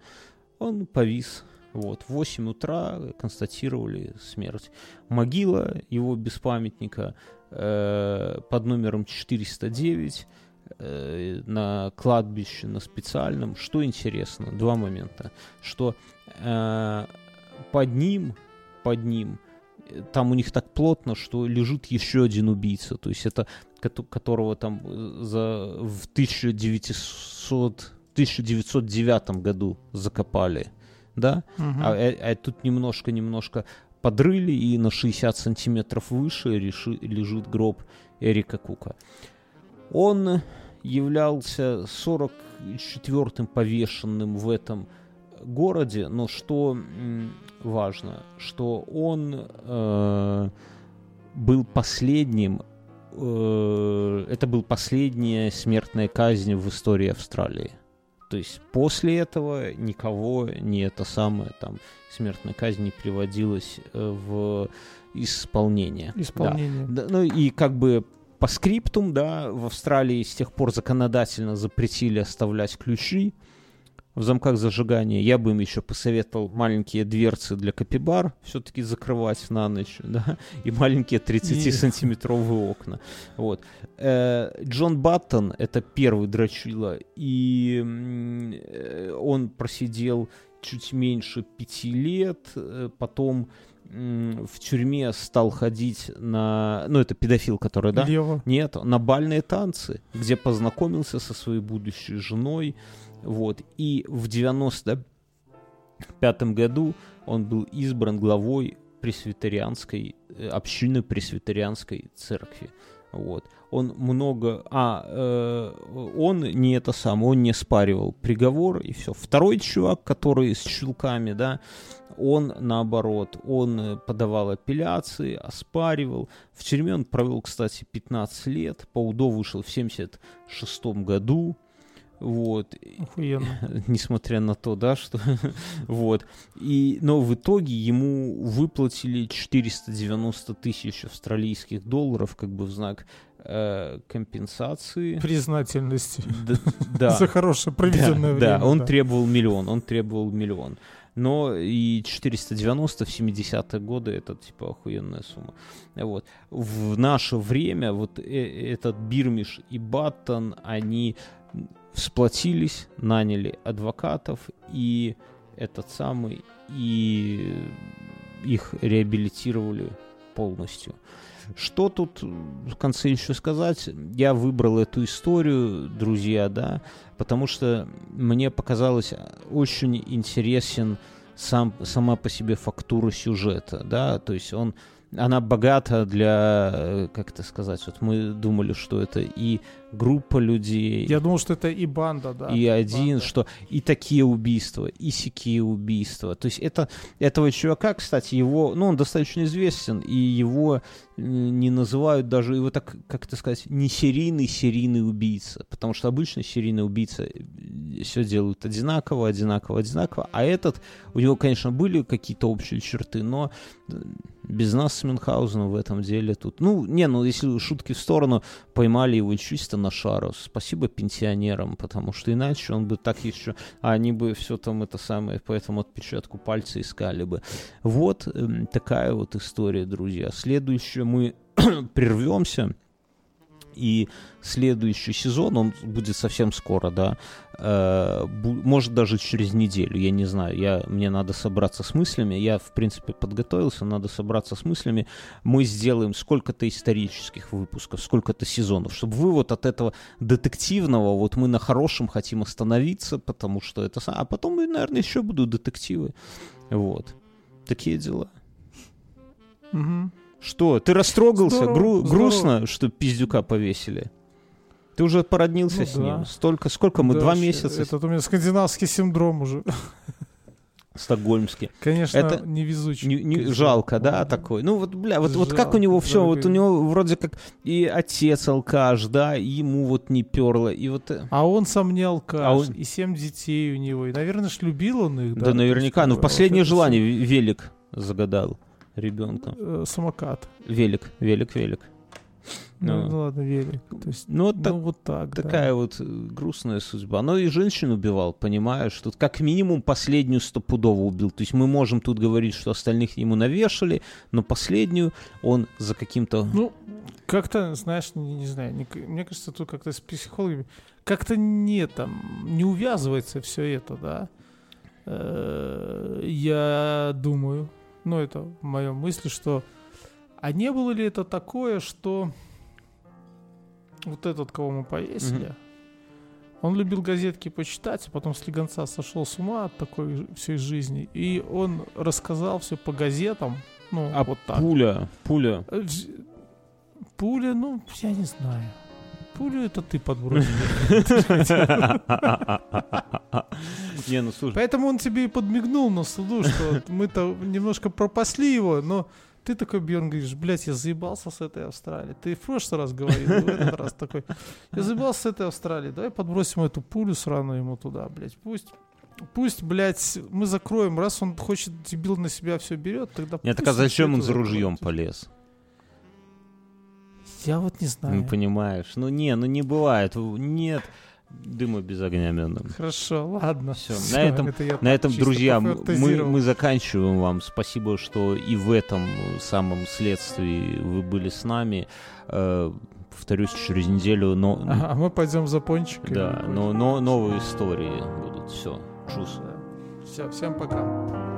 [SPEAKER 1] он повис. Вот, в 8 утра констатировали смерть. Могила его без памятника э, под номером 409 э, на кладбище, на специальном. Что интересно, два момента. Что э, под ним, под ним, там у них так плотно, что лежит еще один убийца. То есть это кото- которого там э, за, в 1900, 1909 году закопали. Да?
[SPEAKER 2] Мгм.
[SPEAKER 1] А, э- а тут немножко-немножко подрыли, и на 60 сантиметров выше реши- лежит гроб Эрика Кука. Он являлся 44-м повешенным в этом городе, но что важно, что он э, был последним, э, это был последняя смертная казнь в истории Австралии. То есть после этого никого не это самое там смертная казнь не приводилась э, в исполнение.
[SPEAKER 2] Исполнение.
[SPEAKER 1] Да. Да, ну и как бы по скриптум, да, в Австралии с тех пор законодательно запретили оставлять ключи в замках зажигания. Я бы им еще посоветовал маленькие дверцы для капибар все-таки закрывать на ночь, да, и маленькие 30-сантиметровые окна. Вот. Э, Джон Баттон — это первый дрочила, и э, он просидел чуть меньше пяти лет, э, потом в тюрьме стал ходить на... Ну, это педофил, который, да?
[SPEAKER 2] Лево.
[SPEAKER 1] Нет, на бальные танцы, где познакомился со своей будущей женой, вот. И в 95 году он был избран главой пресвитерианской, э, общины пресвитерианской церкви. Вот. Он много... А, э, он не это сам, он не спаривал приговор, и все. Второй чувак, который с чулками, да, он, наоборот, он подавал апелляции, оспаривал. В тюрьме он провел, кстати, 15 лет. По УДО вышел в 76 году. Вот.
[SPEAKER 2] Охуенно.
[SPEAKER 1] Несмотря на то, да, что... вот. И, но в итоге ему выплатили 490 тысяч австралийских долларов, как бы в знак э, компенсации.
[SPEAKER 2] Признательности.
[SPEAKER 1] Да.
[SPEAKER 2] За хорошее проведенное
[SPEAKER 1] да,
[SPEAKER 2] время.
[SPEAKER 1] Да, он требовал миллион, он требовал миллион. Но и 490 в 70-е годы это типа охуенная сумма. Вот. В наше время вот э, этот Бирмиш и Баттон, они сплотились, наняли адвокатов и этот самый, и их реабилитировали полностью. Что тут в конце еще сказать? Я выбрал эту историю, друзья, да, потому что мне показалось очень интересен сам, сама по себе фактура сюжета, да, то есть он она богата для, э, как это сказать, вот мы думали, что это и группа людей.
[SPEAKER 2] Я думал, что это и банда, да.
[SPEAKER 1] И один,
[SPEAKER 2] банда.
[SPEAKER 1] что и такие убийства, и сякие убийства. То есть это, этого чувака, кстати, его, ну, он достаточно известен, и его не называют даже его так, как это сказать, не серийный серийный убийца, потому что обычно серийный убийца э, все делают одинаково, одинаково, одинаково, а этот, у него, конечно, были какие-то общие черты, но э, без нас с Мюнхгаузеном в этом деле тут, ну, не, ну, если шутки в сторону, поймали его чисто на шару, спасибо пенсионерам, потому что иначе он бы так еще, а они бы все там это самое, по этому отпечатку пальца искали бы. Вот э, такая вот история, друзья. Следующую мы прервемся. И следующий сезон, он будет совсем скоро, да, э, может даже через неделю, я не знаю, я, мне надо собраться с мыслями, я, в принципе, подготовился, надо собраться с мыслями, мы сделаем сколько-то исторических выпусков, сколько-то сезонов, чтобы вы вот от этого детективного, вот мы на хорошем хотим остановиться, потому что это... А потом, наверное, еще будут детективы, вот, такие дела.
[SPEAKER 2] Угу.
[SPEAKER 1] Что, ты растрогался?
[SPEAKER 2] Здорово,
[SPEAKER 1] Гру-
[SPEAKER 2] здорово.
[SPEAKER 1] грустно, что пиздюка повесили? Ты уже породнился
[SPEAKER 2] Ну
[SPEAKER 1] с
[SPEAKER 2] да.
[SPEAKER 1] ним? Столько, сколько мы?
[SPEAKER 2] Да,
[SPEAKER 1] Два месяца?
[SPEAKER 2] Это у меня скандинавский синдром уже.
[SPEAKER 1] Стокгольмский.
[SPEAKER 2] Конечно,
[SPEAKER 1] Это
[SPEAKER 2] невезучий.
[SPEAKER 1] Не- не- жалко, да,
[SPEAKER 2] Ой.
[SPEAKER 1] такой. Ну вот, бля, вот, вот как у него
[SPEAKER 2] Жалко,
[SPEAKER 1] все, вот у
[SPEAKER 2] дорогой.
[SPEAKER 1] него вроде как и отец алкаш, да, и ему вот не перло, и вот... э,
[SPEAKER 2] А он сам не алкаш,
[SPEAKER 1] А он-
[SPEAKER 2] и семь детей у него. И, наверное, ж любил он их, да?
[SPEAKER 1] Да, наверняка. Ну,
[SPEAKER 2] бы,
[SPEAKER 1] последнее
[SPEAKER 2] вот
[SPEAKER 1] желание ве- велик загадал ребенка.
[SPEAKER 2] Э, Самокат.
[SPEAKER 1] Велик, велик, велик.
[SPEAKER 2] Ну,
[SPEAKER 1] Ну.
[SPEAKER 2] ну ладно, велик. То есть,
[SPEAKER 1] Ну, вот так-
[SPEAKER 2] ну, вот так, да.
[SPEAKER 1] Такая вот э, грустная судьба. Но и женщин убивал, понимаешь? Тут как минимум последнюю стопудово убил. То есть мы можем тут говорить, что остальных ему навешали, но последнюю он за каким-то...
[SPEAKER 2] Ну, как-то, знаешь, не, не знаю, не мне кажется, тут как-то с психологами как-то не там, не увязывается все это, да. Э, Я думаю, ну, это в моем мысли, что а не было ли это такое, что вот этот, кого мы повесили, он любил газетки почитать, а потом с легонца сошел с ума от такой всей жизни, и он рассказал все по газетам, ну,
[SPEAKER 1] А
[SPEAKER 2] вот так.
[SPEAKER 1] пуля, пуля.
[SPEAKER 2] Э, Пуля, ну, я не знаю. Пулю это ты подбросил.
[SPEAKER 1] Не, ну слушай,
[SPEAKER 2] Поэтому он тебе и подмигнул на суду, что мы-то немножко пропасли его, но ты такой, Бьерн, говоришь, блядь, я заебался с этой Австралии. Ты в прошлый раз говорил, в этот раз такой, я заебался с этой Австралии, давай подбросим эту пулю сраную ему туда, блядь, пусть... Пусть, блядь, мы закроем, раз он хочет, дебил на себя все берет, тогда
[SPEAKER 1] Нет, так а зачем он за ружьем
[SPEAKER 2] закроет.
[SPEAKER 1] полез?
[SPEAKER 2] Я вот не знаю.
[SPEAKER 1] Ну, понимаешь. Ну, не, ну не бывает. Нет дыма без огня медом.
[SPEAKER 2] Хорошо, ладно.
[SPEAKER 1] Всё, на
[SPEAKER 2] Всё,
[SPEAKER 1] этом-
[SPEAKER 2] это
[SPEAKER 1] На этом, друзья, мы, мы заканчиваем вам. Спасибо, что и в этом самом следствии вы были с нами. Э, повторюсь, через неделю, но,
[SPEAKER 2] Ага, а мы пойдем за пончиками.
[SPEAKER 1] да, но, но новые истории будут. Все, чус.
[SPEAKER 2] Все, всем пока.